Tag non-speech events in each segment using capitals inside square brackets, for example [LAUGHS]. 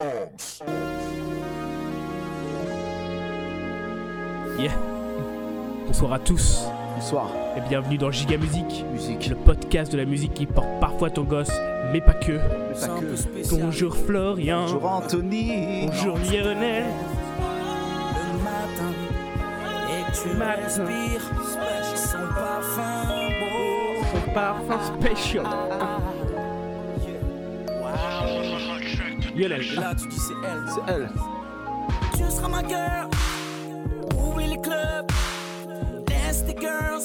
Yeah. Bonsoir à tous Bonsoir. et bienvenue dans Giga Musique, Musique. le podcast de la musique qui porte parfois ton gosse, mais pas que. Mais pas que. Bonjour Florian. Bonjour Anthony. Bonjour Lionel. le matin et tu Matin. respires son parfum beau. Son parfum spécial. Là tu dis c'est elle. C'est elle. Tu seras ma girl. Oublie les clubs. Laisse tes girls.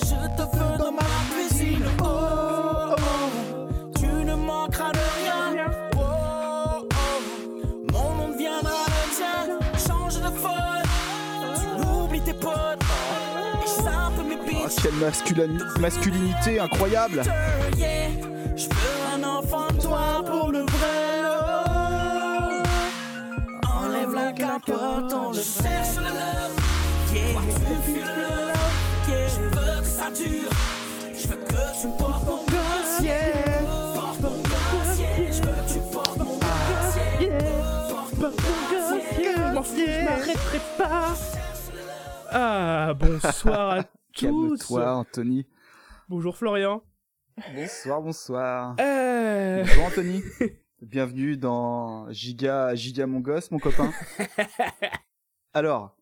Je te veux dans ma cuisine. Oh, oh. Tu ne manqueras de rien. Oh, oh. Mon monde viendra le tien. Change de folle. Tu oublies tes potes. Oh, quelle masculin- masculinité incroyable. Yeah. Je veux le cherche le love. Yeah. Tu fuis le love. Yeah. Je veux que ça dure. Je veux que tu portes mon gosse. Yeah. Porte mon gosse. Yeah. Je veux que tu portes mon gosse. Yeah. Porte mon gosse. Je m'en fous, je m'arrêterai pas? Ah, bonsoir à [LAUGHS] tous. Calme-toi, Anthony. Bonjour Florian. Bonsoir, bonsoir. Euh... Bonjour Anthony. [LAUGHS] Bienvenue dans Giga, Giga mon gosse, mon copain. [LAUGHS] Alors,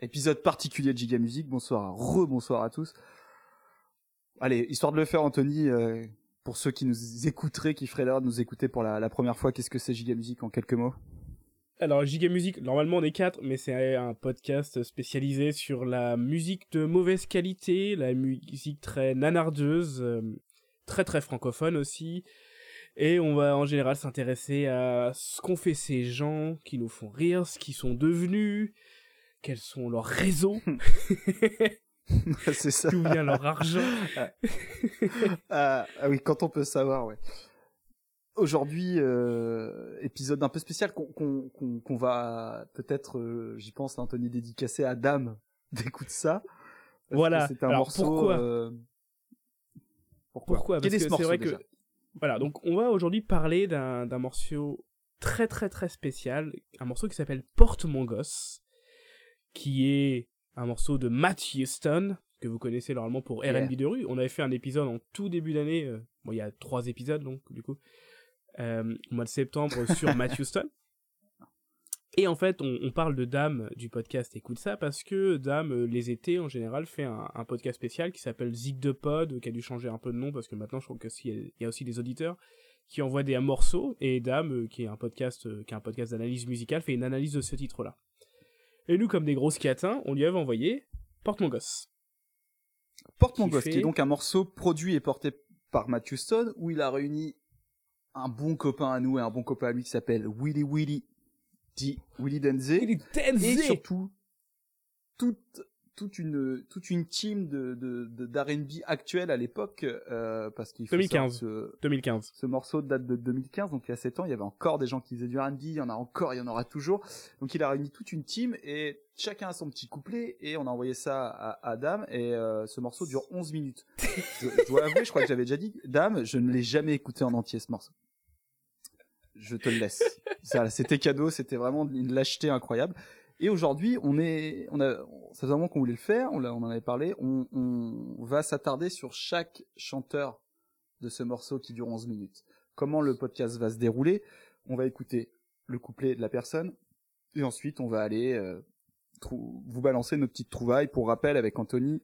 épisode particulier de Giga Musique. Bonsoir, re-bonsoir à tous. Allez, histoire de le faire, Anthony, euh, pour ceux qui nous écouteraient, qui feraient l'heure de nous écouter pour la, la première fois, qu'est-ce que c'est Giga Musique en quelques mots? Alors, Giga Musique, normalement on est quatre, mais c'est un podcast spécialisé sur la musique de mauvaise qualité, la musique très nanardeuse, euh, très très francophone aussi. Et on va en général s'intéresser à ce qu'ont fait ces gens qui nous font rire, ce qu'ils sont devenus, quels sont leurs réseaux, [LAUGHS] [LAUGHS] C'est ça. d'où vient leur argent. [LAUGHS] Ah, ah oui, quand on peut savoir, ouais. Aujourd'hui, euh, épisode un peu spécial qu'on qu'on qu'on va peut-être, euh, j'y pense, Anthony, dédicacer à Dame d'écoute ça. Parce Voilà. C'est un Alors, morceau. pourquoi euh, Pourquoi, Pourquoi? Quel Parce est que ce c'est vrai déjà que voilà, donc on va aujourd'hui parler d'un d'un morceau très très très spécial, un morceau qui s'appelle Porte mon gosse, qui est un morceau de Matt Houston que vous connaissez normalement pour Yeah. R&B de rue. On avait fait un épisode en tout début d'année, euh, bon il y a trois épisodes donc du coup euh, au mois de septembre sur Matt [LAUGHS] Houston. Et en fait, on, on parle de Dame du podcast Écoute ça parce que Dame, euh, les étés en général, fait un, un podcast spécial qui s'appelle Zig de Pod, qui a dû changer un peu de nom parce que maintenant je trouve qu'il y a aussi des auditeurs qui envoient des morceaux et Dame, euh, qui est un podcast, euh, qui est un podcast d'analyse musicale, fait une analyse de ce titre-là. Et nous, comme des grosses catins, on lui avait envoyé Porte mon gosse. Porte mon gosse, fait- qui est donc un morceau produit et porté par Matthew Stone, où il a réuni un bon copain à nous et un bon copain à lui qui s'appelle Willy Willy, dit Willy Denze. Il est et surtout toute toute une toute une team de de d'R&B actuelle à l'époque euh, parce qu'il faut 2015. savoir que 2015. ce, ce morceau date de 2015 donc il y a 7 ans il y avait encore des gens qui faisaient du R&B il y en a encore il y en aura toujours donc il a réuni toute une team et chacun a son petit couplet et on a envoyé ça à, à Dame et euh, ce morceau dure 11 minutes je, je dois avouer je crois que j'avais déjà dit Dame je ne l'ai jamais écouté en entier ce morceau je te le laisse. C'était cadeau, c'était vraiment une lâcheté incroyable. Et aujourd'hui, on est, on a, ça faisait un qu'on voulait le faire, on, en avait parlé, on, va s'attarder sur chaque chanteur de ce morceau qui dure 11 minutes. Comment le podcast va se dérouler On va écouter le couplet de la personne, et ensuite on va aller euh, vous balancer nos petites trouvailles. Pour rappel, avec Anthony,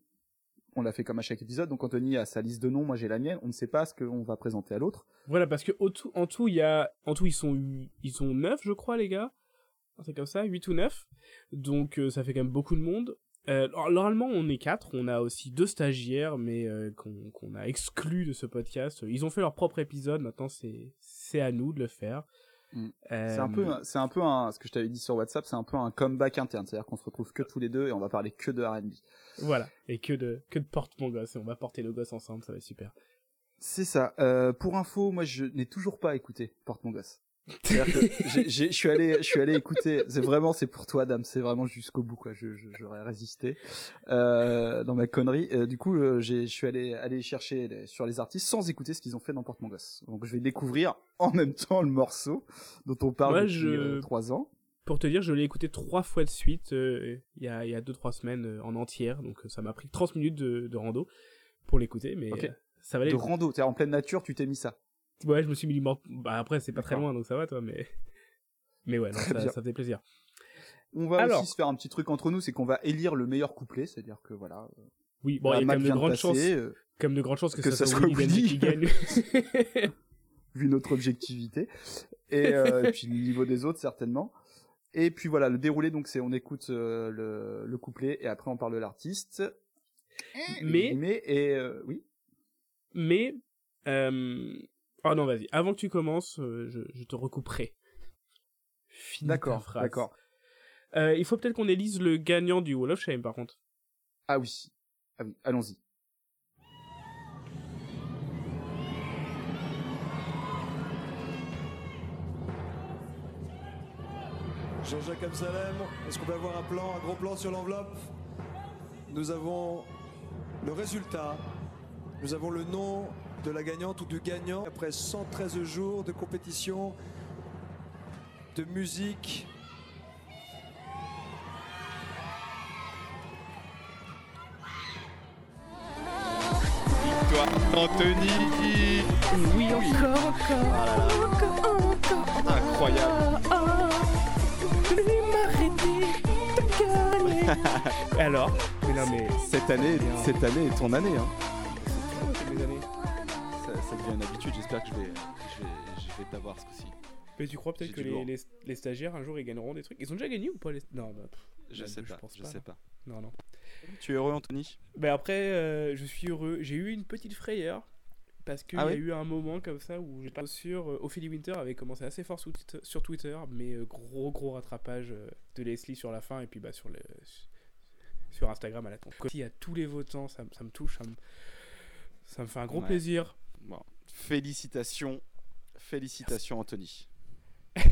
on l'a fait comme à chaque épisode, donc Anthony a sa liste de noms, moi j'ai la mienne, on ne sait pas ce qu'on va présenter à l'autre. Voilà, parce que tout, en tout, il y a, en tout, ils sont, ils sont neuf, je crois, les gars. C'est comme ça, 8 ou 9. Donc, euh, ça fait quand même beaucoup de monde. Euh, normalement, on est quatre. On a aussi deux stagiaires, mais euh, qu'on a exclus de ce podcast. Ils ont fait leur propre épisode. Maintenant, c'est à nous de le faire. Mm. Euh, C'est un peu, c'est un peu un, ce que je t'avais dit sur WhatsApp, c'est un peu un comeback interne, c'est-à-dire qu'on se retrouve que tous les deux et on va parler que de R&B. Voilà. Et que de, que de porte mon gosse. Et on va porter le gosse ensemble. Ça va être super. C'est ça. Euh, pour info, moi je n'ai toujours pas écouté Porte mon gosse. Je suis allé, je suis allé écouter. C'est vraiment, c'est pour toi, dame. C'est vraiment jusqu'au bout, quoi. Je, je- j'aurais résisté euh, dans ma connerie. Euh, du coup, euh, je suis allé, aller chercher les- sur les artistes sans écouter ce qu'ils ont fait dans Porte mon gosse. Donc, je vais découvrir en même temps le morceau dont on parle Moi, depuis je- euh, trois ans. Pour te dire, je l'ai écouté trois fois de suite il y a il y a deux trois semaines en entière, donc ça m'a pris 30 minutes de, de rando pour l'écouter, mais Ok. euh, ça valait. De rando, t'es en pleine nature, tu t'es mis ça. Ouais, je me suis mis mort. Bah après, c'est pas très loin, donc ça va toi, mais [LAUGHS] mais ouais, non, ça, ça faisait plaisir. On va Alors. aussi se faire un petit truc entre nous, c'est qu'on va élire le meilleur couplet, c'est-à-dire que voilà. Oui, bon, il y a quand même de grandes chances, euh, comme de grandes chances que, que ça, soit soit Willy qui gagne. [LAUGHS] [LAUGHS] vu notre objectivité et, euh, et puis le niveau des autres certainement. Et puis voilà, le déroulé donc c'est on écoute euh, le, le couplet et après on parle de l'artiste. mais mais et euh, oui. mais oh non, vas-y. Avant que tu commences, euh, je, je te recouperai. D'accord, phrase. d'accord. Euh, il faut peut-être qu'on élise le gagnant du Wall of Shame, par contre. Ah oui. Ah oui, allons-y. Jean-Jacques Amsalem, est-ce qu'on peut avoir un plan, un gros plan sur l'enveloppe? Nous avons le résultat, nous avons le nom de la gagnante ou du gagnant après 113 jours de compétition, de musique. Anthony Oui, encore, encore, Incroyable [LAUGHS] Alors Mais non, mais... Cette année, bien. cette année est ton année hein. Ça, devient une habitude, j'espère que je vais, je vais, je vais t'avoir ce coup-ci. Mais tu crois peut-être que les, les, les stagiaires, un jour, ils gagneront des trucs? Ils ont déjà gagné ou pas les... Non, bah, pff, Je bah, sais je pas, pense je pas. sais pas. non, non. Tu es heureux Anthony? Ben après, euh, je suis heureux. J'ai eu une petite frayeur parce qu'il Ah y a eu un moment comme ça où j'étais pas sûr. euh, Ophélie Winter avait commencé assez fort sous sur Twitter, mais euh, gros gros rattrapage de Leslie sur la fin et puis bah sur le sur Instagram à la tombe. Aussi à tous les votants, ça, me- ça me touche, ça me, ça me fait un gros Ouais. plaisir. Bon, félicitations, félicitations Anthony. [LAUGHS]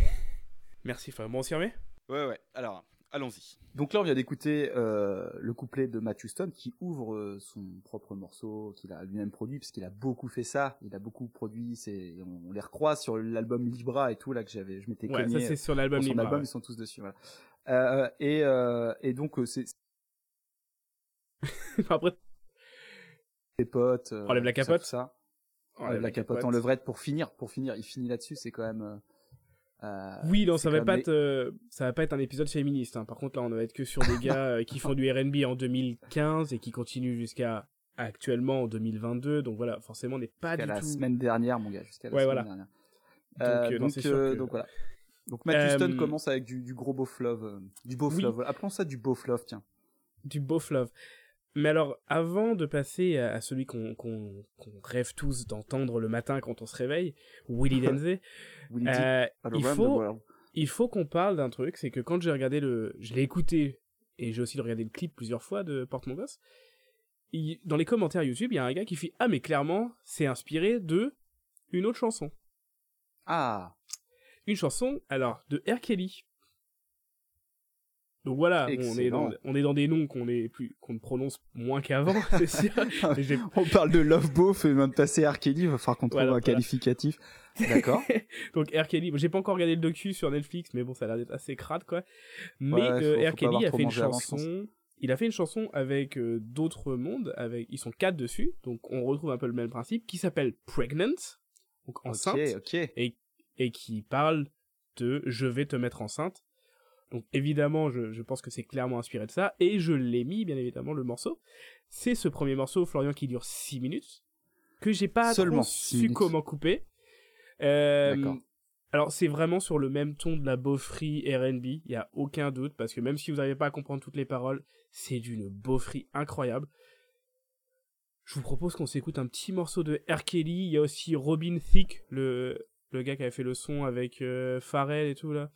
Merci, frère. Bon, on s'y remet? Ouais, ouais, alors, allons-y. Donc là on vient d'écouter euh, le couplet de Matt Houston qui ouvre euh, son propre morceau qu'il a lui-même produit parce qu'il a beaucoup fait ça, il a beaucoup produit, c'est on, les recroise sur l'album Libra et tout là que j'avais je m'étais Ouais, cogné. ça c'est sur l'album son Libra. album, ouais. ils sont tous dessus. Voilà. Euh, et, euh, et donc, euh, c'est [LAUGHS] Après, ses potes. euh, Enlève la tout ça, capote. tout ça. On Enlève la capote en levrette pour finir. Pour finir, il finit là-dessus, c'est quand même. euh, euh, Oui, non, ça va quand pas même être, euh, ça va pas être un épisode féministe. hein. Par contre, là, on va être que sur des gars euh, qui font du R&B en 2015 et qui continuent jusqu'à actuellement en 2022. Donc voilà, forcément, on n'est pas jusqu'à du la tout. semaine dernière, mon gars, jusqu'à la Ouais, semaine voilà. dernière. Donc, Euh, euh, non, donc, euh, que- voilà. Donc Matt Euh, Houston commence avec du, du gros beauf love, euh, du beauf Oui. love. Appelons ça du beauf love, tiens. du beau love. Mais alors, avant de passer à, celui qu'on rêve tous d'entendre le matin quand on se réveille, Willy [LAUGHS] Denzé, Willie D, euh, all il faut world. il faut qu'on parle d'un truc, c'est que quand j'ai regardé le, je l'ai écouté et j'ai aussi regardé le clip plusieurs fois de Porte mon dans les commentaires YouTube, il y a un gars qui fait ah mais clairement c'est inspiré de une autre chanson, Ah, une chanson alors de R. Kelly. Donc voilà, on est, dans, Excellent. on est dans des noms qu'on est plus qu'on ne prononce moins qu'avant, [LAUGHS] c'est sûr. [LAUGHS] On parle de love beauf et même passer R. Kelly, il va falloir qu'on trouve Voilà, un voilà. qualificatif. [LAUGHS] D'accord. Donc R. Kelly, j'ai pas encore regardé le docu sur Netflix, mais bon, ça a l'air d'être assez crade, quoi. Mais Ouais, euh, faut- R. Kelly a fait une chanson. Il a fait une chanson avec euh, d'autres mondes, avec ils sont quatre dessus, donc on retrouve un peu le même principe, qui s'appelle Pregnant, donc enceinte, Ok, ok. et qui parle de je vais te mettre enceinte. Donc évidemment, je, je pense que c'est clairement inspiré de ça, et je l'ai mis bien évidemment le morceau. C'est ce premier morceau, Florian, qui dure 6 minutes, que j'ai pas Seulement trop su minutes. comment couper. Euh, D'accord. alors c'est vraiment sur le même ton de la beaufrie R&B, il y a aucun doute, parce que même si vous n'arrivez pas à comprendre toutes les paroles, c'est d'une beaufrie incroyable. Je vous propose qu'on s'écoute un petit morceau de R. Kelly, il y a aussi Robin Thicke, le, le gars qui avait fait le son avec euh, Pharrell et tout là.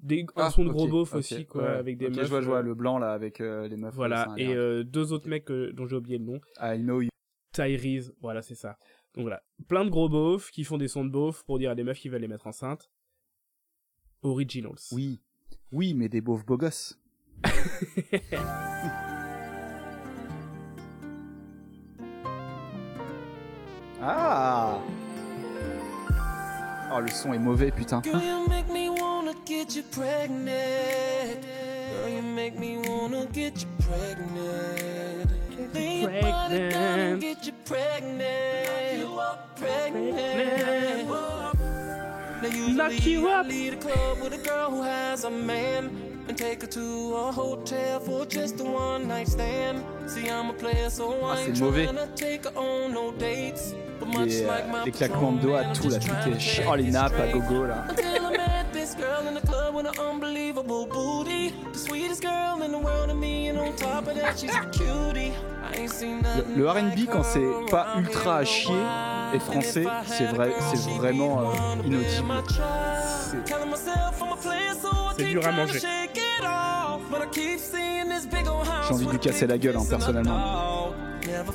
Des, un Ah, son de gros beauf aussi, quoi, ouais. avec des meufs. Je vois, je vois euh, le blanc là avec euh, les meufs. Voilà, ça a et euh, deux autres mecs euh, dont j'ai oublié le nom. I know you. Tyrese, voilà, c'est ça. Donc voilà, plein de gros beaufs qui font des sons de beaufs pour dire à des meufs qui veulent les mettre enceintes. Originals. Oui. Oui, mais des beaufs beaux gosses. [LAUGHS] ah Oh, le son est mauvais, putain. Wanna get you pregnant. Girl, you make me wanna get you pregnant. Lay your body down and get you pregnant. Pregnant. Now usually Knock you I lead a club with a girl who has a man and take her to a hotel for just a one night stand. See, I'm a player, so I Ah, ain't c'est mauvais. tryna take her on no dates. But much Les, like my les claquements de doigts, Patron, tout là, man, I'm tout just est tryna ch- get Oh, les this nappes à gogo là. Until I met this girl in the club with an unbelievable booty. The sweetest girl in the world to me, and on top of that, she's a cutie. I ain't seen nothing Le, le R&B quand c'est pas ultra à chier et français, c'est vrai, c'est vraiment euh, inaudible. C'est dur à manger. J'ai envie de lui casser la gueule, hein, personnellement.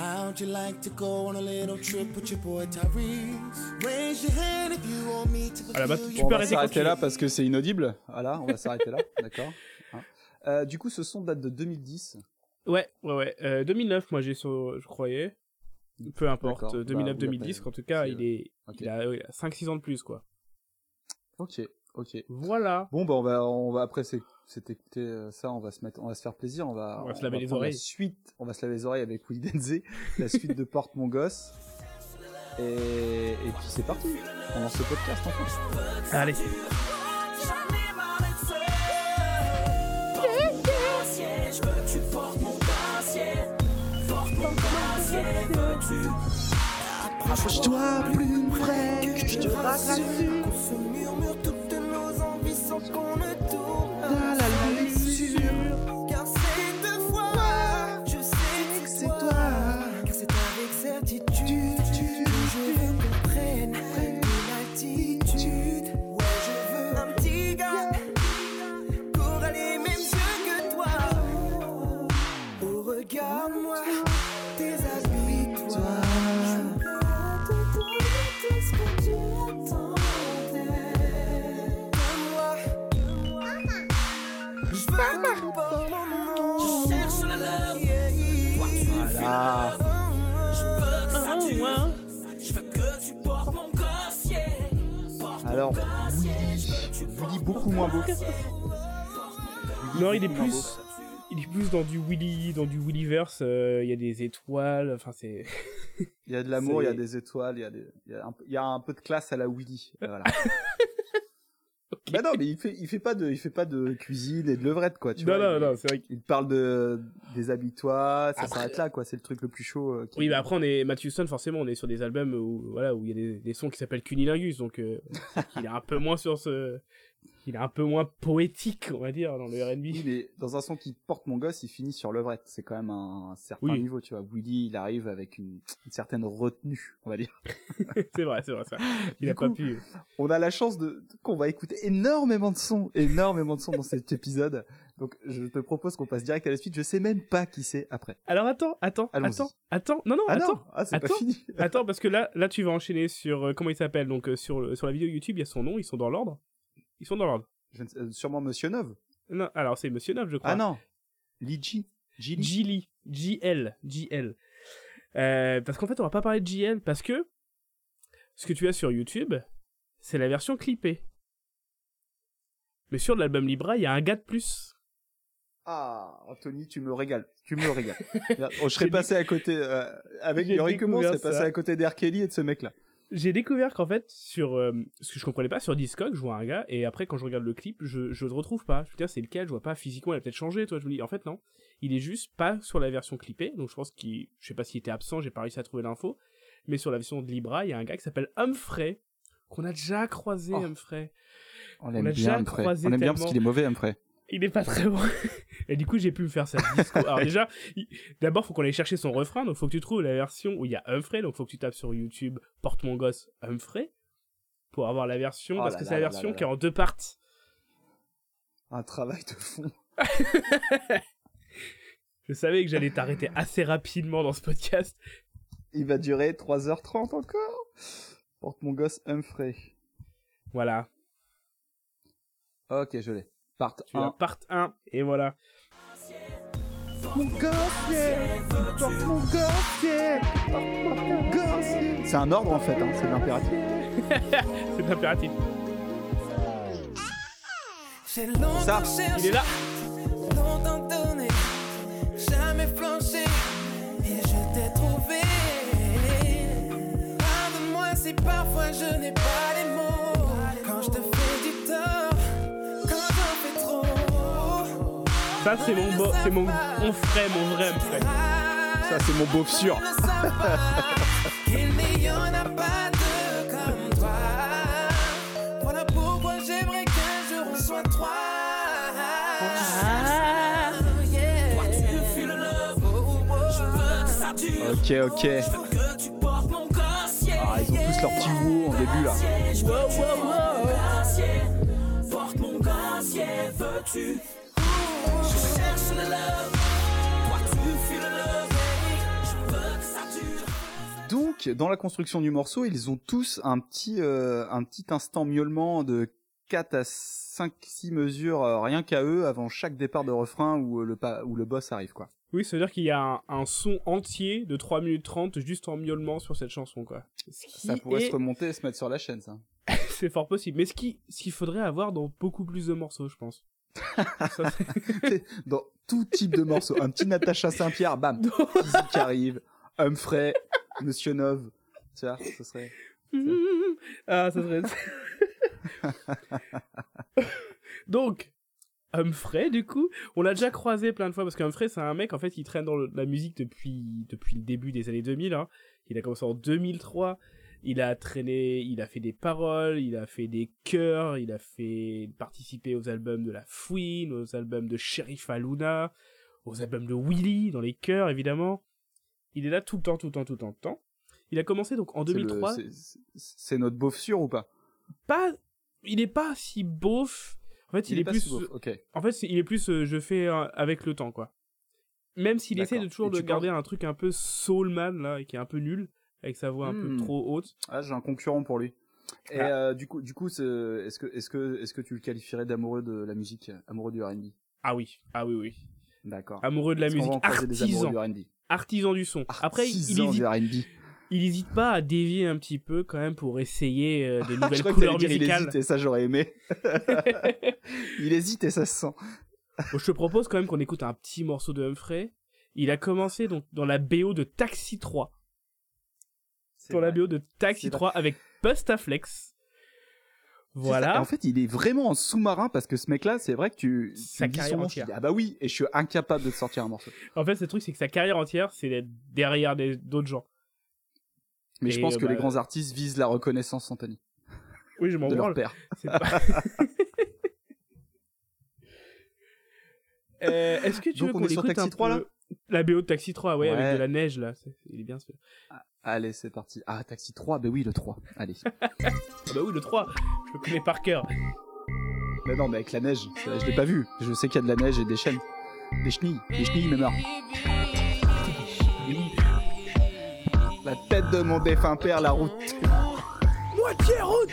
How'd you like to go on a little trip with your boy Tyrese? Raise your hand if you want me to tu Bon, on peux va s'arrêter là parce que c'est inaudible. Voilà, on va s'arrêter là, [LAUGHS] d'accord. Hein. Euh, du coup, ce son date de 2010. Ouais, ouais, ouais. Euh, 2009, moi j'ai sur, je croyais. Peu importe, D'accord. euh, Bah, 2009-2010, oui, en tout cas, il est, ok. il a, ouais, il a 5-6 ans de plus, quoi. Ok, ok. Voilà. Bon, bah on va, on va après c'est c'est écouter euh, ça, on va se mettre, on va se faire plaisir, on va, On va se laver les oreilles. La suite, on va se laver les oreilles avec Willy Denze, la suite de Porte mon gosse. Et, et puis c'est parti. On lance ce podcast en fait. Allez. Je veux que tu portes mon dossier. Porte mon dossier. Veux-tu Approche-toi plus près, que je te rassure. Envies sans Alors, Willy, Willy beaucoup moins beau. Non, il est plus, il est plus dans du Willy, dans du Willyverse. euh, Il y a des étoiles. Enfin, c'est. Il y a de l'amour, il y a des étoiles, il y a, des, il y a, un, il y a un peu de classe à la Willy. Voilà. [LAUGHS] Bah non, mais il fait, il fait pas de, il fait pas de cuisine et de levrette quoi. Tu non, vois, non, il- non, c'est vrai. Il parle de des habitois, ça s'arrête là quoi. C'est le truc le plus chaud. euh, Oui, mais après, on est Matthew Stone, forcément, on est sur des albums où, voilà, où il y a des, des sons qui s'appellent Cunilingus, donc euh, [LAUGHS] il est un peu moins sur ce. Il est un peu moins poétique, on va dire, dans le RB. Oui, mais dans un son qui porte mon gosse, il finit sur levrette. C'est quand même un, certain Oui. niveau, tu vois. Willy, il arrive avec une, une certaine retenue, on va dire. [LAUGHS] c'est vrai, c'est vrai, ça. Il Du a pas coup, pu. On a la chance de qu'on va écouter énormément de sons, énormément de sons dans cet épisode. Donc, je te propose qu'on passe direct à la suite. Je sais même pas qui c'est après. Alors attends, attends, attends, attends, non, non, Ah attends. non, ah, c'est pas attends. fini. Attends, parce que là, là, tu vas enchaîner sur euh, comment il s'appelle. Donc euh, sur sur la vidéo YouTube, il y a son nom. Ils sont dans l'ordre. Ils sont dans l'ordre. Je euh, sûrement Monsieur Neuve. Non, alors c'est Monsieur Neuf, je crois. Ah non, Liji. Gilly, JL, JL. Euh, parce qu'en fait, on va pas parler de JL parce que ce que tu as sur YouTube, c'est la version clippée. Mais sur l'album Libra, il y a un gars de plus. Ah, Anthony, tu me régales. Tu me régales. Oh, [LAUGHS] je serais J'ai passé à côté, euh, avec J'ai je serais découvert passé ça. à côté d'R. Kelly et de ce mec-là. J'ai découvert qu'en fait, sur euh, ce que je comprenais pas, sur Discog, je vois un gars, et après, quand je regarde le clip, je, je le retrouve pas. Je me dis, ah, c'est lequel? Je vois pas physiquement, il a peut-être changé, toi. Je me dis, en fait, non. Il est juste pas sur la version clippée, donc je pense qu'il, je sais pas s'il était absent, j'ai pas réussi à trouver l'info. Mais sur la version de Libra, il y a un gars qui s'appelle Humphrey, qu'on a déjà croisé, Oh. Humphrey. On l'aime bien, Humphrey. croisé On aime bien parce qu'il est mauvais, Humphrey. Il est pas très bon. [LAUGHS] Et du coup, j'ai pu me faire sa disco. Alors déjà, il- d'abord, faut qu'on aille chercher son refrain. Donc, faut que tu trouves la version où il y a Humphrey. Donc, faut que tu tapes sur YouTube Porte mon gosse Humphrey pour avoir la version. Oh parce que c'est la là version là qui est en deux parties. Un travail de fond. [LAUGHS] Je savais que j'allais t'arrêter assez rapidement dans ce podcast. Il va durer 3h30 encore. Porte mon gosse Humphrey. Voilà. Ok, je l'ai. Part Tu as 1. part 1. Et voilà. Mon mon mon. C'est un ordre en fait, hein. c'est de l'impératif. [LAUGHS] C'est impératif. J'ai longtemps Ça, cherché, Il est là. jamais flanché, et je t'ai trouvé. Pardonne-moi si parfois je n'ai pas les mots, quand je te fais Ça, c'est mon, beau, c'est mon, mon frère, mon vrai Humphrey. Ça, c'est mon beauf sûr. [LAUGHS] Ne savent pas qu'il n'y en a pas deux comme toi. Voilà pourquoi j'aimerais qu'un jour on soit trois. Yeah. Toi, tu fuis le love. Je veux que ça dure. Ok, ok. Que tu portes mon gosse. Yeah. Ah, ils ont tous leur petit wou en début là. Mon gosse, yeah. Porte mon yeah. Veux-tu? Donc, dans la construction du morceau, ils ont tous un petit, euh, un petit instant miaulement de 4 à 5, 6 mesures, euh, rien qu'à eux, avant chaque départ de refrain où, euh, le, pa- où le boss arrive, quoi. Oui, ça veut dire qu'il y a un, un son entier de 3 minutes 30 juste en miaulement sur cette chanson, quoi. Ce qui Ça pourrait est- se remonter et se mettre sur la chaîne, ça. [LAUGHS] C'est fort possible. Mais ce qui- ce qu'il faudrait avoir dans beaucoup plus de morceaux, je pense. Ça, [LAUGHS] Dans tout type de morceau. Un petit Natacha Saint-Pierre, bam, [LAUGHS] Easy qui arrive, Humphrey, Monsieur Nov. Tu vois, ce serait... ah, ça serait... [LAUGHS] Donc, Humphrey, du coup, on l'a déjà croisé plein de fois parce qu'Humphrey, c'est un mec, en fait, il traîne dans le- la musique depuis, depuis le début des années 2000. Hein. Il a commencé en 2003. Il a traîné, il a fait des paroles, il a fait des chœurs, il a fait participer aux albums de La Fouine, aux albums de Sheriff Aluna, aux albums de Willy, dans les chœurs, évidemment. Il est là tout le temps, tout le temps, tout le temps, tout le temps. Il a commencé donc en c'est le- 2003 c'est- notre beauf sûr ou pas? Pas il est pas si beauf. En fait il, est, plus si beauf, en fait il est plus euh, je fais euh, avec le temps quoi. Même s'il essaie de toujours Et de garder un truc un peu soulman là et qui est un peu nul avec sa voix un Hmm. peu trop haute Ah, j'ai un concurrent pour lui. Et Ah. euh, du coup, du coup, est-ce que, est-ce que, est-ce que tu le qualifierais d'amoureux de la musique, amoureux du R&B ah oui ah oui oui D'accord. amoureux de la musique artisan du R&B artisan du son après il, Artisan hésite, du R&B. il hésite pas à dévier un petit peu quand même pour essayer euh, [LAUGHS] des Je nouvelles que couleurs t'allais dire il musicales hésite et ça j'aurais aimé. [LAUGHS] il hésite et ça se sent. Bon, je te propose quand même qu'on écoute un petit morceau de Humphrey il a commencé donc dans la BO de Taxi 3 Dans la. BO de Taxi C'est 3 avec. Et Voilà. en fait, il est vraiment en sous-marin parce que ce mec-là, c'est vrai que tu, tu Sa son carrière entière. dis, ah bah oui, et je suis incapable de sortir un morceau. En fait, ce truc, c'est que sa carrière entière, c'est d'être derrière d'autres gens. Mais je pense euh, que bah, les grands artistes visent la reconnaissance instantanée Oui, je m'en de leur branle. père. Pas- [LAUGHS] Euh, Est-ce que tu Donc, veux on qu'on écoute Taxi un 3, peu là La BO de Taxi 3, ouais, Ouais. avec de la neige, là. Il est bien ce Allez, c'est parti. Ah, Taxi 3, bah oui, le 3. Allez. [LAUGHS] Ah bah oui, le 3, je le connais par cœur. Mais non, mais avec la neige, ça, je l'ai pas vu. Je sais qu'il y a de la neige et des chaînes. Des chenilles. Des chenilles, mais morts. La tête de mon défunt père, la route. Moitié route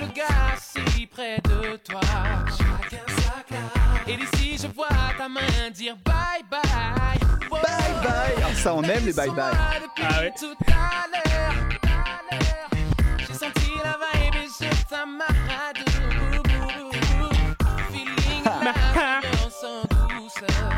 le gars si près de toi. Et d'ici, je vois ta main dire bye bye. Bye bye. Ah, ça, on aime les bye bye. depuis Ah ouais. tout à l'heure. J'ai senti la vibe et je t'amarre. Feeling yo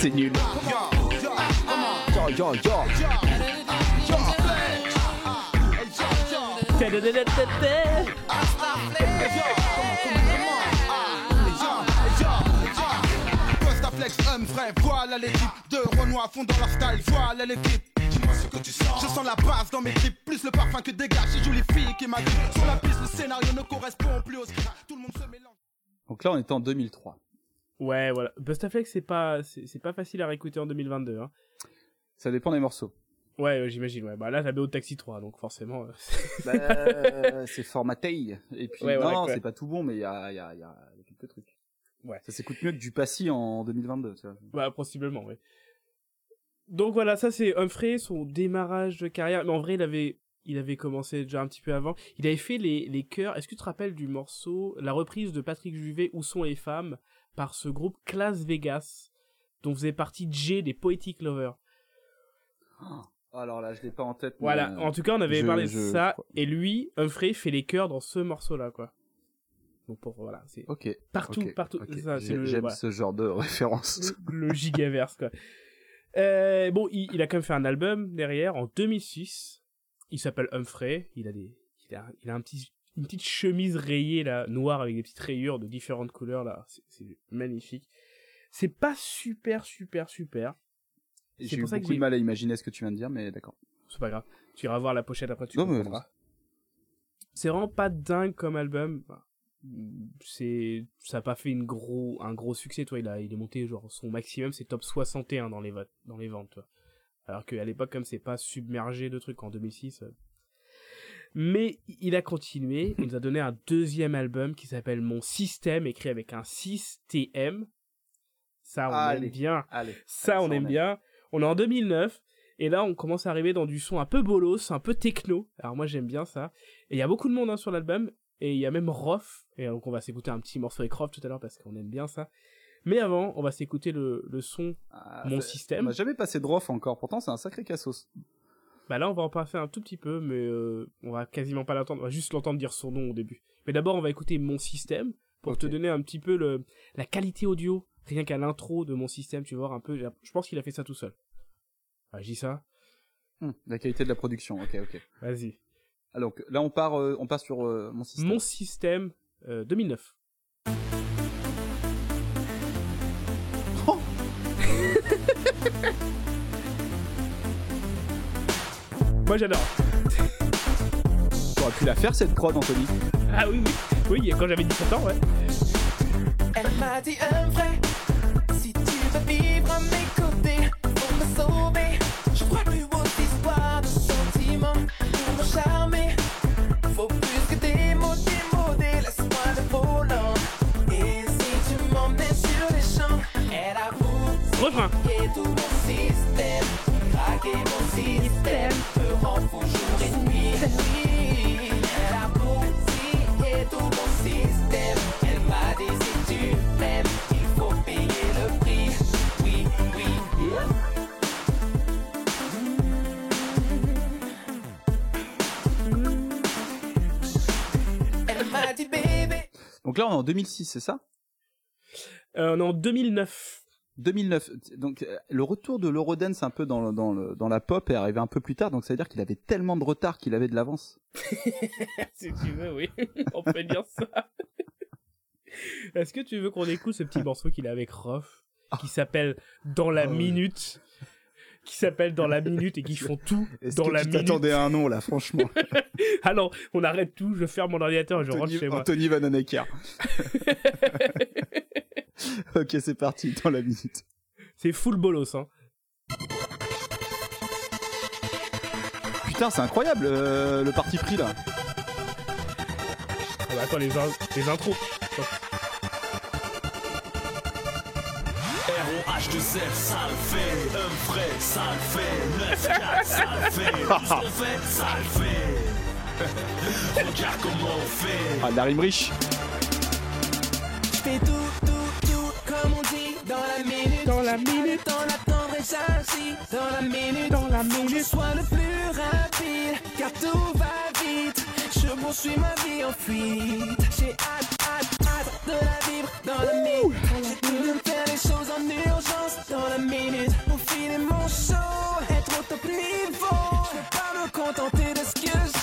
c'est nul. Yo, yo, yo. Voilà l'équipe de Renoir à fond dans leur style, voilà l'équipe. Dis-moi ce que tu sens. Je sens la base dans mes clips, plus le parfum que dégage. Ces jolies filles qui m'agripent. Sur la piste, le scénario ne correspond plus au script. Tout le monde se mélange. Donc là, on est en 2003. Ouais, voilà. Bustaflex, c'est pas, c'est pas facile à réécouter en 2022. Hein. Ça dépend des morceaux. Ouais, euh, j'imagine. Ouais. Bah là, BO de Taxi 3, donc forcément. euh, [LAUGHS] Bah, c'est formaté. Et puis, Ouais, non, c'est pas tout bon, mais il y a, y, a, y a quelques trucs. Ouais. Ça s'écoute mieux que du Passy en 2022, tu vois. Bah, possiblement, oui. Donc voilà, ça c'est Humphrey, son démarrage de carrière. Mais en vrai, il avait, il avait commencé déjà un petit peu avant. Il avait fait les, les chœurs. Est-ce que tu te rappelles du morceau, la reprise de Patrick Juvet, Où sont les femmes, par ce groupe Class Vegas, dont faisait partie Jay des Poetic Lovers. Alors là, je l'ai pas en tête. Voilà, euh, en tout cas, on avait je- parlé de je- ça. Et lui, Humphrey, fait les chœurs dans ce morceau-là, quoi. Donc pour, voilà, c'est Ok. partout, partout. J'aime voilà. ce genre de référence. le gigaverse quoi. Euh, bon, il, il a quand même fait un album derrière en 2006. Il s'appelle Humphrey. Il a des, il a, il a un petit, une petite chemise rayée là, noire avec des petites rayures de différentes couleurs là. C'est- magnifique. C'est pas super, super, super. J'ai eu beaucoup de mal à imaginer ce que tu viens de dire, mais d'accord. C'est pas grave. Tu iras voir la pochette après, tu Non, mais-. C'est vraiment pas dingue comme album. C'est, ça a pas fait une gros, un gros succès, toi. Il a, il est monté, genre, son maximum, c'est top 61 dans les votes, dans les ventes, toi. Alors qu'à l'époque, comme c'est pas submergé de trucs en 2006. Mais il a continué. Il nous a donné un deuxième album qui s'appelle Mon Système, écrit avec un 6 TM. Ça, on Allez. aime bien. Allez. Ça, Allez, on aime bien. On est en 2009. Et là, on commence à arriver dans du son un peu bolos, un peu techno. Alors moi, j'aime bien ça. Et il y a beaucoup de monde hein, sur l'album. Et il y a même Roth. Et donc, on va s'écouter un petit morceau avec Roth tout à l'heure parce qu'on aime bien ça. Mais avant, on va s'écouter le, le son Ah, Mon Système. On n'a jamais passé de Rof encore, pourtant c'est un sacré cassos. Bah là, on va en passer un tout petit peu, mais euh, on va quasiment pas l'entendre. On va juste l'entendre dire son nom au début. Mais d'abord, on va écouter Mon Système pour te donner un petit peu le, la qualité audio. Rien qu'à l'intro de Mon Système, tu voir un peu. Je pense qu'il a fait ça tout seul. Ah, je dis ça. Hum, la qualité de la production, ok, ok. Vas-y. Alors là on part, euh, on passe sur euh, mon système. Mon système euh, 2009. Oh. [LAUGHS] Moi j'adore. T'aurais pu la faire cette prod, Anthony. Ah oui, oui. Oui, quand j'avais 17 ans, ouais. Elle m'a dit un vrai Si tu veux vivre à mes côtés Pour me sauver Je crois plus aux histoires de sentiments Pour me charmer Faut plus que des mots démodés Laisse-moi le volant Et si tu m'emmènes sur les champs Elle avoue Refrain. Et tout mon système Craquer mon système Donc là on est en 2006, c'est ça? Euh, on est en 2009. 2009. Donc euh, le retour de l'Eurodance un peu dans, le- dans, le, dans la pop est arrivé un peu plus tard, donc ça veut dire qu'il avait tellement de retard qu'il avait de l'avance. [LAUGHS] si tu veux, oui. [LAUGHS] on peut dire ça. Est-ce que tu veux qu'on écoute ce petit [LAUGHS] morceau qu'il a avec Roth qui s'appelle Dans la Ah oui. minute qui s'appelle Dans la [LAUGHS] minute et qui font tout dans que la tu minute. t'attendais à un nom là, franchement [LAUGHS] Ah non, on arrête tout, je ferme mon ordinateur et je rentre chez moi. Anthony Van Honecker. [LAUGHS] ok, c'est parti, dans la minute. C'est full bolos, hein. Putain, c'est incroyable euh, le parti pris là. Ah bah attends, les, in- les intros. ROH2Z, ça le fait, un frais, ça le fait, 9-4, ça le fait, tout ce qu'on fait, ça le fait. Regarde comment on fait. Ah, la rime riche. Je fais tout, tout, tout comme on dit dans la minute. Dans la minute. d'attendre et j'agis dans la minute. Dans la que je minute. sois le plus rapide car tout va vite. Je poursuis ma vie en fuite. J'ai hâte, hâte, hâte de la vivre dans la minute choses en urgence dans la minute pour filer mon show. Être au top niveau, pas me contenter de ce que je.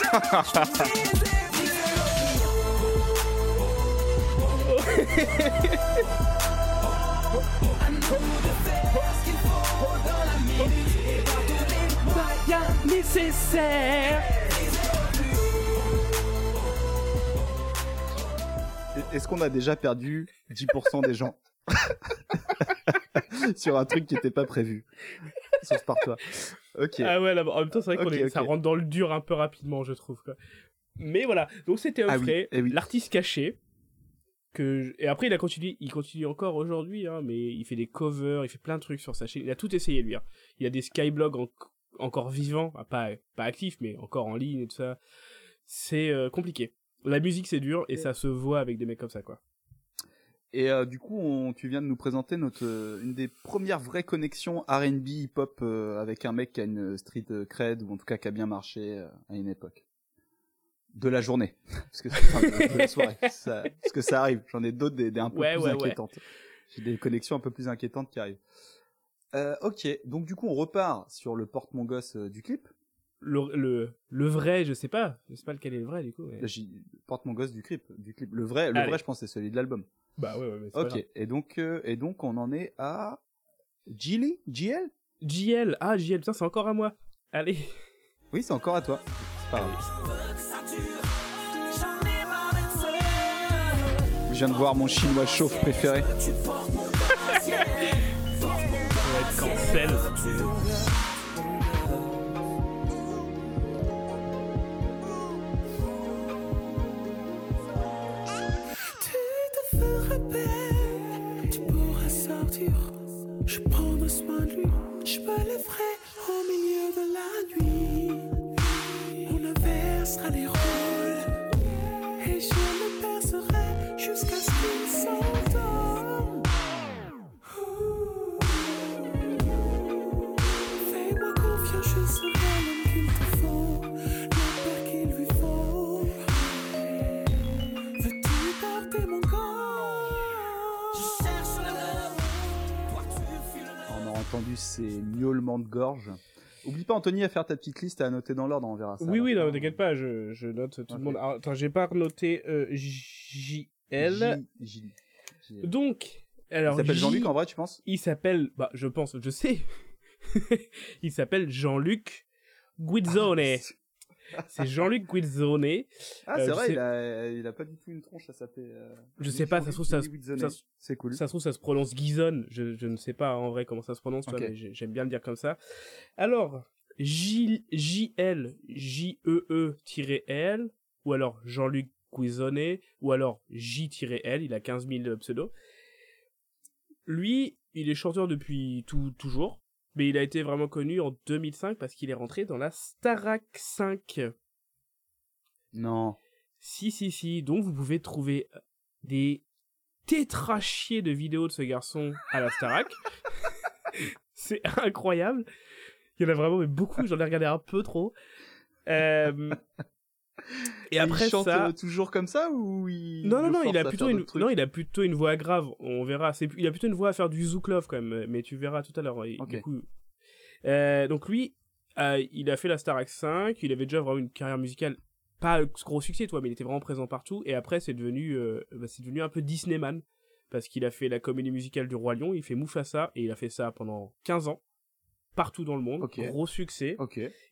Est-ce qu'on a déjà perdu 10% des gens [LAUGHS] sur un truc qui n'était pas prévu Sauf par toi. Ok. Ah ouais, là, en même temps, c'est vrai qu'on est, ça rentre dans le dur un peu rapidement, je trouve. Quoi. Mais voilà, donc c'était Ah oui, Humphrey, eh oui. l'artiste caché. Que je- Et après, il a continué, il continue encore aujourd'hui, hein, mais il fait des covers, il fait plein de trucs sur sa chaîne. Il a tout essayé, lui. hein. Il a des skyblogs en- encore vivants, ah, pas, pas actifs, mais encore en ligne et tout ça. C'est euh, compliqué. La musique, c'est dur, et ça se voit avec des mecs comme ça, quoi. Et euh, du coup, on, tu viens de nous présenter notre euh, une des premières vraies connexions R&B hip-hop euh, avec un mec qui a une street cred ou en tout cas qui a bien marché à une époque de la journée, [LAUGHS] parce que enfin, de, de la soirée, [LAUGHS] Ça- parce que ça arrive. J'en ai d'autres des, des un peu Ouais, plus ouais, ouais. inquiétantes. J'ai des connexions un peu plus inquiétantes qui arrivent. Ok, donc du coup, on repart sur le porte mon gosse du clip. Le, le, le vrai, je sais pas. Je sais pas lequel est le vrai, du coup. porte mon gosse du clip, du clip. Le vrai, le Allez. vrai, je pense, c'est celui de l'album. Bah ouais, ouais, mais c'est pas Ok, grave. et donc, euh, et donc, on en est à Gilly, GL. JL, ah, JL, putain, c'est encore à moi. Allez. Oui, c'est encore à toi. C'est pas grave. Je viens de voir mon chinois chauffe préféré. [LAUGHS] On va être cancel. Je prendrai soin de lui, je me lèverai au milieu de la nuit. On inversera les rôles et je le percerai jusqu'à ce qu'il. Entendu ces miaulements de gorge. Oublie pas, Anthony, à faire ta petite liste et à noter dans l'ordre, on verra ça. Oui, oui, non, t'inquiète pas, je, je note tout le monde. Alors, attends, j'ai pas noté euh, JL. J- J- J- Donc, Il alors. s'appelle J- Jean-Luc en vrai, tu penses? Il s'appelle, bah, je pense, je sais. [LAUGHS] il s'appelle Jean-Luc Guizzone. C'est Jean-Luc Guizzone. Ah, Euh, c'est vrai, sais- il, a, il a pas du tout une tronche à s'appeler. euh, Je sais pas, ça se trouve, ça, se- ça C'est cool. ça se trouve, ça se prononce Guizone. Je, je ne sais pas en vrai comment ça se prononce, tu vois, Ok. mais j'ai- j'aime bien le dire comme ça. Alors, J- JL, J-E-E-L, ou alors Jean-Luc Guizone, ou alors J-L, il a 15 000 pseudos. Lui, il est chanteur depuis tout, toujours, mais il a été vraiment connu en 2005 parce qu'il est rentré dans la Starac 5. Non. Si, si, si. Donc, vous pouvez trouver euh, des tétrachiers de vidéos de ce garçon à la Starac. [LAUGHS] C'est incroyable. Il y en a vraiment mais beaucoup. J'en ai regardé un peu trop. Euh, Et après il chante ça. euh, toujours comme ça ou il Non, non, non, il a plutôt une, non, il a plutôt une voix grave. On verra. C'est, il a plutôt une voix à faire du zouk love quand même. Mais tu verras tout à l'heure. Coup, euh, donc lui, euh, il a fait la Starac 5. Il avait déjà vraiment une carrière musicale, pas gros succès, toi, mais il était vraiment présent partout. Et après, c'est devenu, euh, bah, c'est devenu un peu Disneyman parce qu'il a fait la comédie musicale du Roi Lion. Il fait Mufasa et il a fait ça pendant 15 ans. Partout dans le monde, gros succès.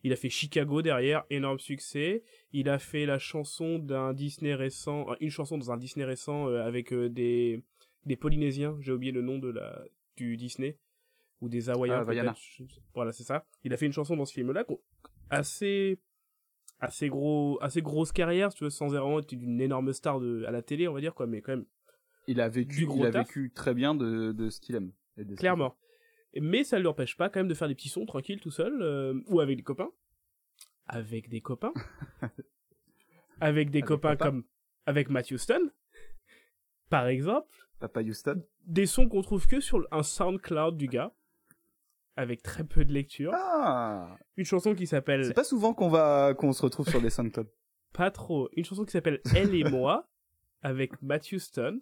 Il a fait Chicago derrière, énorme succès. Il a fait la chanson d'un Disney récent, euh, une chanson dans un Disney récent euh, avec euh, des des Polynésiens. J'ai oublié le nom de la du Disney ou des Hawaïens. Ah, Voilà, c'est ça. Il a fait une chanson dans ce film-là, assez assez gros, assez grosse carrière, si tu veux, sans vraiment être une énorme star de à la télé, on va dire quoi, mais quand même Il a vécu, il a taf. vécu très bien de, de ce qu'il aime. et de clairement. Mais ça ne l'empêche pas quand même de faire des petits sons tranquilles tout seul euh, ou avec des copains. Avec des copains. [LAUGHS] avec des Avec copains papa. comme avec Matthew Stone, par exemple. Papa Houston. Des sons qu'on trouve que sur un SoundCloud du gars, avec très peu de lecture. Ah Une chanson qui s'appelle C'est pas souvent qu'on va qu'on se retrouve sur des SoundCloud. [LAUGHS] pas trop. Une chanson qui s'appelle Elle et moi, avec Matthew Stone.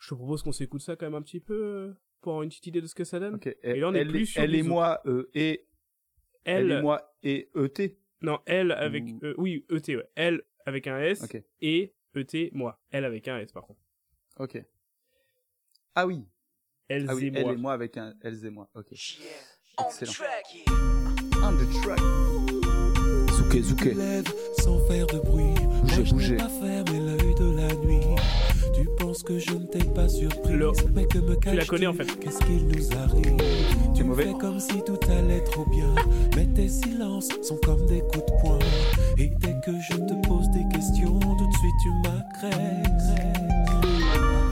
Je te propose qu'on s'écoute ça quand même un petit peu euh, pour avoir une petite idée de ce que ça donne. Ok. Et là, on est elle, plus sur elle du et moi, euh, et elle, Elle, et moi et ET. Non, elle avec. Ou- euh, oui, ET, ouais. Elle avec un S. Ok. Et ET, moi. Elle avec un S, par contre. Ok. Ah oui. Elle Ah oui, et elle moi. et moi avec un elles et moi. Ok. On Excellent. track. On the track. Zouké, zouké. lève sans faire de bruit. Bougez, Moi, je bougez. Que je ne t'ai pas surpris, mais que me Tu la caches-tu connais, en fait. Qu'est-ce qu'il nous arrive? Tu mauvais fais comme si tout allait trop bien, mais tes silences sont comme des coups de poing. Et dès que je te pose des questions, tout de suite tu m'agresses.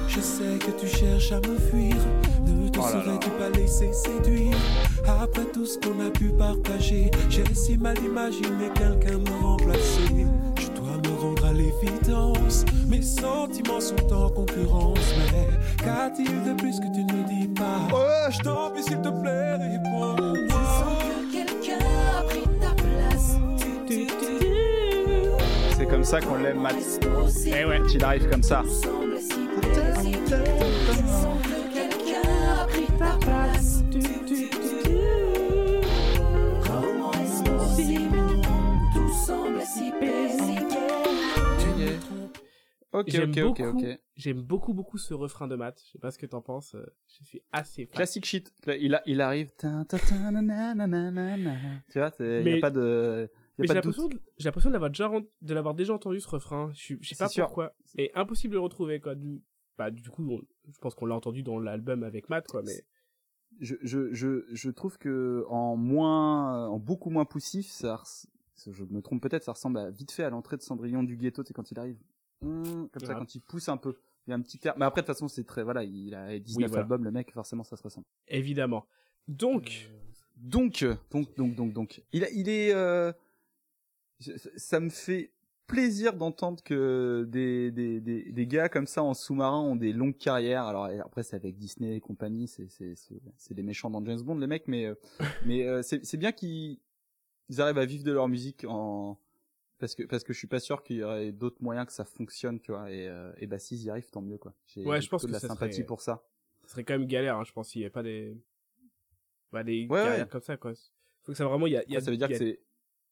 Je sais que tu cherches à me fuir. Ne te Oh serais-tu pas laissé séduire? Après tout ce qu'on a pu partager, j'ai si mal imaginé quelqu'un me remplacer. L'évidence. Mes sentiments sont en concurrence. Mais qu'a-t-il de plus que tu ne dis pas? Je t'en prie, s'il te plaît, réponds-moi. Quelqu'un a pris ta place. C'est comme ça qu'on l'aime, Matt. Eh ouais. Il arrive comme ça. Ok, J'aime ok, ok, beaucoup, ok. j'aime beaucoup, beaucoup ce refrain de maths. Je sais pas ce que t'en penses. euh, Je suis assez fan. Classic shit. Il, a, il arrive. Tu vois, il n'y a pas de. y a Mais pas j'ai l'impression, de- l'avoir déjà, ren- de l'avoir déjà entendu ce refrain. Je, sais pas sûr. pourquoi. Et impossible de le retrouver, quoi. Du, bah, du coup, on- je pense qu'on l'a entendu dans l'album avec Matt, quoi. Mais je, je, je, je trouve que en moins, en beaucoup moins poussif, ça, je me trompe peut-être, ça ressemble à, vite fait à l'entrée de Cendrillon du ghetto, c'est quand il arrive. Hum, comme ça, Ah. quand il pousse un peu. Il y a un petit air. Mais après, de toute façon, c'est très, voilà, il a 19 voilà. albums, le mec, forcément, ça se ressemble. évidemment. Donc, Donc, euh, donc, donc, donc, donc, il a, il est, euh, ça me fait plaisir d'entendre que des, des, des, des gars comme ça en sous-marin ont des longues carrières. Alors après, c'est avec Disney et compagnie, c'est, c'est, c'est, des méchants dans James Bond, les mecs, mais, euh, [LAUGHS] mais euh, c'est, c'est bien qu'ils ils arrivent à vivre de leur musique en, parce que, parce que je suis pas sûr qu'il y aurait d'autres moyens que ça fonctionne, tu vois, et, euh, et bah, s'ils y arrivent, tant mieux, quoi. J'ai Ouais, je pense de que la ça sympathie serait- pour ça. ce serait quand même galère, hein, je pense, s'il y avait pas des, bah, des Ouais, carrières ouais. comme ça, quoi. Faut que ça vraiment, il y a, y a, ça veut dire que a c'est,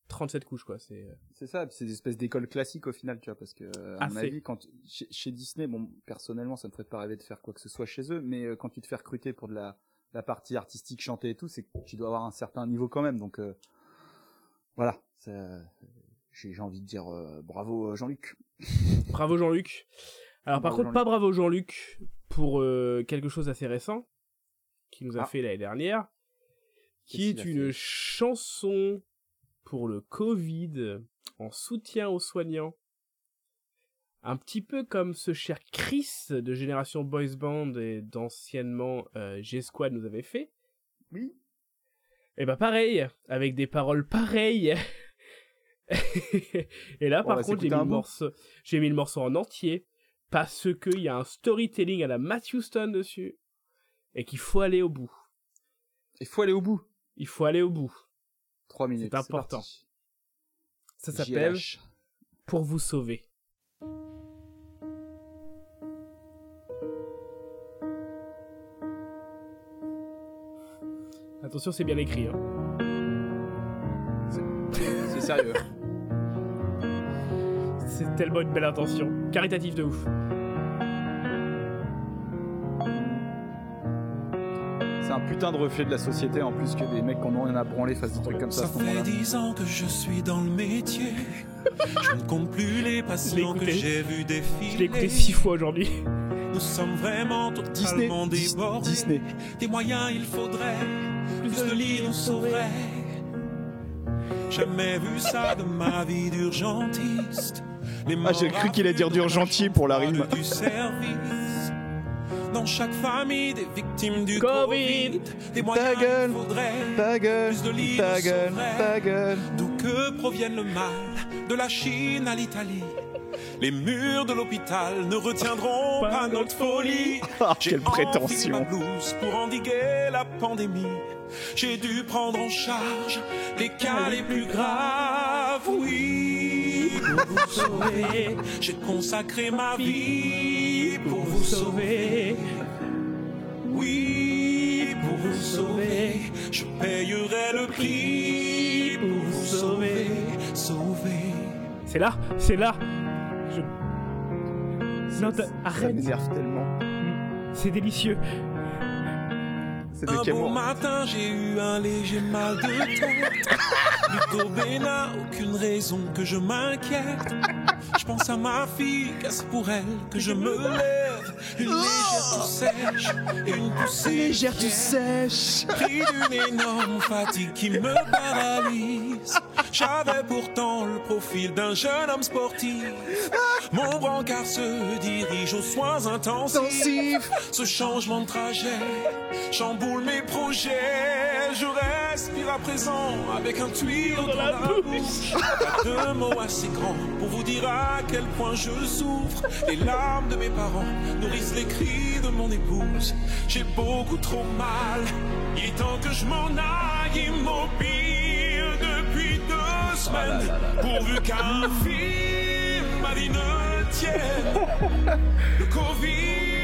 37 couches, quoi. C'est, euh, C'est ça, c'est des espèces d'écoles classiques au final, tu vois, parce que euh, à mon Assez. avis, quand chez, chez Disney, bon, personnellement, ça me ferait pas rêver de faire quoi que ce soit chez eux, mais euh, quand tu te fais recruter pour de la, la partie artistique, chanter et tout, c'est que tu dois avoir un certain niveau quand même, donc euh, voilà. ça- J'ai envie de dire euh, bravo euh, Jean-Luc. Bravo Jean-Luc. Alors par contre, pas bravo Jean-Luc pour euh, quelque chose d'assez récent qu'il nous a Ah. fait l'année dernière, qui est une chanson pour le Covid en soutien aux soignants. Un petit peu comme ce cher Chris de Génération Boys Band et d'anciennement euh, G-Squad nous avait fait. Oui. Et bah pareil, avec des paroles pareilles. [LAUGHS] et là, par va contre, j'ai mis, le morceau, j'ai mis le morceau en entier parce qu'il y a un storytelling à la Matthew Stone dessus et qu'il faut aller au bout. Il faut aller au bout. Il faut aller au bout. Trois minutes. C'est important. Ça s'appelle. Pour vous sauver. Attention, c'est bien écrit. Hein. C'est sérieux. C'est tellement une belle intention. Caritatif de ouf. C'est un putain de reflet de la société en plus que des mecs qu'on en a branlé fassent des trucs comme ça à Ça ce fait dix ans que je suis dans le métier. Je ne compte plus les patients que j'ai vus défiler. Je l'ai écouté six fois aujourd'hui. Nous sommes vraiment Disney, totalement Dis- débordés. Disney. Des moyens il faudrait, plus de lits nous sauveraient. Jamais vu ça de ma vie d'urgentiste. Les Ah, j'ai cru qu'il allait dire d'urgentier pour la rime. Du service. Dans chaque famille des victimes du Covid. Des moyens gueule. Ta gueule, Plus de lits ta gueule, ta gueule. D'où que provienne le mal, de la Chine à l'Italie. Les murs de l'hôpital ne retiendront Pas pas notre folie. Ah, J'ai quelle prétention. ma blouse pour endiguer la pandémie. J'ai dû prendre en charge les cas les plus graves. Oui, pour vous sauver, j'ai consacré ma vie pour vous sauver. Oui, pour vous sauver, je payerai le prix pour vous sauver. sauver. C'est là, c'est là. Je... Non, t'as- Ça arrête. m'énerve tellement. C'est délicieux. C'est de Un beau Cameroun. matin, j'ai eu un léger mal de tête. Plutôt bénin, aucune raison que je m'inquiète. Je pense à ma fille, car c'est pour elle que je me lève? Une légère toux sèche et une poussée. Légère, fière. sèches. Pris d'une énorme fatigue qui me paralyse. J'avais pourtant le profil d'un jeune homme sportif. Mon brancard se dirige aux soins intensifs. Ce changement de trajet chamboule mes projets. Je respire à présent avec un tuyau dans, la, bouche. Pas de mots assez grands pour vous dire à quel point je souffre. Les larmes de mes parents nourrissent les cris de mon épouse. J'ai beaucoup trop mal. Il est temps que je m'en aille immobile depuis deux semaines. Pourvu qu'un film ma vie ne tienne. Le Covid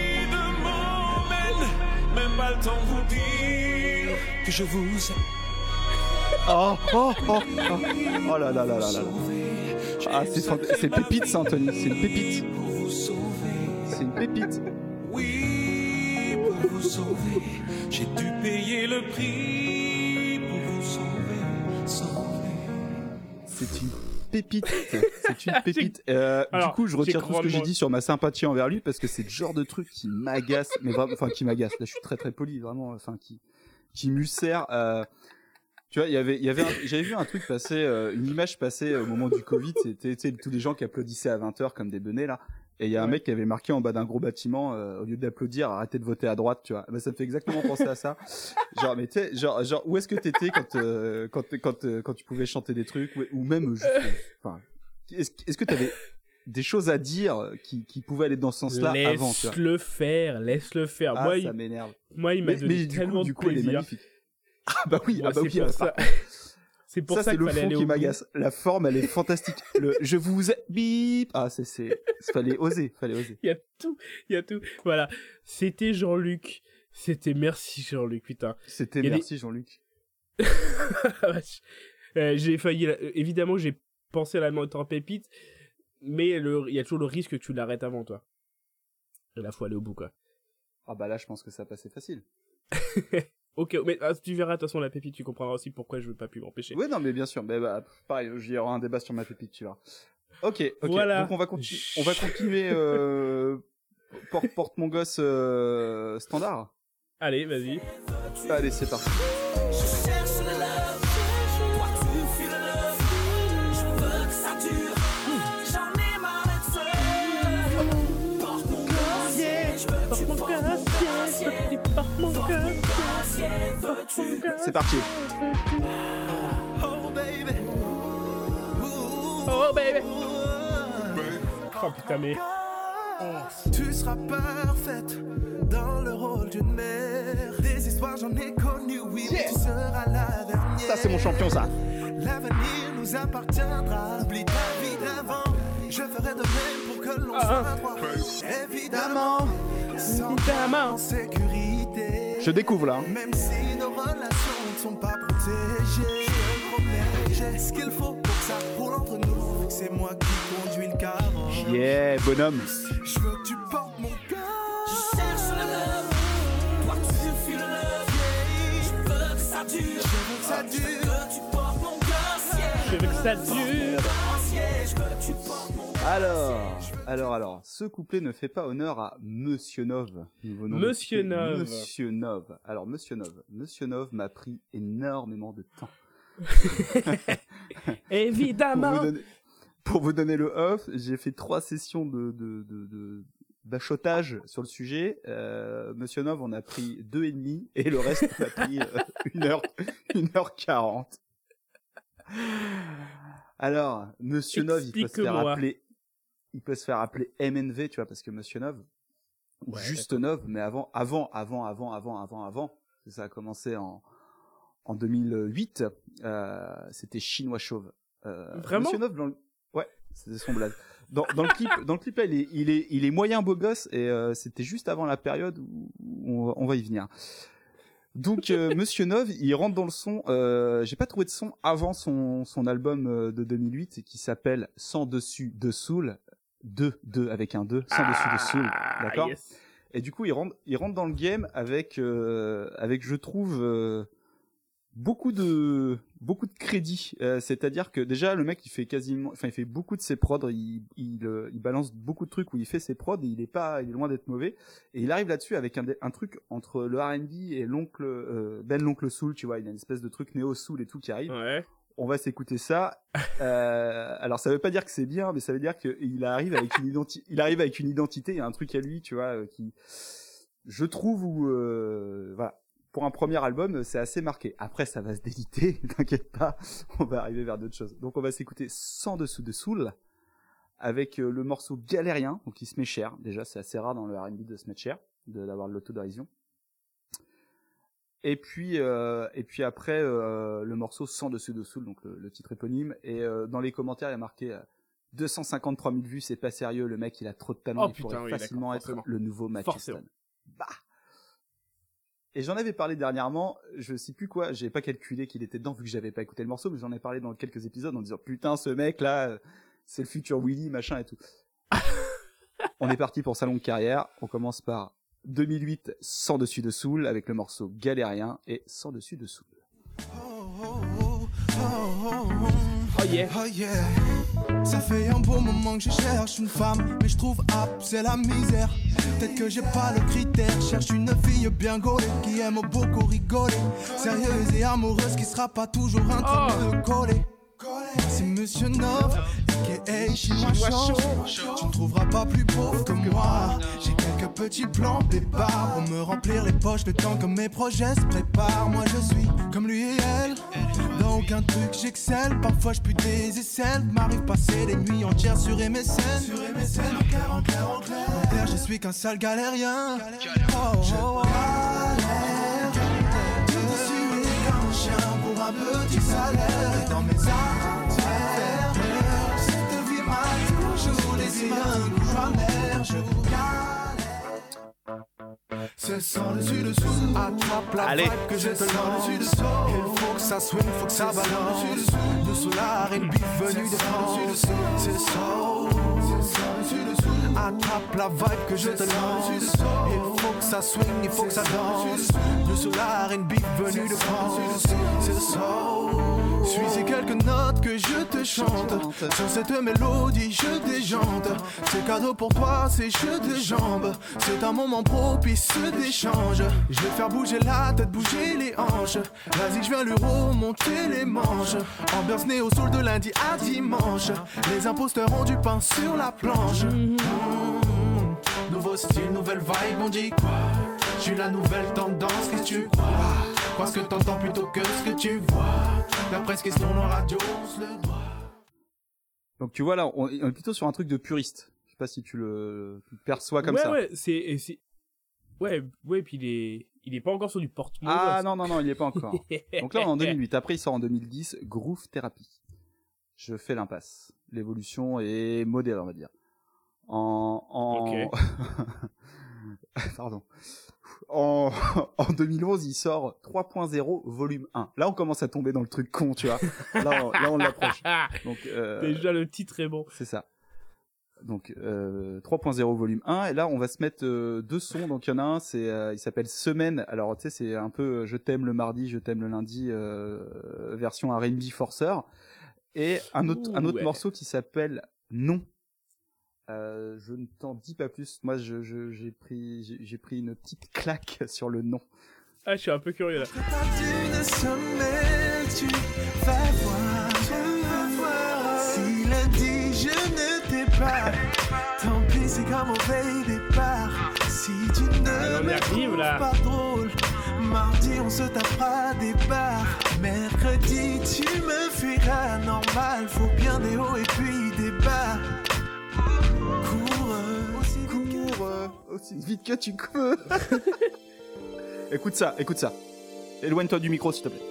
pas le temps de vous dire que je vous aime. Oh, oh, oh, oh. Oh là là là là là là. Ah, c'est pépite ça, Anthony. C'est une pépite. C'est une pépite. Oui, pour vous sauver, j'ai dû payer le prix pour vous sauver, sauver. C'est une pépite. C'est une [LAUGHS] pépite. Euh, Alors, du coup, je retire tout ce que j'ai dit sur ma sympathie envers lui parce que c'est le genre de truc qui m'agace, mais vraiment, enfin, qui m'agace. Là, je suis très très poli, vraiment, enfin, qui, qui. Euh, tu vois, il y avait, il y avait, j'avais vu un truc passer, euh, une image passer au moment du Covid. C'était, tous les gens qui applaudissaient à 20h comme des benets là. Et il y a un Ouais. mec qui avait marqué en bas d'un gros bâtiment, euh, au lieu d'applaudir, arrêtez de voter à droite, tu vois. Bah, ça me fait exactement penser à ça. [LAUGHS] Genre, mais tu sais, genre, genre, où est-ce que t'étais quand, euh, quand, quand, euh, quand tu pouvais chanter des trucs, ou, ou même juste, euh, enfin, est-ce, est-ce que t'avais des choses à dire qui, qui pouvaient aller dans ce sens-là avant, tu vois? Laisse-le faire, laisse-le faire. Ah, moi, ça il, m'énerve. moi, il m'a Mais, donné mais du tellement coup, du de coup, elle est plaisir. magnifique. Ah bah oui, Moi, ah bah oui, ah, ça. C'est pour ça, ça, c'est le fond aller qui m'agace. La forme, elle est fantastique. Le, [LAUGHS] je vous ai... bip. Ah, c'est, c'est, fallait oser, fallait oser. Il y a tout, il y a tout. Voilà. C'était Jean-Luc. C'était merci Jean-Luc, putain. C'était a des- merci Jean-Luc. [LAUGHS] Vache. Euh, j'ai failli, euh, évidemment, j'ai pensé à la mettre en pépite, mais le, il y a toujours le risque que tu l'arrêtes avant toi. Et là, faut aller au bout, quoi. Ah bah là, je pense que ça passait facile. [LAUGHS] Ok, mais ah, tu verras, de toute façon, la pépite, tu comprendras aussi pourquoi je veux pas plus m'empêcher. Ouais, non, mais bien sûr. Mais bah, pareil, il y aura un débat sur ma pépite, tu vois. Ok, ok. Voilà. Donc on va, continu- on va continuer. Euh... Porte, porte mon gosse euh, standard. Allez, vas-y. Allez, c'est parti. Je cherche le love, toi tu fuis le love. Je veux que ça dure, j'en ai marre d'être seul. Porte mon casier, je veux que tu portes mon casier. C'est parti. Oh baby, Oh, baby. Oh, putain, mais. tu seras parfaite dans le rôle d'une mère. Des histoires j'en ai connues, oui, mais tu seras la dernière. Ça, c'est mon champion, ça. L'avenir nous appartiendra. Oublie ta vie d'avant. Je ferai de même pour que l'on soit droit. Évidemment, sans Évidemment. en sécurité. Je découvre là. Même si nos relations ne sont pas protégées, je promets, j'ai ce qu'il faut pour que ça roule entre nous. C'est moi qui conduis le carrosse. Yeah, bonhomme. Je veux que tu portes mon cœur. Je cherche le love. Toi, tu fuis le love. Je veux que ça dure. Je veux que ça dure. Je veux que tu portes mon cœur. Je veux que ça dure. Je veux que tu portes mon Alors, alors, alors, ce couplet ne fait pas honneur à Monsieur Nov. Monsieur. Nov. Monsieur Nov. Alors, Monsieur Nov. Monsieur Nov m'a pris énormément de temps. [LAUGHS] Pour vous Évidemment. donner, pour vous donner le off, j'ai fait trois sessions de, de, de, de- bachotage sur le sujet. Euh, Monsieur Nov, on a pris deux et demi, et le reste, on a pris euh, [LAUGHS] une heure, une heure quarante. Alors, Monsieur Nov, il peut se faire appeler, il peut se faire appeler MNV, tu vois, parce que Monsieur Nov, ou Ouais, juste Nov, mais avant, avant, avant, avant, avant, avant, avant, ça a commencé en, en 2008, euh, c'était Chinois Chauve. Euh, Vraiment Monsieur Nov, dans le... ouais, c'était son blague. Dans, dans le clip, [LAUGHS] dans le clip là, il est, il est, il est moyen beau gosse et euh, c'était juste avant la période où on, va- on va y venir. Donc euh, [LAUGHS] Monsieur Nov, il rentre dans le son. Euh, J'ai pas trouvé de son avant son son album euh, de 2008 et qui s'appelle Sans dessus de Soul, 2 2 avec un 2, Sans dessus de Soul, d'accord. Ah, yes. Et du coup, il rentre il rentre dans le game avec euh, avec je trouve euh, beaucoup de beaucoup de crédit. Euh, C'est-à-dire que déjà le mec il fait quasiment, enfin il fait beaucoup de ses prods, il il, euh, il balance beaucoup de trucs où il fait ses prods et il est pas, il est loin d'être mauvais. Et il arrive là-dessus avec un, un truc entre le R&B et l'oncle euh, Ben l'oncle Soul, tu vois, il y a une espèce de truc néo soul et tout qui arrive. Ouais. On va s'écouter ça. [LAUGHS] Euh, alors ça veut pas dire que c'est bien, mais ça veut dire qu'il arrive avec une identité, il arrive avec une identité, il y a un truc à lui, tu vois, euh, qui, je trouve où, euh, voilà, pour un premier album, c'est assez marqué. Après, ça va se déliter, [LAUGHS] t'inquiète pas, on va arriver vers d'autres choses. Donc on va s'écouter sans dessous de Soul avec le morceau Galérien, donc il se met cher. Déjà, c'est assez rare dans le R&B de se mettre cher, de- d'avoir de l'autodérision. Et puis, euh, et puis après, euh, le morceau Sans dessus de Soul, donc le, le titre éponyme. Et euh, dans les commentaires, il y a marqué euh, 253 000 vues, c'est pas sérieux, le mec, il a trop de talent, Oh, il putain, pourrait oui, facilement être forcément. le nouveau Matt Forcément. Houston. Bah et j'en avais parlé dernièrement, je sais plus quoi, j'ai pas calculé qu'il était dedans vu que j'avais pas écouté le morceau, mais j'en ai parlé dans quelques épisodes en disant putain ce mec là, euh, c'est le futur Willy machin et tout. [LAUGHS] on est parti pour sa longue carrière, on commence par 2008 sans dessus de Soul avec le morceau Galérien et sans dessus de Soul. Oh yeah. Oh yeah. Ça fait un bon moment que je cherche une femme, mais je trouve hop, c'est la misère. Peut-être que j'ai pas le critère. Cherche une fille bien gaulée qui aime beaucoup rigoler. Sérieuse et amoureuse qui sera pas toujours en train de me coller. C'est Monsieur Nov, aka Chinois Chauve. Tu ne trouveras pas plus pauvre que moi. J'ai quelques petits plans départ pour me remplir les poches le temps que mes projets se préparent. Moi je suis comme lui et elle. Dans aucun truc j'excelle. Parfois je pue des aisselles. M'arrive passer des nuits entières sur MSN. Sur MSN, en clair, en clair, en clair. En clair, je suis qu'un sale galérien. Oh, oh, oh. Je te suis comme un chien pour un petit salaire. Dans mes m'a toujours goût amer. Je vous c'est sans dessus dessous. Attrape la Allez. que je te lance. Il faut que ça swing, faut que ça balance. Le solar est venu de France. C'est ça. Attrape la vibe que je te lance. Il faut que ça swing, il faut que ça danse. Le solar est venu de France. C'est ça. Suis ces quelques notes que je te chante. Sur cette mélodie, je déjante. C'est cadeau pour toi, c'est jeu de jambes. C'est un moment propice d'échange. Je vais faire bouger la tête, bouger les hanches. Vas-y, je viens lui remonter les manches. Ambiance néo soul de lundi à dimanche. Les imposteurs ont du pain sur la planche. Mmh. Nouveau style, nouvelle vibe, on dit quoi? Je suis la nouvelle tendance, qu'est-ce que tu crois? Crois ce que t'entends plutôt que ce que tu vois. D'après ce question en radio, on se le doit. Donc tu vois là, on est plutôt sur un truc de puriste. Je sais pas si tu le tu le perçois comme ouais, ça. Ouais, c'est, et c'est- ouais, ouais, puis il est, il est pas encore sur du porte Ah non non non, il est pas encore. [LAUGHS] Donc là on est en 2008. Après il sort en 2010, Groove Therapy. Je fais l'impasse. L'évolution est modérée on va dire. En en [LAUGHS] [LAUGHS] pardon. En, [LAUGHS] en 2011, il sort 3.0 volume 1. Là, on commence à tomber dans le truc con, tu vois. Là, on, là, on l'approche. [LAUGHS] Donc, euh, Déjà, le titre est bon. c'est ça. Donc euh, 3.0 volume 1 et là on va se mettre euh, deux sons donc il y en a un c'est euh, il s'appelle Semaine alors tu sais c'est un peu je t'aime le mardi je t'aime le lundi version R&B forceur et un autre Ouh, un autre ouais. morceau qui s'appelle Non Euh, je ne t'en dis pas plus moi je je- j'ai pris j'ai j'ai pris une petite claque [LAUGHS] sur le nom Ah, je suis un peu curieux là. Tu vas voir, tu vas voir. Si lundi je ne t'ai pas, tant pis, c'est qu'un mauvais départ. Si tu ne on y me trouves pas drôle, mardi on se tapera des bars. Mercredi tu me feras normal, faut bien des hauts et puis des bas. [LAUGHS] aussi vite que tu peux. [LAUGHS] Écoute ça écoute ça. Éloigne-toi du micro s'il te plaît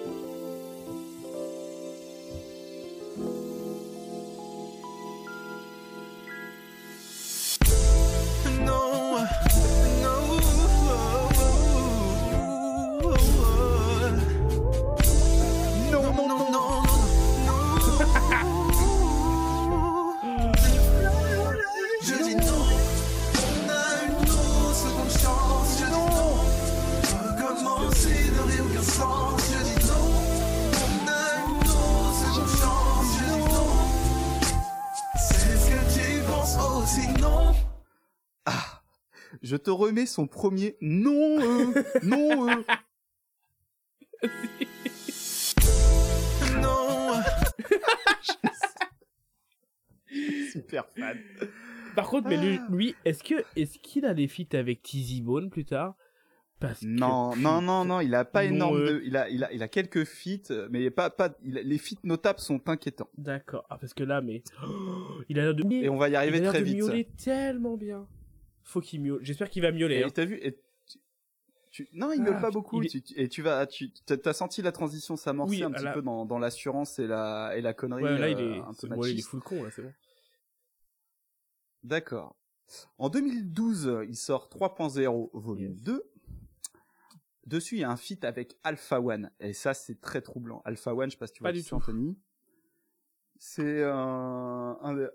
remets son premier non [LAUGHS] euh, non euh. [LAUGHS] Non. super fan. Par contre, mais lui, Ah. lui, est-ce que est-ce qu'il a des feats avec Tizzy Bone plus tard? Parce que Non, non, non, non, il a pas Non, énorme euh. de, il a, il a, il a quelques feats, mais pas, pas, il a- les feats notables sont inquiétants. D'accord. Ah parce que là, mais [GASPS] il a l'air de Et on va y arriver il a l'air très de vite. miauler tellement bien. Faut qu'il miaule. J'espère qu'il va miauler. Et hein. t'as vu, et tu- tu- non, il miaule Ah, pas beaucoup. est- tu- et tu vas, tu, t'as t'as senti la transition s'amorcer Oui, un petit la- peu dans, dans l'assurance et la, et la connerie. Ouais, là, il euh, est, un peu c'est bon, il est full con là, c'est bon. D'accord. En 2012, il sort 3.0 volume 2. Dessus, il y a un feat avec Alpha One. Et ça, c'est très troublant. Alpha One, je sais pas si tu Pas vois du tout. Anthony. C'est un, un,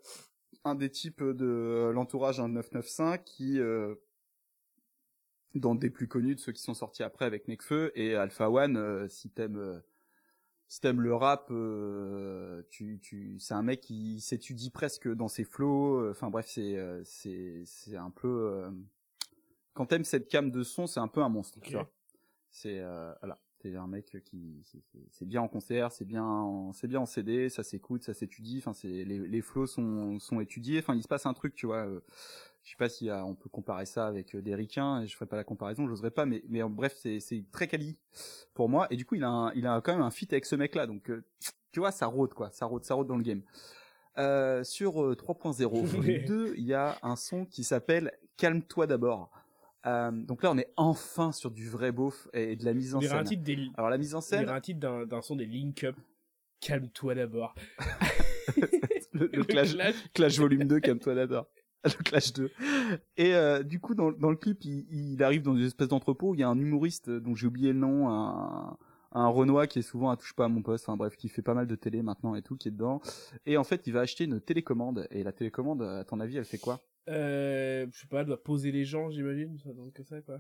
un des types de l'entourage d'un 995 qui, euh, dans des plus connus de ceux qui sont sortis après avec Nekfeu et Alpha One, euh, si t'aimes, euh, si t'aimes le rap, euh, tu, tu, c'est un mec qui s'étudie presque dans ses flows. euh, Enfin bref, c'est, euh, c'est, c'est un peu. euh, quand t'aimes cette cam de son, c'est un peu un monstre. Ok. Tu vois. C'est euh, voilà, t'es un mec qui, c'est- c'est- c'est bien en concert, c'est bien, en, c'est bien en CD, ça s'écoute, ça s'étudie. Enfin, c'est les, les flows sont, sont étudiés. Enfin, il se passe un truc, tu vois. euh, je sais pas si euh, on peut comparer ça avec euh, des ricains, et je ferai pas la comparaison, j'oserais pas, mais, mais en bref, c'est, c'est très quali pour moi. Et du coup, il a, un- il a quand même un feat avec ce mec-là, donc euh, tu vois, ça rôde quoi, ça rôde, ça rôde dans le game. Euh, sur euh, 3.0 volume 2, il y a un son qui s'appelle Calme-toi d'abord. Euh, donc là, on est enfin sur du vrai beauf et de la mise en un scène. titre des, Alors la mise en scène, titre d'un, son des Link Up. Calme-toi d'abord. [LAUGHS] [LAUGHS] le, le clash, Clash volume 2, calme-toi d'abord. [LAUGHS] Le Clash 2. Et euh, du coup, dans, dans le clip, il, il arrive dans une espèce d'entrepôt où il y a un humoriste dont j'ai oublié le nom, un, un Renoir qui est souvent à touche pas à mon poste, enfin bref, qui fait pas mal de télé maintenant et tout, qui est dedans. Et en fait, il va acheter une télécommande. Et la télécommande, à ton avis, elle fait quoi? Euh, je sais pas, elle doit poser les gens, j'imagine. Ça donne que ça, quoi.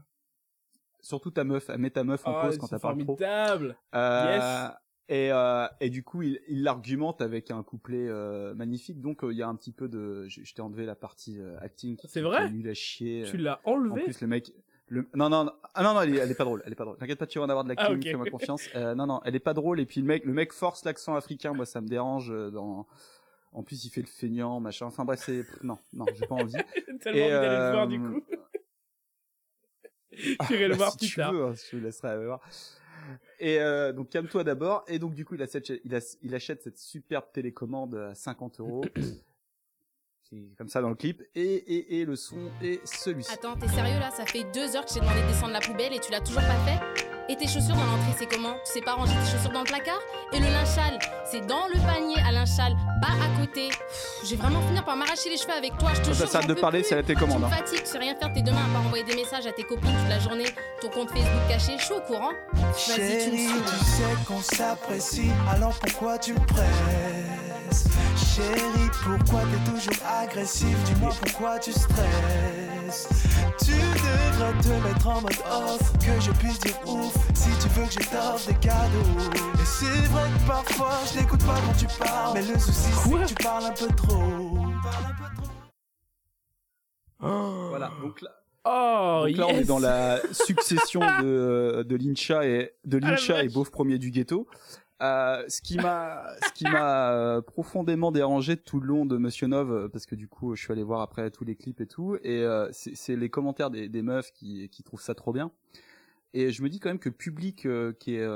Surtout ta meuf, elle met ta meuf en Ah, pause quand t'as parle trop. formidables. Euh, Yes. Et, euh, et du coup, il il l'argumente avec un couplet euh, magnifique. Donc, euh, il y a un petit peu de. Je, je t'ai enlevé la partie acting. C'est vrai nulle à chier. Tu l'as En enlevé plus, le mec. Le... Non, non, non, ah, non, non, elle est, elle est pas drôle. Elle est pas drôle. T'inquiète pas, tu vas en avoir de l'acting, Ah, ok. fais-moi confiance. Non, non, elle est pas drôle. Et puis le mec, le mec force l'accent africain. Moi, ça me dérange. Dans. En plus, il fait le feignant, machin. Enfin bref, c'est non, non, j'ai pas envie. [LAUGHS] Tellement Et, envie d'aller le voir, euh, du coup. [LAUGHS] J'irai le voir si plus tu tard. veux, hein, je te laisserai aller voir. Et euh, donc calme-toi d'abord. Et donc du coup, il, achète, il, a- il achète cette superbe télécommande à 50 euros. [CLEARS THROAT] Comme ça dans le clip. Et, et, et le son est celui-ci. Attends, t'es sérieux là? Ça fait deux heures que je t'ai demandé de descendre la poubelle et tu l'as toujours pas fait? Et tes chaussures dans l'entrée, c'est comment? Tu sais pas ranger tes chaussures dans le placard? Et le linchal, c'est dans le panier à linchal, pas à côté. Je vais vraiment finir par m'arracher les cheveux avec toi, je te jure. ça j'en de parler, plus. c'est la télécommande, Tu me fatigues, tu sais rien faire tes deux mains à part envoyer des messages à tes copines toute la journée. Ton compte Facebook caché, je suis au courant. Vas-y, tu me sais qu'on s'apprécie, alors pourquoi tu me presses? Chérie, pourquoi t'es toujours agressif Dis-moi pourquoi tu stresses? Tu devrais te mettre en mode off, que je puisse dire ouf Si tu veux que je t'offre des cadeaux Et c'est vrai que parfois je n'écoute pas quand tu parles Mais le souci c'est que tu parles un peu trop Voilà. Donc là, Oh, donc là, on est dans la succession de, de Lincha et de Ah, Lincha et. Beauf premier du ghetto. Euh, ce qui m'a, ce qui m'a euh, profondément dérangé tout le long de Monsieur Nov, euh, parce que du coup, je suis allé voir après tous les clips et tout, et euh, c'est les commentaires des, des meufs qui, qui trouvent ça trop bien. Et je me dis quand même que public qui est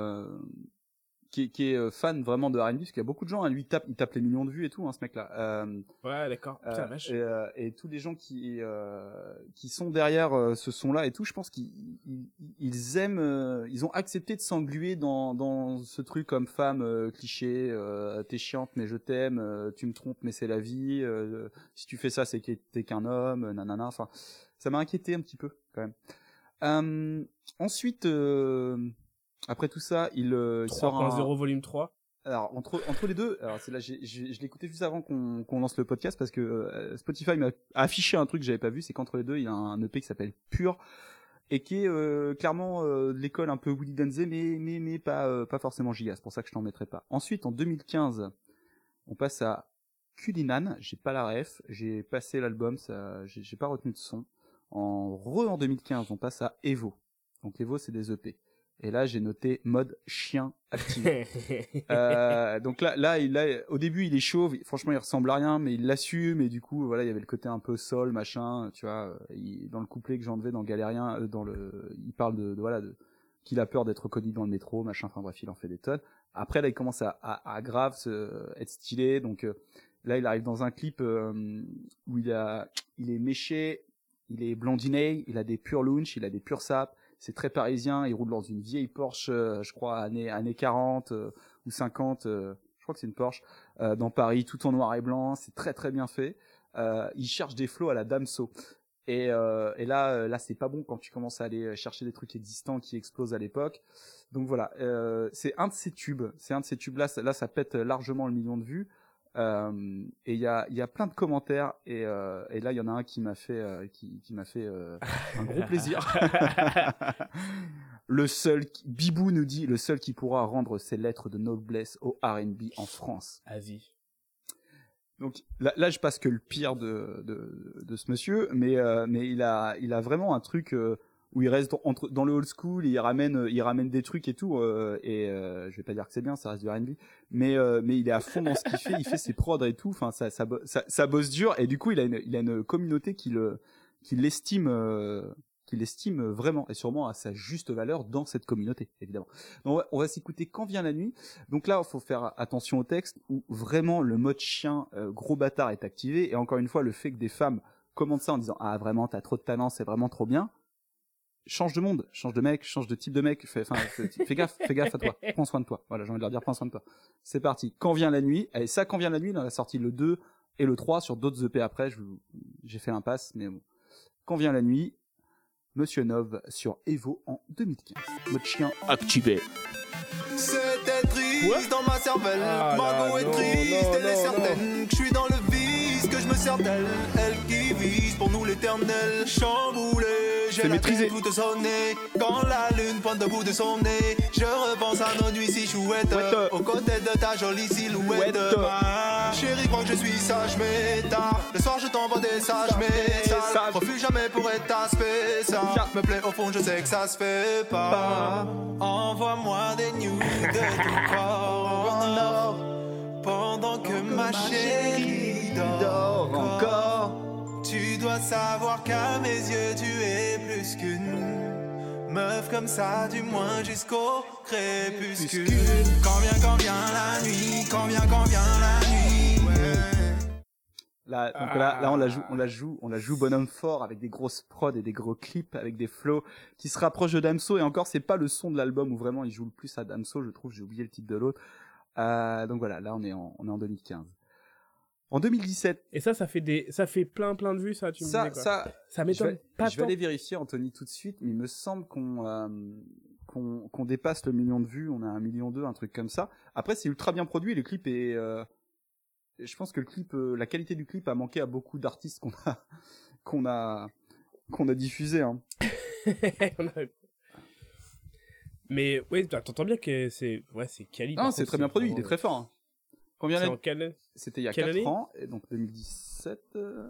qui est, qui est euh, fan vraiment de R&B, parce qu'il y a beaucoup de gens, hein, lui il tape, il tape les millions de vues et tout, hein, ce mec-là. Euh, Ouais, d'accord. Euh, et, euh, et tous les gens qui euh, qui sont derrière ce son-là et tout, je pense qu'ils ils, ils aiment, euh, ils ont accepté de s'engluer dans dans ce truc comme femme euh, cliché, euh, t'es chiante mais je t'aime, euh, tu me trompes mais c'est la vie, euh, si tu fais ça c'est que t'es qu'un homme, nanana. Enfin, ça m'a inquiété un petit peu quand même. Euh, ensuite, euh, après tout ça, il, euh, il sort un 3.0 volume 3. alors entre entre les deux, alors c'est là j'ai- j'ai- je écouté juste avant qu'on qu'on lance le podcast parce que euh, Spotify m'a affiché un truc que j'avais pas vu, c'est qu'entre les deux il y a un EP qui s'appelle Pure et qui est euh, clairement euh, de l'école un peu Willy Denze mais mais mais pas euh, pas forcément giga, c'est pour ça que je t'en mettrai pas. Ensuite en 2015, on passe à Culinan, j'ai pas la ref, j'ai passé l'album, ça j'ai j'ai pas retenu de son. En re en 2015, on passe à Evo. Donc Evo, c'est des EP. Et là, j'ai noté mode chien activé. [LAUGHS] Euh, donc là, là, il, là, au début, il est chauve. Franchement, il ressemble à rien, mais il l'assume. Et du coup, voilà, il y avait le côté un peu sol, machin. Tu vois, euh, il- dans le couplet que j'ai enlevé dans Galérien, euh, dans le, il parle de, de- voilà, de, qu'il a peur d'être reconnu dans le métro, machin. Enfin bref, il en fait des tonnes. Après, là, il commence à, à, à grave se- être stylé. Donc euh, là, il arrive dans un clip où il a, il est méché, il est blondiné, il a des purs lunch, il a des purs sapes. C'est très parisien. Il roule dans une vieille Porsche, euh, je crois, années années 40 euh, ou 50. euh, je crois que c'est une Porsche dans Paris, tout en noir et blanc. C'est très très bien fait. Euh, il cherche des flots à la Damso. Et, euh, et là, là, c'est pas bon quand tu commences à aller chercher des trucs existants qui explosent à l'époque. Donc voilà, euh, c'est un de ces tubes. C'est un de ces tubes là. Là, ça pète largement le million de vues. Euh, et il y a, y a plein de commentaires. Et, euh, et là, il y en a un qui m'a fait, euh, qui, qui m'a fait euh, un gros [LAUGHS] plaisir. le seul, Bibou nous dit, le seul qui pourra rendre ses lettres de noblesse au R&B en France. Vas-y. Donc là, là, je passe que le pire de, de, de ce monsieur, mais, euh, mais il, a, il a vraiment un truc euh, où il reste entre, dans le old school, il ramène, euh, il ramène des trucs et tout, euh, et euh, je vais pas dire que c'est bien, ça reste du R&B, mais, euh, mais il est à fond dans ce qu'il fait, il fait ses prods et tout, enfin ça, ça, ça, ça bosse dur, et du coup il a une, il a une communauté qui le, qui l'estime, euh, qui l'estime vraiment, et sûrement à sa juste valeur dans cette communauté, évidemment. Donc, on va, s'écouter Quand vient la nuit. Donc là, il faut faire attention au texte où vraiment le mode chien euh, gros bâtard est activé. Et encore une fois, le fait que des femmes commentent ça en disant ah vraiment t'as trop de talent, c'est vraiment trop bien. Change de monde, change de mec, change de type de mec. Fais, enfin, fais, fais gaffe, fais gaffe à toi. [LAUGHS] Prends soin de toi. Voilà, j'ai envie de leur dire prends soin de toi. C'est parti. Quand vient la nuit. Et ça, quand vient la nuit, on a sorti le 2 et le 3 sur d'autres EP après. Je vous- J'ai fait l'impasse, mais bon. Quand vient la nuit. Monsieur Nov sur Evo en 2015. Mode chien activé. C'était triste dans ma cervelle. Ah là, Margot est non, triste, non, elle est certaine que je suis dans le vice, que je me sers d'elle. Elle pour nous l'éternel. Chamboulé, j'ai maîtrisé. toute sonnée. Quand la lune pointe au bout de son nez, je repense à nos nuits si chouettes. Aux côtés de ta jolie silhouette. Ma chérie, crois que je suis sage, mais tard. Le soir, je t'envoie des sages, mais sales. Refuse jamais pour être aspect. Ça me plaît au fond, je sais que ça se fait pas. Envoie-moi des news de ton [LAUGHS] corps pendant que ma chérie dort encore. Tu dois savoir qu'à mes yeux, tu es plus qu'une meuf comme ça, du moins jusqu'au crépuscule. Quand vient, quand vient la nuit, quand vient, quand vient la nuit. Là, donc là, on la joue, on la joue, on la joue bonhomme fort avec des grosses prods et des gros clips avec des flows qui se rapprochent de Damso et encore c'est pas le son de l'album où vraiment il joue le plus à Damso, je trouve, j'ai oublié le titre de l'autre. Euh, donc voilà, là on est en 2015. En 2017. Et ça, ça fait des, ça fait plein plein de vues, ça, tu me ça, disais, quoi. ça, ça m'étonne pas Je vais tant. aller vérifier Anthony tout de suite, mais il me semble qu'on euh, qu'on qu'on dépasse le million de vues, on a un million deux, un truc comme ça. Après c'est ultra bien produit, le clip est euh, je pense que le clip, euh, la qualité du clip a manqué à beaucoup d'artistes qu'on a, qu'on a, qu'on a diffusé. Hein. [LAUGHS] Mais oui, t'entends bien que c'est, ouais, c'est quali. Non, c'est très bien produit, il est très fort. Hein. Combien d'années quelle- C'était il y a quelle 4 année ans, et donc 2017, euh,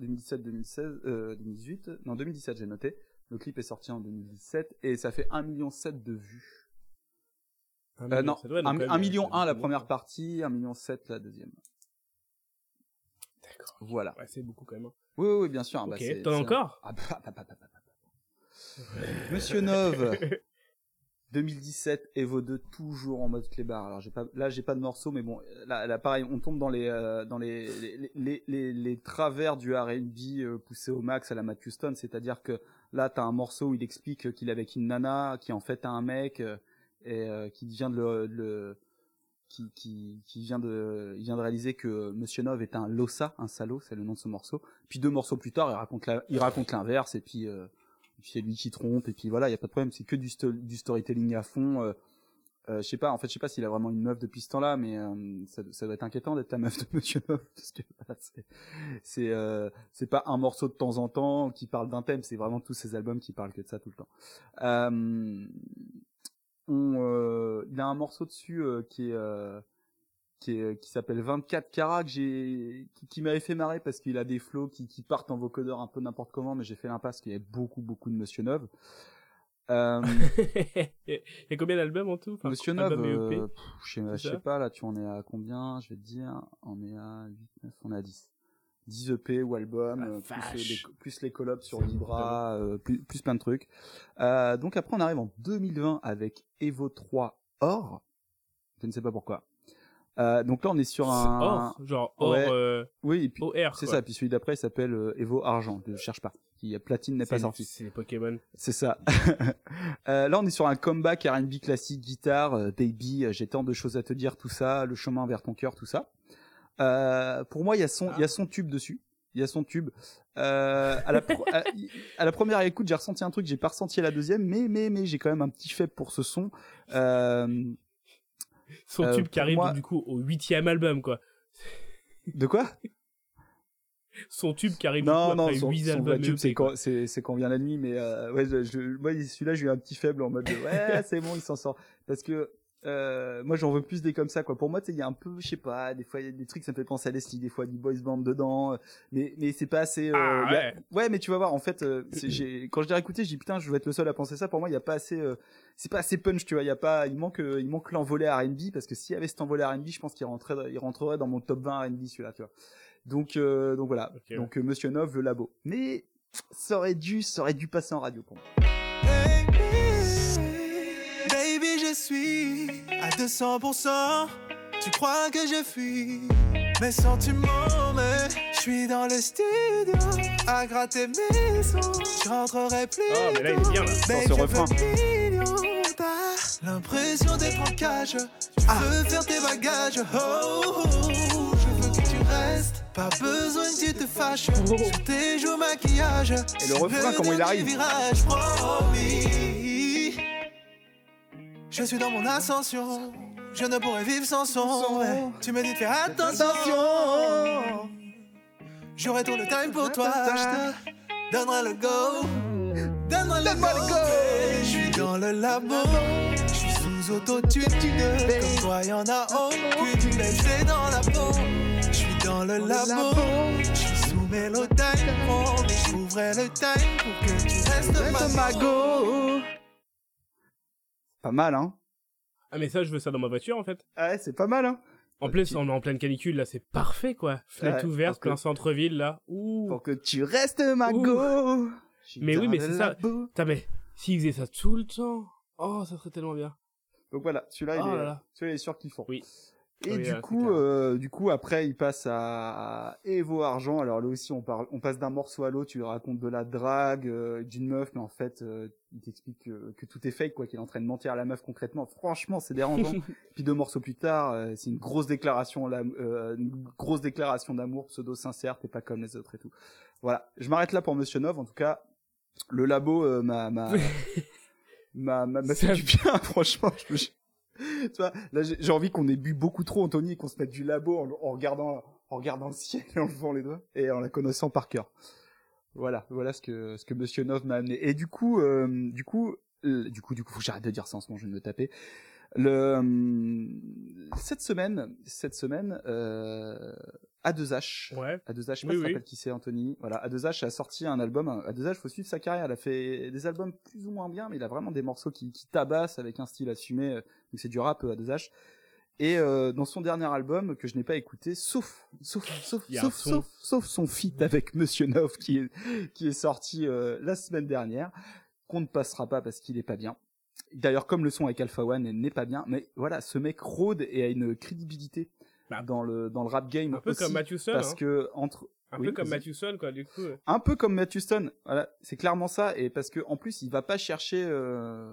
2017, 2016, euh, 2018, non 2017 j'ai noté. Le clip est sorti en 2017 et ça fait 1,7 million de vues. Un Euh, million, non, ça doit être quand 1 même, 1 million euh, 1 la première partie, 1 million 7 la deuxième. D'accord. Voilà. Ouais, c'est beaucoup quand même. hein. Oui, oui, oui, bien sûr. Ok, bah, c'est- t'en as encore ah, bah, bah, bah, bah, bah, bah. Monsieur Nove, [LAUGHS] 2017, Evo 2, toujours en mode clébard. Alors j'ai pas, là j'ai pas de morceau, mais bon, là, là pareil, on tombe dans les, euh, dans les, les, les, les, travers du R&B euh, poussé au max à la Matt Houston, c'est-à-dire que là t'as un morceau où il explique qu'il est avec une nana, qui en fait a un mec euh, et euh, qui vient de le, le qui, qui, qui vient de, il vient de réaliser que Monsieur Nov est un lossa, un salaud, c'est le nom de ce morceau. Puis deux morceaux plus tard, il raconte la, il raconte l'inverse et puis, euh, c'est lui qui trompe et puis voilà, il y a pas de problème, c'est que du, sto- du storytelling à fond. Euh, euh, je sais pas, en fait, je sais pas s'il a vraiment une meuf depuis ce temps-là, mais euh, ça, ça doit être inquiétant d'être la meuf de Monsieur Nov [LAUGHS] parce que voilà, c'est, euh, c'est pas un morceau de temps en temps qui parle d'un thème, c'est vraiment tous ces albums qui parlent que de ça tout le temps. Euh, on, il a un morceau dessus qui est qui, est- qui s'appelle 24 carats que j'ai qui, qui m'avait fait marrer parce qu'il a des flows qui, qui partent en vocodeur un peu n'importe comment mais j'ai fait l'impasse qu'il y avait beaucoup beaucoup de Monsieur Neuve. Euh, [LAUGHS] a combien d'albums en tout? Enfin, Monsieur Neuve, et EP euh, pff, je sais- je sais pas là, tu en es à combien? Je vais te dire, on est à 8, 9, on est à 10. 10 EP ou albums, La euh, plus, les, plus les collabs sur Libra, euh, plus, plus plein de trucs. Euh, donc après on arrive en 2020 avec Evo 3 Or. Je ne sais pas pourquoi. Euh, donc là on est sur un... Or, genre or, euh, oui, et puis, OR, c'est ça. Puis celui d'après il s'appelle euh, Evo Argent. Je cherche pas. Qui Platine n'est pas sorti. C'est les Pokémon. C'est ça. [LAUGHS] Euh, là, on est sur un comeback R&B classique, guitare, euh, baby, euh, j'ai tant de choses à te dire, tout ça, le chemin vers ton cœur, tout ça. Euh, pour moi, il y a son, il y a son tube dessus. Il y a son tube. Euh, à, la à la première écoute, j'ai ressenti un truc, j'ai pas ressenti à la deuxième, mais mais mais j'ai quand même un petit faible pour ce son. Euh, [LAUGHS] Son euh, tube qui pour arrive moi- du coup au huitième album, quoi. De quoi? [LAUGHS] Son tube qui arrive du Non, coup non, après son, huit son albums. tube, EP, c'est quand, c'est, c'est quand vient la nuit, mais euh, ouais, je, je- moi, celui-là, j'ai eu un petit faible en mode, de, ouais, c'est bon, il s'en sort. Parce que, euh, moi, j'en veux plus des comme ça, quoi. Pour moi, tu sais, il y a un peu, je sais pas, des fois, il y a des trucs, ça me fait penser à Leslie, des fois, du boys band dedans, euh, mais, mais c'est pas assez, euh, Ah, a- ouais. mais tu vas voir, en fait, euh, [CLEARS THROAT] j'ai, quand je l'ai réécouté, je dis, putain, je vais être le seul à penser ça. Pour moi, il y a pas assez, euh, c'est pas assez punch, tu vois, il y a pas, il manque, euh, il manque l'envolée R&B, parce que s'il y avait cet envolé R&B, je pense qu'il rentrerait, il rentrerait dans mon top 20 R&B, celui-là, tu vois. Donc, euh, donc voilà. Donc, Monsieur Nov, le labo. Mais, ça aurait dû, ça aurait dû passer en radio pour moi. Suis à 200%. Tu crois que je fuis mes sentiments, mais je suis dans le studio à gratter mes sons. Je rentrerai plus. Ah, mais là, il est bien, là. Ce refrain. l'impression d'être en cage. Tu veux faire tes bagages. Oh, oh, oh. je veux que tu restes. Pas besoin que tu te fâches. Sur tes joues, maquillage. Et le refrain, comment il arrive? virage, promis. Je suis dans mon ascension. Je ne pourrais vivre sans son. Tu me dis de faire attention. J'aurai tout le time pour toi. Je te donnerai le go. Donne-moi le go. Je suis dans le labo. Je suis sous autotune. Comme toi, y'en a aucune. Mais c'est dans la peau. Je suis dans le labo. Je suis sous mélodine. Oh, mais je trouverai le time pour que tu restes ma go. Pas mal, hein. Ah, mais ça, je veux ça dans ma voiture en fait. Ah ouais, c'est pas mal, hein. En plus, on est en pleine canicule là, c'est parfait quoi. Fenêtre Ouais, ouverte, que- plein centre-ville là. Ouh. Pour que tu restes ma go. Mais oui, mais c'est ça. Putain, mais s'ils faisaient ça tout le temps, oh, ça serait tellement bien. Donc voilà, celui-là, Oh il, est, là là. celui-là, il est sûr qu'ils font. Oui. Et Oui, du là, c'est coup, euh, du coup, après, il passe à, à Evo Argent. Alors là aussi, on parle, on passe d'un morceau à l'autre. Tu lui racontes de la drague, euh, d'une meuf, mais en fait, euh, il t'explique que, que tout est fake, quoi, qu'il est en train de mentir à la meuf concrètement. Franchement, c'est dérangeant. [LAUGHS] Puis deux morceaux plus tard, euh, c'est une grosse déclaration, là, euh, une grosse déclaration d'amour, pseudo sincère. T'es pas comme les autres et tout. Voilà. Je m'arrête là pour Monsieur Nov. En tout cas, le labo euh, m'a, m'a, [LAUGHS] m'a, m'a, m'a fait Ça- du bien. [LAUGHS] Franchement, je là j'ai envie qu'on ait bu beaucoup trop, Anthony, qu'on se mette du labo en, regardant, en regardant le ciel, et en levant les doigts et en la connaissant par cœur. Voilà, voilà ce que ce que Monsieur Nov m'a amené. Et du coup, euh, du coup, euh, du coup, du coup, faut que j'arrête de dire ça en ce moment, je vais me taper. Le euh, cette semaine, cette semaine, A2H, Ouais. A2H, je sais pas si oui. qui c'est, Anthony. Voilà, A2H a sorti un album. A2H, faut suivre sa carrière. Elle a fait des albums plus ou moins bien, mais il a vraiment des morceaux qui, qui tabassent avec un style assumé. Donc c'est du rap, euh, A2H. Et euh, dans son dernier album que je n'ai pas écouté, sauf, sauf, sauf, Il sauf, son. sauf, sauf son feat avec Monsieur Nov qui est qui est sorti euh, la semaine dernière, qu'on ne passera pas parce qu'il est pas bien. D'ailleurs, comme le son avec Alpha One n'est pas bien, mais voilà, ce mec rôde et a une crédibilité Bah, dans le dans le rap game Un peu aussi, comme Matthew Sun, parce hein. que entre Un Oui, peu comme vas-y. Matthew Sun, quoi, du coup. un peu comme Matthew Stone, voilà, c'est clairement ça, et parce que en plus il va pas chercher, euh,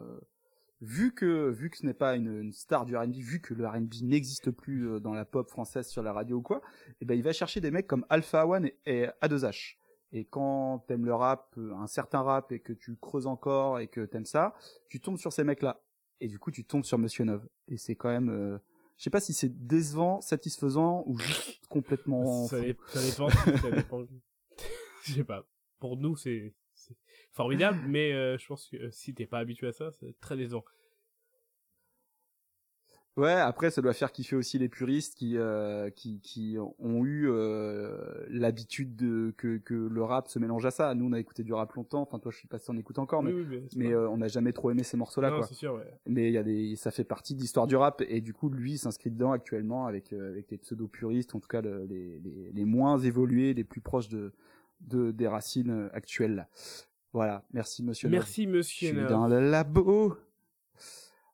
vu que vu que ce n'est pas une, une star du R&B, vu que le R&B n'existe plus euh, dans la pop française sur la radio ou quoi, et ben il va chercher des mecs comme Alpha One et, et A2H. Et quand t'aimes le rap, euh, un certain rap, et que tu creuses encore et que t'aimes ça, tu tombes sur ces mecs-là, et du coup tu tombes sur Monsieur Nov, et c'est quand même, euh, je sais pas si c'est décevant, satisfaisant ou juste complètement. Ça, ça dépend. ça dépend. [LAUGHS] Je sais pas. Pour nous, c'est c'est formidable, mais euh, je pense que euh, si t'es pas habitué à ça, c'est très décevant. Ouais, après ça doit faire kiffer aussi les puristes qui euh, qui qui ont eu euh, l'habitude de que que le rap se mélange à ça. Nous on a écouté du rap longtemps. Enfin toi je suis pas si on écoute encore, mais Oui, oui, mais euh, on n'a jamais trop aimé ces morceaux-là Non, quoi. c'est sûr, ouais. Mais il y a des ça fait partie de l'histoire du rap et du coup lui s'inscrit dedans actuellement avec euh, avec les pseudo puristes, en tout cas le- les, les les moins évolués, les plus proches de de des racines actuelles là. Voilà, merci monsieur. Merci, monsieur Je suis dans le labo.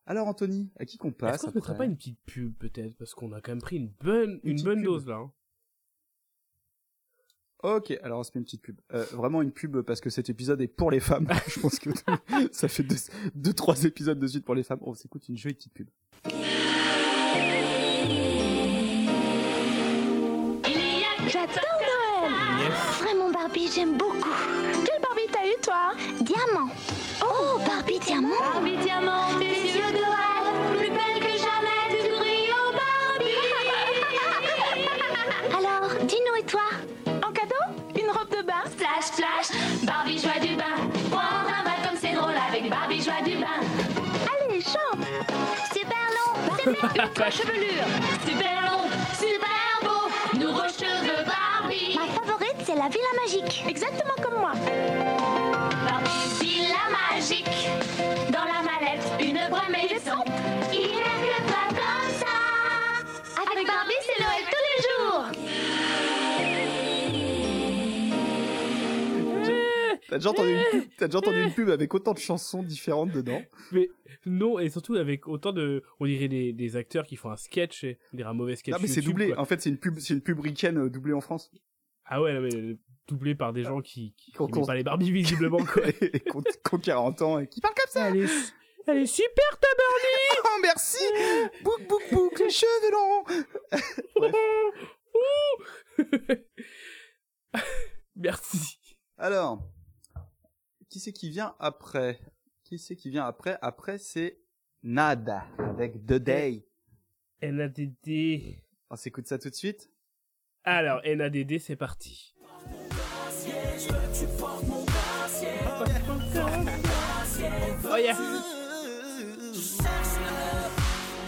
Alors Anthony, à qui qu'on passe Est-ce qu'on après pas une petite pub peut-être parce qu'on a quand même pris une bonne une, bonne pub. dose là. hein. Ok, alors on se met une petite pub. Euh, vraiment une pub parce que cet épisode est pour les femmes. [LAUGHS] Je pense que ça fait deux, deux, trois épisodes de suite pour les femmes. On s'écoute une jolie petite pub. J'adore Noël Vraiment Barbie, j'aime beaucoup. Quelle Barbie t'as eu toi? Diamant. Oh, Barbie diamant. Barbie diamant, tes yeux de rêve, plus belle que jamais, tu brilles au Barbie. [LAUGHS] Alors, dis-nous et toi En cadeau Une robe de bain Splash, splash, Barbie joie du bain. Prendre un bain comme c'est drôle avec Barbie joie du bain. Allez, chante Super long, c'est [LAUGHS] ultra chevelure. Super long, super beau, nouveau cheveux Barbie. Ma favorite, c'est la Villa Magique. Exactement comme moi. Barbie Magique. Dans la mallette, une vraie maison. Il n'y a que toi comme ça. Avec Barbie, c'est Noël tous les jours. T'as déjà entendu une pub, t'as déjà entendu une pub avec autant de chansons différentes dedans Mais non, et surtout avec autant de. On dirait des, des acteurs qui font un sketch, et on dirait un mauvais sketch. Non mais c'est YouTube, doublé. quoi. En fait, c'est une pub, c'est une pub ricaine euh, doublée en France. Ah ouais, non, mais doublé par des gens qui, qui, qui Qu'on- aiment pas les Barbie visiblement, quoi. [LAUGHS] et qu'on qu'on 40 ans et qui parle comme ça. Elle est, elle est super ta Barbie [LAUGHS] Oh merci. Bouc bouc bouc les cheveux longs. [LAUGHS] Merci. Alors, qui c'est qui vient après? Qui c'est qui vient après? Après c'est Nada avec The Day. NADD. On s'écoute ça tout de suite. Alors, NADD, c'est parti. Yeah.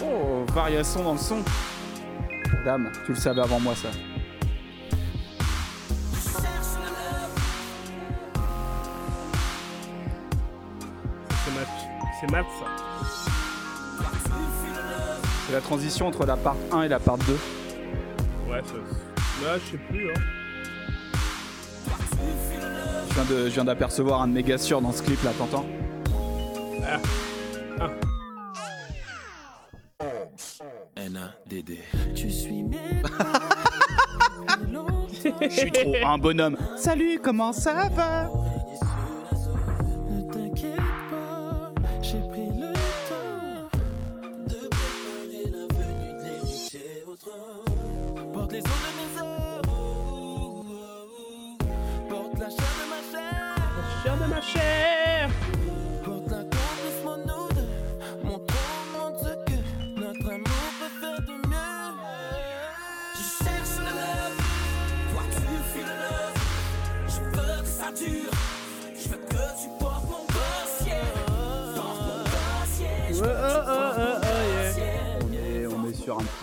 Oh, variation dans le son. Dame, tu le savais avant moi ça. C'est mat. C'est mat, ça. C'est la transition entre la part 1 et la part 2. Ouais, ça. Là, je sais plus, hein. Je viens de, je viens d'apercevoir un de mes gars sûrs dans ce clip là, t'entends? Tu suis mes [LAUGHS] Je suis trop un bonhomme. Salut, comment ça va?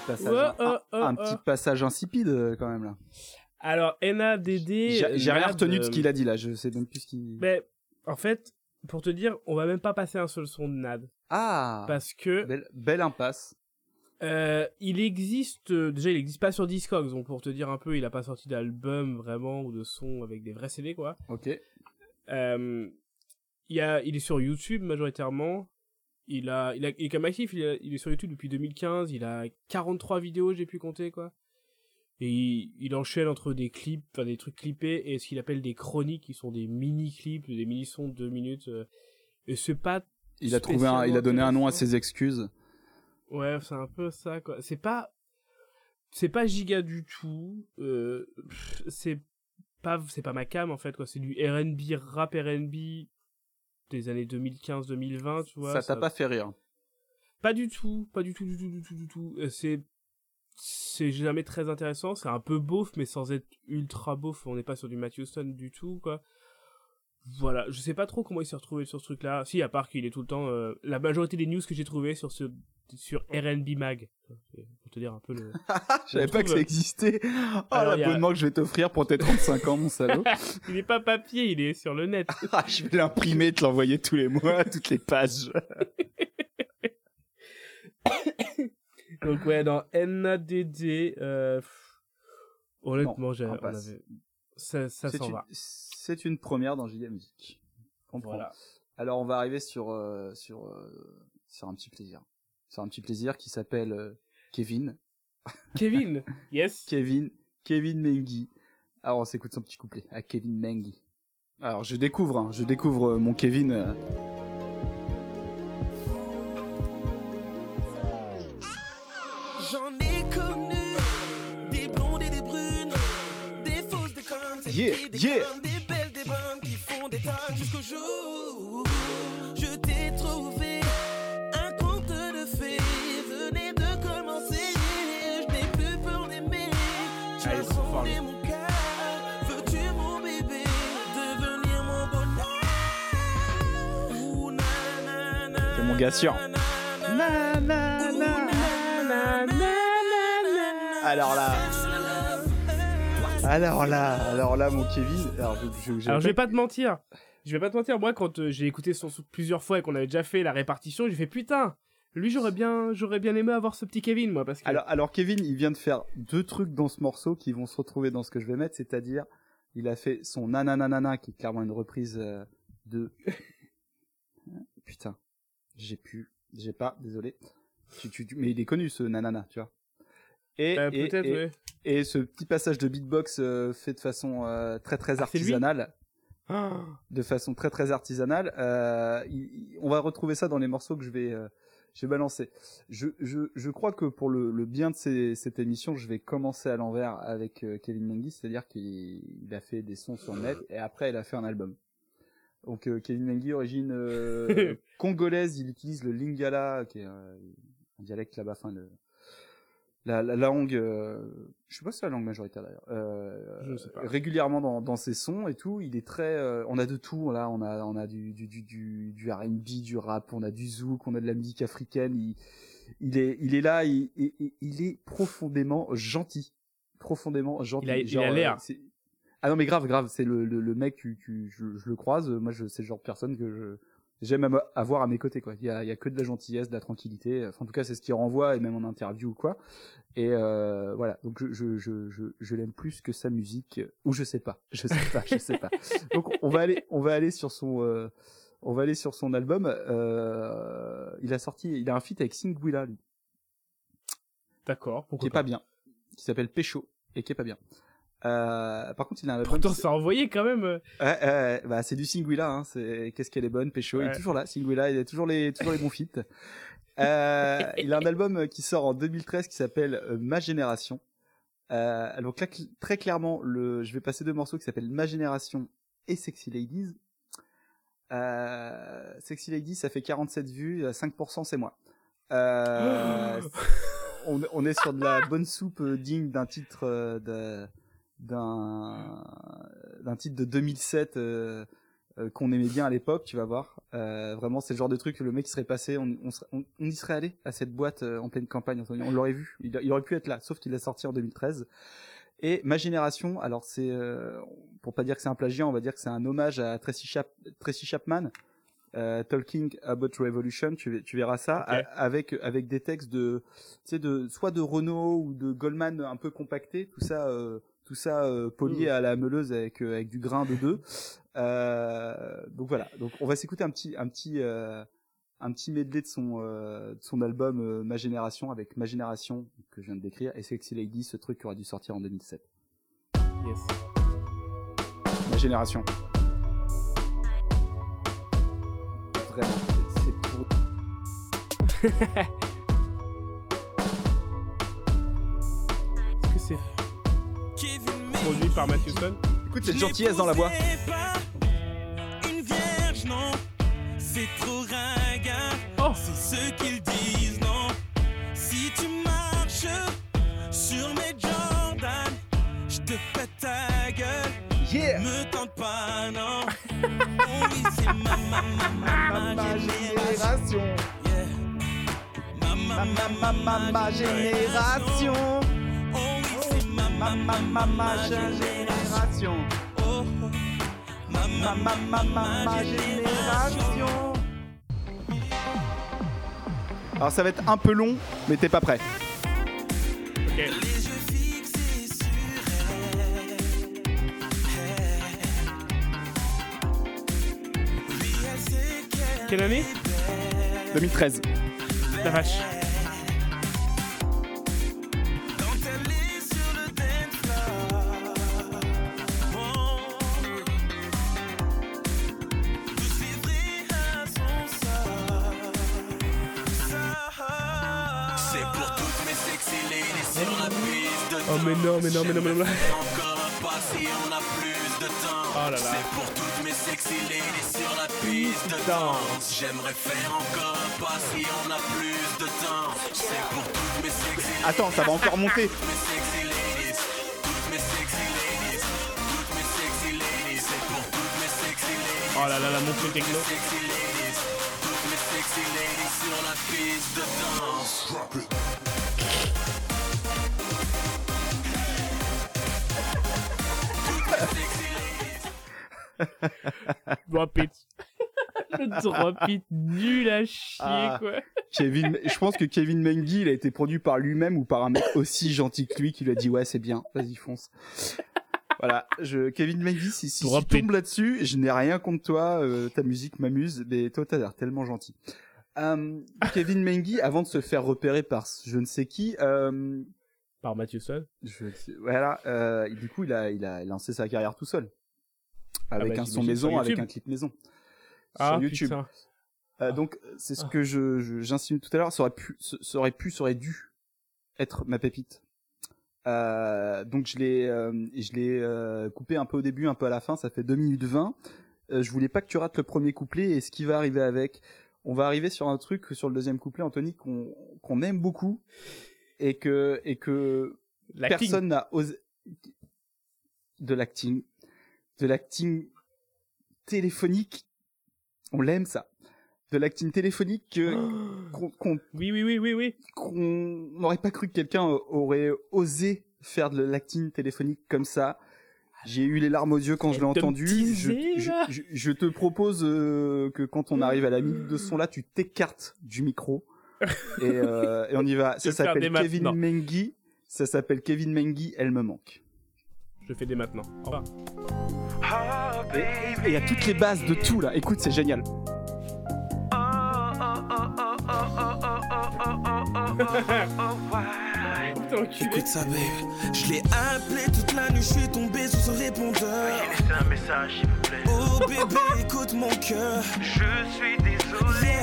Passage, Ouais, un, un petit passage insipide euh, quand même là. Alors, NADD. J'ai j'ai rien retenu de ce euh, qu'il a dit là, je sais même plus ce qu'il. Mais, en fait, pour te dire, on va même pas passer un seul son de Nad. Ah Parce que. belle, belle impasse. Euh, il existe euh, déjà il existe pas sur Discogs donc pour te dire un peu il a pas sorti d'album vraiment ou de son avec des vrais CD quoi Ok. euh, il y a il est sur YouTube majoritairement il a il, a, il est quand même actif il, a- il est sur YouTube depuis 2015 il a 43 vidéos j'ai pu compter quoi et il, il enchaîne entre des clips enfin des trucs clippés et ce qu'il appelle des chroniques qui sont des mini clips des mini sons de 2 minutes euh, et c'est pas Il a trouvé un, il a donné un nom à ses excuses. Ouais, c'est un peu ça, quoi. C'est pas, c'est pas giga du tout. Euh, c'est pas, c'est pas ma cam en fait, quoi. C'est du R&B, rap R&B des années 2015-2020, tu vois. ça t'a pas fait rire. Pas du tout, pas du tout, du tout, du tout, du tout. Euh, C'est, c'est jamais très intéressant. C'est un peu beauf, mais sans être ultra beauf. On n'est pas sur du Matthew Stone du tout, quoi. Voilà, je sais pas trop comment il s'est retrouvé sur ce truc-là. Si, à part qu'il est tout le temps. euh, la majorité des news que j'ai trouvées sur ce sur RNB Mag. Pour te dire un peu le. [LAUGHS] Je savais pas que ça existait. Oh, y a- l'abonnement que je vais t'offrir pour tes 35 ans, mon salaud. [LAUGHS] il est pas papier, il est sur le net. [LAUGHS] Ah, je vais l'imprimer, te l'envoyer tous les mois, toutes les pages. [COUGHS] Donc ouais, dans NADD, euh, honnêtement, j'ai, on avait, ça, ça s'en va. C'est une première dans Musique. Comprends. Voilà. Alors on va arriver sur euh, sur euh, sur un petit plaisir. Sur un petit plaisir qui s'appelle euh, Kevin. Kevin, [LAUGHS] yes. Kevin Kevin Mengi. Alors on s'écoute son petit couplet à Kevin Mengi. Alors je découvre, hein, je découvre euh, mon Kevin. euh, J'en ai connu des blondes et des brunes, des fausses, des connes, des Yeah, yeah. des jusqu'au jour je t'ai trouvé un conte de fées venait de commencer. Je n'ai plus peur d'aimer, tu as lui. mon cœur. Veux-tu mon bébé devenir mon bonheur? C'est mon gars sûr. na, na, na, na, Alors là. [LAUGHS] Alors là, alors là, mon Kevin. Alors je, je, Alors je vais pas te mentir, je vais pas te mentir, moi quand euh, j'ai écouté son son plusieurs fois et qu'on avait déjà fait la répartition, j'ai fait putain, lui j'aurais bien, j'aurais bien aimé avoir ce petit Kevin moi parce que. Alors, alors Kevin, il vient de faire deux trucs dans ce morceau qui vont se retrouver dans ce que je vais mettre, c'est-à-dire, il a fait son nananana qui est clairement une reprise euh, de. [LAUGHS] Putain, j'ai pu, j'ai pas, désolé. Tu, tu, tu- mais il est connu ce nanana, tu vois. Et, Euh, et, peut-être, et, ouais. et ce petit passage de beatbox euh, fait de façon euh, très très Ah, artisanale. Ah. [GASPS] de façon très très artisanale. Euh, il- il- on va retrouver ça dans les morceaux que je vais, euh, je vais balancer. Je, je, je crois que pour le, le bien de ces- cette émission, je vais commencer à l'envers avec Kevin Mengi, c'est-à-dire qu'il il a fait des sons sur le net et après il a fait un album. Donc Kevin Mengi, origine euh, [LAUGHS] congolaise, il utilise le lingala, qui est un dialecte là-bas, enfin le, la, la langue, euh, je sais pas si c'est la langue majoritaire d'ailleurs, euh, Je sais pas. régulièrement dans, dans ses sons et tout, il est très, euh, on a de tout là, on a on a du du du du, du R&B, du rap, on a du zouk, on a de la musique africaine, il il est il est là, il, il, est profondément gentil, profondément gentil. Il a- il Genre, a l'air. euh, c'est- ah non mais grave grave, c'est le, le le mec tu, tu je, je le croise, moi je c'est le genre de personne que je j'aime avoir à mes côtés quoi. Il y a, y a que de la gentillesse, de la tranquillité. Enfin, en tout cas, c'est ce qu'il renvoie et même en interview ou quoi. Et euh, voilà. Donc je je je je, je l'aime plus que sa musique ou je sais pas, je sais pas, je sais pas. [LAUGHS] Donc on va aller on va aller sur son euh, on va aller sur son album. Euh, il a sorti, il a un feat avec Singwilla lui, D'accord, qui est pas bien, qui s'appelle Pécho et qui est pas bien. Euh, par contre, il a un album. Pourtant ça envoyé quand même. euh. Bah c'est du Singuila, hein. C'est qu'est-ce qu'elle est bonne, Pécho. Il est toujours là, Singuila. Il a toujours les toujours les bons feats. Euh, [LAUGHS] il a un album qui sort en 2013 qui s'appelle Ma Génération. Donc là, très clairement, le, je vais passer deux morceaux qui s'appellent Ma Génération et Sexy Ladies. Sexy Ladies, ça fait 47 vues, euh, 5% c'est moi. Euh, on, on est sur de la bonne soupe digne d'un titre de d'un d'un titre de 2007 euh, euh, qu'on aimait bien à l'époque, tu vas voir. Euh, vraiment, c'est le genre de truc que le mec serait passé, on, on, on- on y serait allé à cette boîte en pleine campagne, on, on l'aurait vu. Il, il aurait pu être là, sauf qu'il l'a sorti en 2013. Et ma génération, alors c'est pour pas dire que c'est un plagiat, on va dire que c'est un hommage à Tracy, Chap- Tracy Chapman. Euh, Talking About Revolution, tu, tu verras ça, a- avec avec des textes de, tu sais, de soit de Renault ou de Goldman un peu compactés, tout ça, euh, tout ça euh, polié Mm. à la meuleuse avec euh, avec du grain de deux. Euh, donc voilà, donc on va s'écouter un petit un petit euh, un petit medley de son de son album Ma Génération avec Ma Génération que je viens de décrire et Sexy Lady, ce truc qui aurait dû sortir en 2007. Yes. Ma Génération. Vraiment, c'est- c'est [LAUGHS] pour Est-ce que c'est produit par Matthew Stone Écoute cette gentillesse dans la voix. Une vierge, non, c'est trop ringard. C'est ce qu'ils disent, non. Si tu marches sur mes Jordan, je te pète ta gueule. Yeah. Me tente pas, non. [LAUGHS] Oh oui, c'est ma, ma, ma, ma, ma génération. Yeah. Ma, ma, ma, ma, ma, ma génération. Oh ma, ma, ma, ma, ma génération. Oh. Ma, ma, ma, ma, ma, ma génération. Alors ça va être un peu long, mais t'es pas prêt. Ok. Les yeux fixés sur elle. Oui, elle sait qu'elle Quelle année 2013. La vache. Mais non, mais non, mais non, mais non. Encore un pas si on a plus de temps. Oh là là. C'est pour toutes mes sexy ladies sur la piste de danse. J'aimerais faire encore un pas si on a plus de temps. C'est pour toutes mes sexy ladies. Attends, ça va encore monter. Toutes mes sexy ladies. Toutes mes sexy ladies. Toutes mes sexy ladies. C'est pour toutes mes sexy ladies. Oh là là, la montée techno. Sexy ladies. Toutes mes sexy ladies sur la piste de danse. Drop it. [LAUGHS] Le drop it nul à chier, Ah. quoi. Kevin, je pense que Kevin Mengi, il a été produit par lui-même ou par un mec aussi gentil que lui qui lui a dit ouais c'est bien, vas-y fonce. Voilà, je, Kevin Mengi, si, si tu tombes là-dessus, je n'ai rien contre toi, euh, ta musique m'amuse, mais toi t'as l'air tellement gentil. Euh, Kevin Mengi, avant de se faire repérer par je ne sais qui, euh, Par Mathieu Son. je, voilà, euh, du coup il a, il a lancé sa carrière tout seul, avec bah, un son maison, avec un clip maison, Ah, sur YouTube. putain. Euh, donc c'est ce Ah. que je je- j'insinue tout à l'heure, ça aurait pu, ça aurait pu, ça aurait dû être ma pépite. Euh, donc je l'ai euh, je l'ai euh, coupé un peu au début, un peu à la fin, ça fait 2 minutes 20. Euh, je voulais pas que tu rates le premier couplet et ce qui va arriver avec. On va arriver sur un truc sur le deuxième couplet Anthony qu'on qu'on aime beaucoup et que et que personne n'a osé de l'acting de l'acting téléphonique on l'aime ça de l'acting téléphonique que- [GASPS] qu'on Oui, oui, oui, oui, oui. qu'on n'aurait pas cru que quelqu'un aurait osé faire de l'acting téléphonique comme ça. J'ai eu les larmes aux yeux quand je l'ai entendu. Je, teasait, je, là. je- je te propose euh, que quand on arrive à la minute de ce son-là, tu t'écartes du micro et, euh, et on y va. Ça s'appelle Kevin. Mengi. Ça s'appelle Kevin Mengi. Elle me manque. Je fais dès maintenant. Au revoir. Et et il y a toutes les bases de tout là. Écoute, c'est génial. [LAUGHS] Écoute ça, babe. Je l'ai appelé toute la nuit, je suis tombé sur son répondeur. laissé un message, s'il vous plaît. Oh bébé, écoute mon cœur. Je suis désolé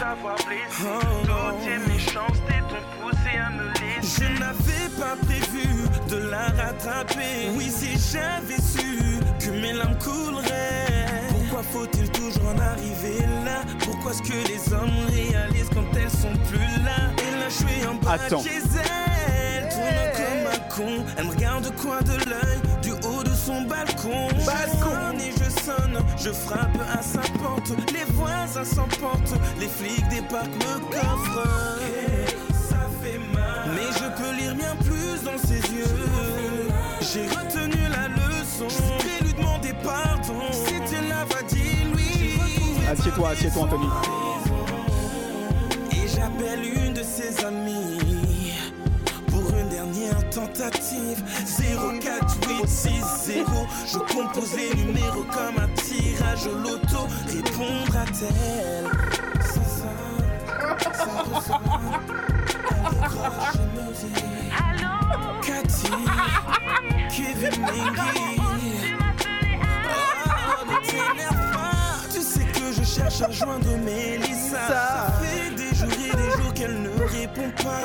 t'avoir blessé. D'autres méchanceté t'ont poussé à me laisser. Je n'avais pas prévu de la rattraper. Oui, si j'avais su que mes larmes couleraient. Pourquoi faut-il toujours en arriver là? Pourquoi est-ce que les hommes réalisent quand elles sont plus là? Et là, je suis en bas Attends. chez elle, tournant comme un con. Elle me regarde du coin de l'œil, son balcon. Je sonne et je sonne, je frappe à sa porte. Les voisins s'emportent, les flics débarquent, me coffrent. Ça fait mal. Mais je peux lire bien plus dans ses yeux. J'ai retenu la leçon. Je vais lui demander pardon. Si tu l'avais dit, lui. Assieds-toi, assieds-toi, Anthony. Et j'appelle une de ses amies dernière tentative. 04860. Je compose les numéros comme un tirage au loto. Répondra-t-elle Ça sonne, ça. Elle décroche et me dit Cathy, Kevin Mengi. Oh, pas. Tu sais que je cherche à joindre Mélissa. Ça fait des jours et des jours qu'elle ne répond pas.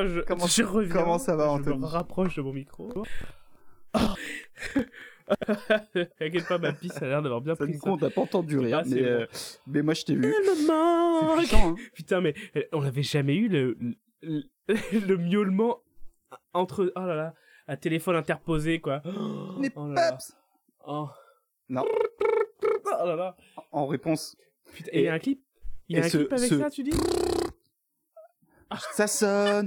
Attends, je, Comment- je reviens. comment ça va, Je Anthony me rapproche de mon micro. [LAUGHS] T'inquiète pas, ma pisse a l'air d'avoir bien Ça pris du coup, on t'a pas entendu rire, Ah, mais, euh, mais moi je t'ai vu. C'est puissant, hein. [LAUGHS] Putain, mais on n'avait jamais eu le, le, [LAUGHS] le miaulement entre. Oh là là, un téléphone interposé, quoi. [GASPS] Les Oh là là. Oh. Non. Oh là là. En réponse. Putain, et il y a un clip? Il y a un ce- clip avec ce- ça, tu dis? Ça sonne.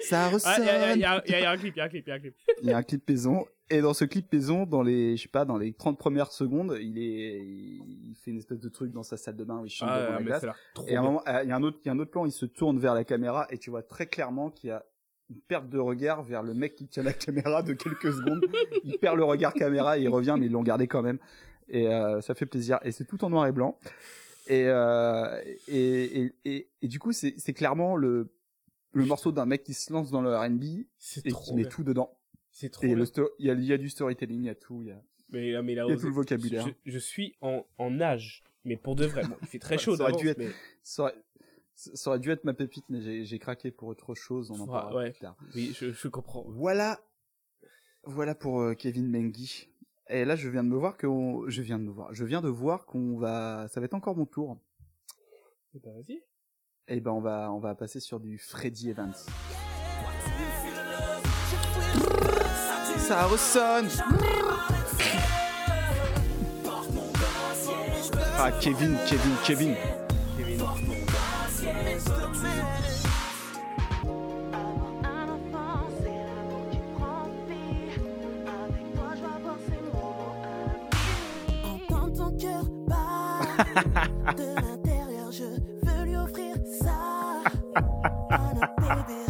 Ça Ah, ressonne. il y, a- il y a- un clip, il y a un clip, il y a un clip. Il y a un clip maison. Et dans ce clip maison, dans les, je sais pas, dans les 30 premières secondes, il est, il fait une espèce de truc dans sa salle de bain où il chante Ah, devant la glace. Et à un moment, euh, il y a un autre, il y a un autre plan, il se tourne vers la caméra et tu vois très clairement qu'il y a une perte de regard vers le mec qui tient la caméra de quelques secondes. il perd le regard caméra et il revient, mais ils l'ont gardé quand même. Et euh, ça fait plaisir. Et c'est tout en noir et blanc. Et, euh, et, et, et, et du coup, c'est c'est clairement le, le morceau d'un mec qui se lance dans le R&B et trop qui met tout dedans. C'est trop Et le il y a, y a du storytelling, il y a tout. Il y a... Mais, là, mais là, Il y a tout le vocabulaire. Je, je suis en, en nage, mais pour de vrai. Bon, il fait très [LAUGHS] chaud ça, aurait dû être, mais- ça, aurait, ça aurait dû être ma pépite, mais j'ai j'ai craqué pour autre chose. On en Faudra- parlera ouais. plus tard. Oui, je, je comprends. Voilà, voilà pour euh, Kevin Mengi. Et là, je viens de me voir qu'on, je viens de me voir, je viens de voir qu'on va, ça va être encore mon tour. Eh ben, vas-y. Et ben, on va, on va passer sur du Freddy Evans. Ça ressonne. Ah, Kevin, Kevin, Kevin. De l'intérieur, je veux lui offrir ça. [LAUGHS]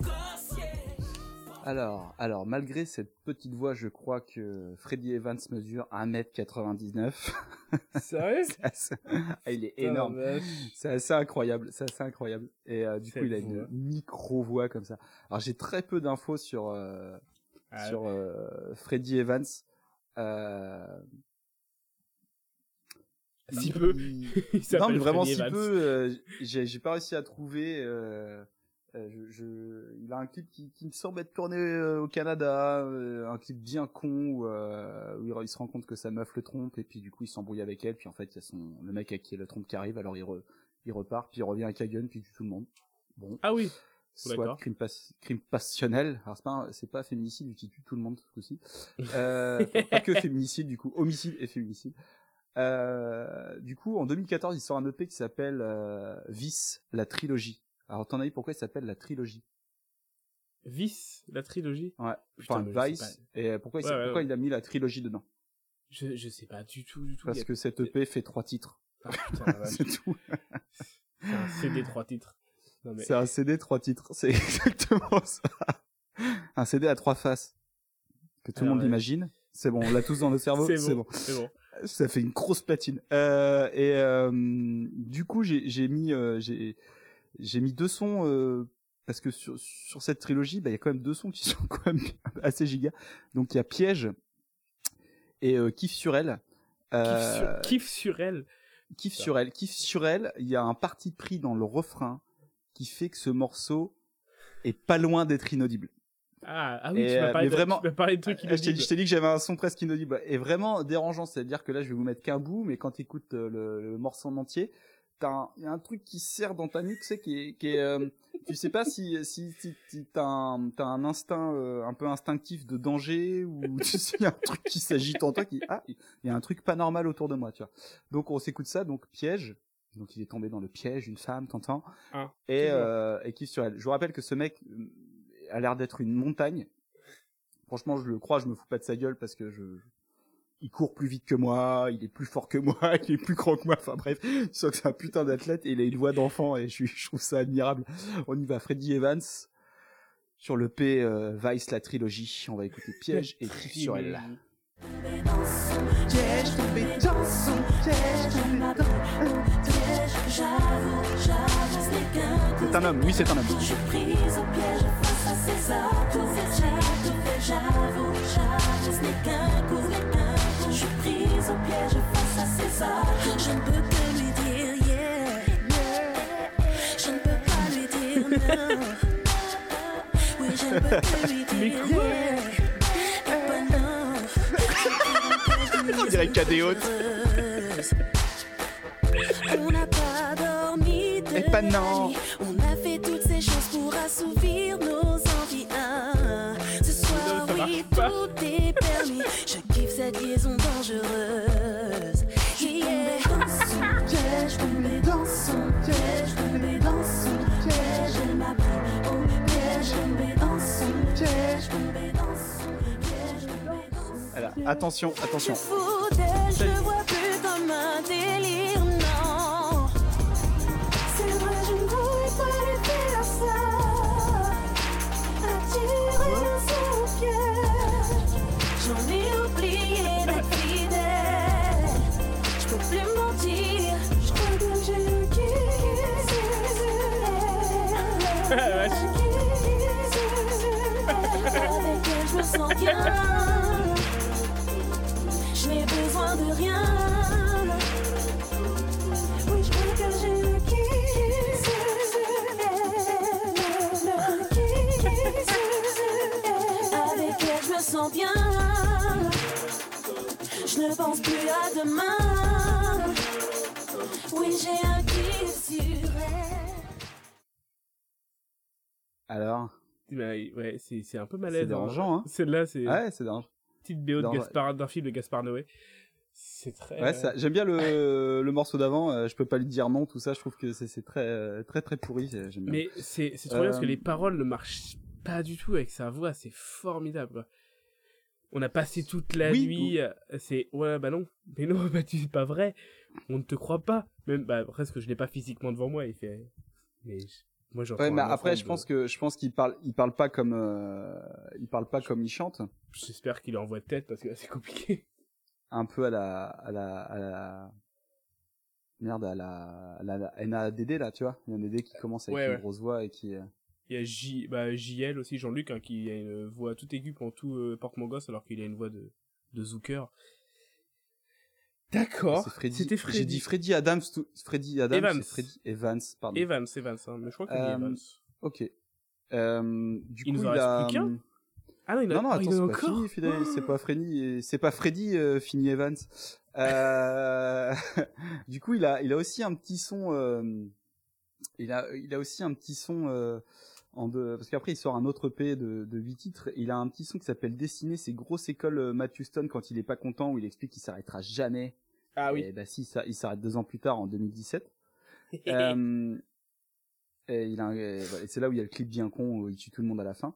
gossier. Alors, alors, malgré cette petite voix, je crois que Freddy Evans mesure 1m99. [LAUGHS] Sérieux assez- Ah, Il est énorme. C'est assez incroyable. C'est assez incroyable. Et euh, du coup, il a une voix. micro-voix comme ça. Alors, j'ai très peu d'infos sur, euh, Ah, sur euh, Freddy Evans. Euh... Si [LAUGHS] il- peu. il- non, mais vraiment Freddy si Evans. peu. euh, j'ai pas réussi à trouver. euh, euh, je, je- il a un clip qui, qui me semble être tourné euh, au Canada, un clip bien con où, où il, se rend compte que sa meuf le trompe et puis du coup il s'embrouille avec elle puis en fait il y a son le mec à qui elle le trompe qui arrive alors il, re- il repart puis il revient avec Hagen puis il tue tout le monde. Bon. Ah oui. Soit crime, pas- crime passionnel. Alors c'est pas un- c'est pas féminicide vu qu'il tue tout le monde ce coup-ci. Euh, [LAUGHS] pas que féminicide du coup, homicide et féminicide. Euh, du coup, en 2014, il sort un EP qui s'appelle euh, Vice, la trilogie. Alors, t'en as eu pourquoi il s'appelle la trilogie? Vice, la trilogie? Ouais. Putain, Enfin, Vice. Et pourquoi, il, Ouais, ouais, pourquoi ouais. il a mis la trilogie dedans? Je, je sais pas du tout, du tout. Parce a- que cet EP fait trois titres. Ah, putain, [LAUGHS] c'est tout. [LAUGHS] C'est un CD trois titres. Mais... C'est un CD trois titres. C'est [LAUGHS] exactement ça. Un CD à trois faces. Que tout le Alors, monde ouais. l'imagine. C'est bon, on l'a tous dans le cerveau. C'est bon, c'est bon. Ça fait une grosse platine. Euh, et euh, du coup, j'ai mis, euh, j'ai mis deux sons euh, parce que sur, sur cette trilogie, bah, il y a quand même deux sons qui [LAUGHS] sont quand même assez giga. Donc il y a Piège et euh, Kiff sur elle. Kiff sur, Euh, kiff sur elle. Kiff sur elle, kiff sur elle, il y a un parti pris dans le refrain qui fait que ce morceau est pas loin d'être inaudible. Ah, ah oui, Et, tu m'as euh, parlé, de- vraiment- tu m'as parlé de trucs Ah, je t'ai inaudibles. dit, je t'ai dit que j'avais un son presque inaudible et vraiment dérangeant, c'est-à-dire que là je vais vous mettre qu'un bout, mais quand tu écoutes le, le morceau en entier, t'as un- il y a un truc qui serre dans ta nuque, tu sais, qui est, qui est euh, tu sais pas si si, si, si t'as un un instinct euh, un peu instinctif de danger ou [LAUGHS] tu sais il y a un truc qui s'agite en toi qui ah il y a un truc pas normal autour de moi, tu vois. Donc on s'écoute ça, donc piège. Donc il est tombé dans le piège, une femme, t'entends Ah, Et euh, et kiff sur elle. Je vous rappelle que ce mec euh, a l'air d'être une montagne. Franchement, je le crois, je me fous pas de sa gueule parce que je il court plus vite que moi, il est plus fort que moi, [LAUGHS] il est plus grand que moi. Enfin bref, tu sens que c'est un putain d'athlète et il a une voix d'enfant et je, je trouve ça admirable. On y va, Freddy Evans sur le P euh, Vice la trilogie. On va écouter Piège et Kiff sur elle. C'est un homme, oui c'est un homme. On dirait haute. On n'a pas dormi de Et pas non. On a fait toutes ces choses pour assouvir attention, attention. je le vois plus comme un délire, non. C'est vrai, je ne voulais pas lui faire ça. Attirer dans son piège. J'en ai oublié [LAUGHS] d'être fidèle. Je peux plus me mentir, je crois que j'ai le kiss. [LAUGHS] Avec elle, je me sens bien. Je n'ai besoin de rien. Oui, je crois que j'ai le kiss. Le kiss. Avec elle, je me sens bien. Je ne pense plus à demain. Oui, j'ai un kiss sur elle. Alors, Bah, ouais, c'est c'est un peu c'est malaise. dérangeant, hein Celle-là, c'est Ouais, c'est dérangeant. petite BO de Dans- Gaspard, d'un film de Gaspard Noé. C'est très. Ouais, ça- j'aime bien le, [LAUGHS] le morceau d'avant. euh, je peux pas lui dire non, tout ça. Je trouve que c'est c'est très, euh, très, très pourri. c'est- J'aime bien. Mais c'est c'est trop bien parce que Euh, les paroles ne marchent pas du tout avec sa voix, c'est formidable. On a passé toute la Oui, nuit, euh, c'est ouais bah non, [LAUGHS] mais non bah tu c'est pas vrai, on ne te croit pas. Même bah presque je l'ai pas physiquement devant moi, il fait mais je- moi Ouais, mais après, je de- pense que je pense qu'il parle, il parle pas comme, euh, il parle pas comme il chante. j'espère qu'il est en voix de tête parce que là, c'est compliqué. Un peu à la, à la, à la, merde, à la, à la, la NADD là, tu vois. Il y a un DD qui commence avec Ouais, une ouais. grosse voix et qui. euh, Il y a J bah JL aussi Jean-Luc hein, qui a une voix tout aiguë pendant tout euh, Porte mon gosse alors qu'il a une voix de de Zooker. D'accord. C'était Freddy. J'ai dit Freddy Adams, tout- Freddy Adams, Evans. Freddy Evans, pardon. Evans, Evans, hein, mais je crois qu'il Euh, Evans. Ok. Euh, du Il coup, nous en il reste a. plus qu'un? Ah non, il a- non, non, oh, attends, c'est pas fini, Fidel, c'est pas Freddy, c'est pas Freddy, euh, Fini Evans. Euh, [LAUGHS] du coup, il a, il a aussi un petit son, euh, il a, il a aussi un petit son, en deux, parce qu'après il sort un autre EP de, de 8 titres, il a un petit son qui s'appelle Dessiner ses grosses écoles Matt Houston quand il est pas content, où il explique qu'il s'arrêtera jamais. Ah oui. Et bah si, ça, il s'arrête deux ans plus tard, en 2017. [LAUGHS] Euh, et il a voilà, c'est là où il y a le clip bien con où il tue tout le monde à la fin.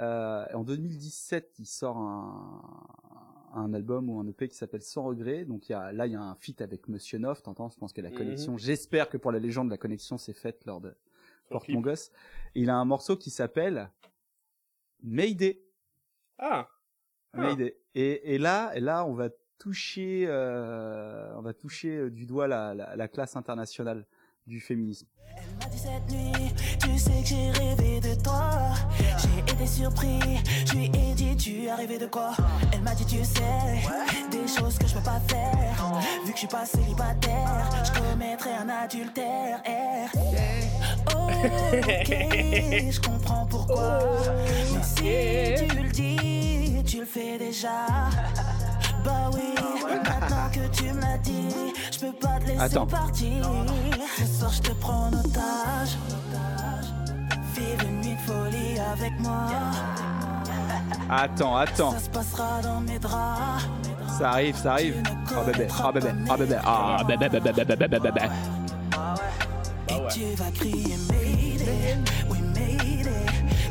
Euh, en 2017, il sort un, un album ou un EP qui s'appelle Sans regret. Donc il y a, là, il y a un feat avec Monsieur Nov. T'entends Je pense que la Mhm. connexion. J'espère que pour la légende, la connexion s'est faite lors de Porte mon gosse. Et il a un morceau qui s'appelle Mayday. Ah. Ah. Mayday. Et, et là, et là, on va toucher, euh, on va toucher euh, du doigt la, la, la classe internationale du féminisme. m'a dit cette nuit, tu sais que j'ai rêvé de toi. J'ai été surpris, je lui ai dit, tu as rêvé de quoi? Elle m'a dit, tu sais, des choses que je peux pas faire. Vu que je suis pas célibataire, je commettrais un adultère. Ok, [LAUGHS] je comprends pourquoi. Mais si tu le dis, tu le fais déjà. Bah oui, maintenant que tu me l'as dit, je peux pas te laisser Attends. partir. Ce soir, je te prends en otage. Vive une nuit de folie avec moi. Attends, attends. Ça se passera dans mes draps. Ça arrive, ça arrive. Oh bébé, oh bébé, oh bébé, ah bébé, bébé, bébé, bébé, bébé. Et tu vas crier Mayday, oui Mayday.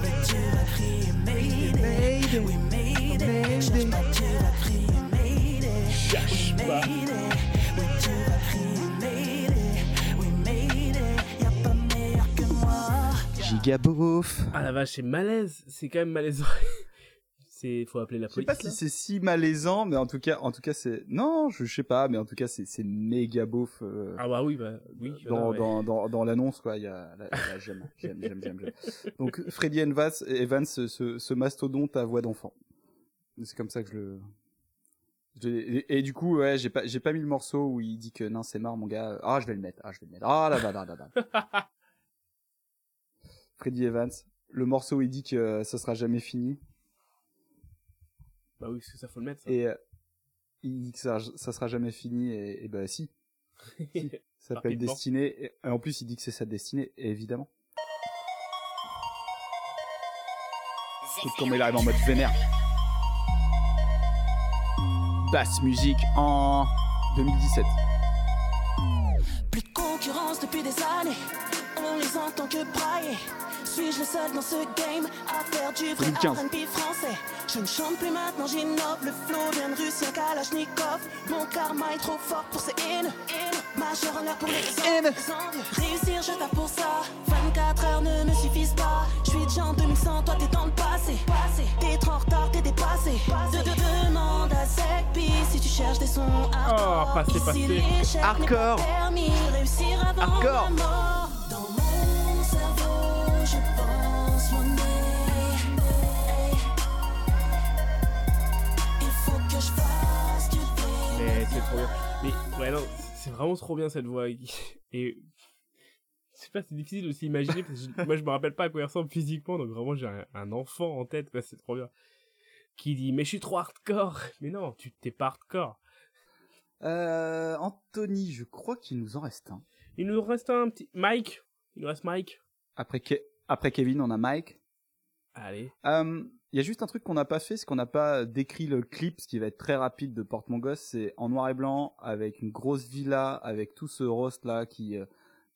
Et tu vas crier Mayday, oui Mayday. Mayday pas. Giga. Ah la vache, c'est malaise. C'est quand même malaisant. [LAUGHS] c'est faut appeler la police. Je sais pas si c'est si malaisant, mais en tout cas, en tout cas, c'est non, je, sais pas, mais en tout cas, c'est c'est méga beauf. Euh, ah bah oui, bah oui. Dans dans, dans, l'annonce quoi, j'aime j'aime j'aime j'aime. Donc Freddy Evans, Evans ce, ce mastodonte à voix d'enfant. C'est comme ça que je le et, du coup ouais j'ai pas j'ai pas mis le morceau où il dit que non c'est marre mon gars. Ah je vais le mettre ah je vais le mettre. Ah là là là là là Freddy Evans le morceau où il dit que ça sera jamais fini. Bah oui, parce que ça faut le mettre. Ça. et euh, il dit que ça, ça sera jamais fini et, et bah si. [LAUGHS] Ça s'appelle. Destinée et, en plus il dit que c'est sa destinée évidemment. Écoute comment il arrive en mode vénère basse musique en 2017 Plus de concurrence depuis des années, on les entend que brailler. Suis-je le seul dans ce game à faire du vrai 2015. R&B français? Je ne chante plus maintenant, j'innove, le flow vient de Russie, Kalachnikov. Mon karma est trop fort pour ces haines. Majeur en l'air pour les envieux. Réussir, je tape pour ça. 24 heures ne me suffisent pas. Je suis déjà en 2100, toi t'es dans le passé. T'es trop en retard, t'es dépassé. De, de- demande à Zekpi si tu cherches des sons hardcore. Oh, passé, Ici, passé. l'échec n'est pas Hardcore. permis. Réussir avant Hardcore. la mort. Dans mon cerveau, je pense monnaie. Il faut que je fasse du Mais c'est trop bien. Mais ouais, non, c'est vraiment trop bien cette voix. [LAUGHS] Et je sais pas, c'est difficile de s'imaginer parce que je- moi je me rappelle pas à quoi il ressemble physiquement, donc vraiment j'ai un, un enfant en tête, quoi, c'est trop bien. Qui dit, mais je suis trop hardcore. Mais non, tu t'es pas hardcore. euh, Anthony je crois qu'il nous en reste un Il nous reste un petit. Mike Il nous reste Mike après, Ke- après Kevin on a Mike Allez. Euh, Il y a juste un truc qu'on n'a pas fait, c'est qu'on n'a pas décrit le clip, ce qui va être très rapide de Porte Mon Gosse. C'est en noir et blanc, avec une grosse villa, avec tout ce roast là qui euh,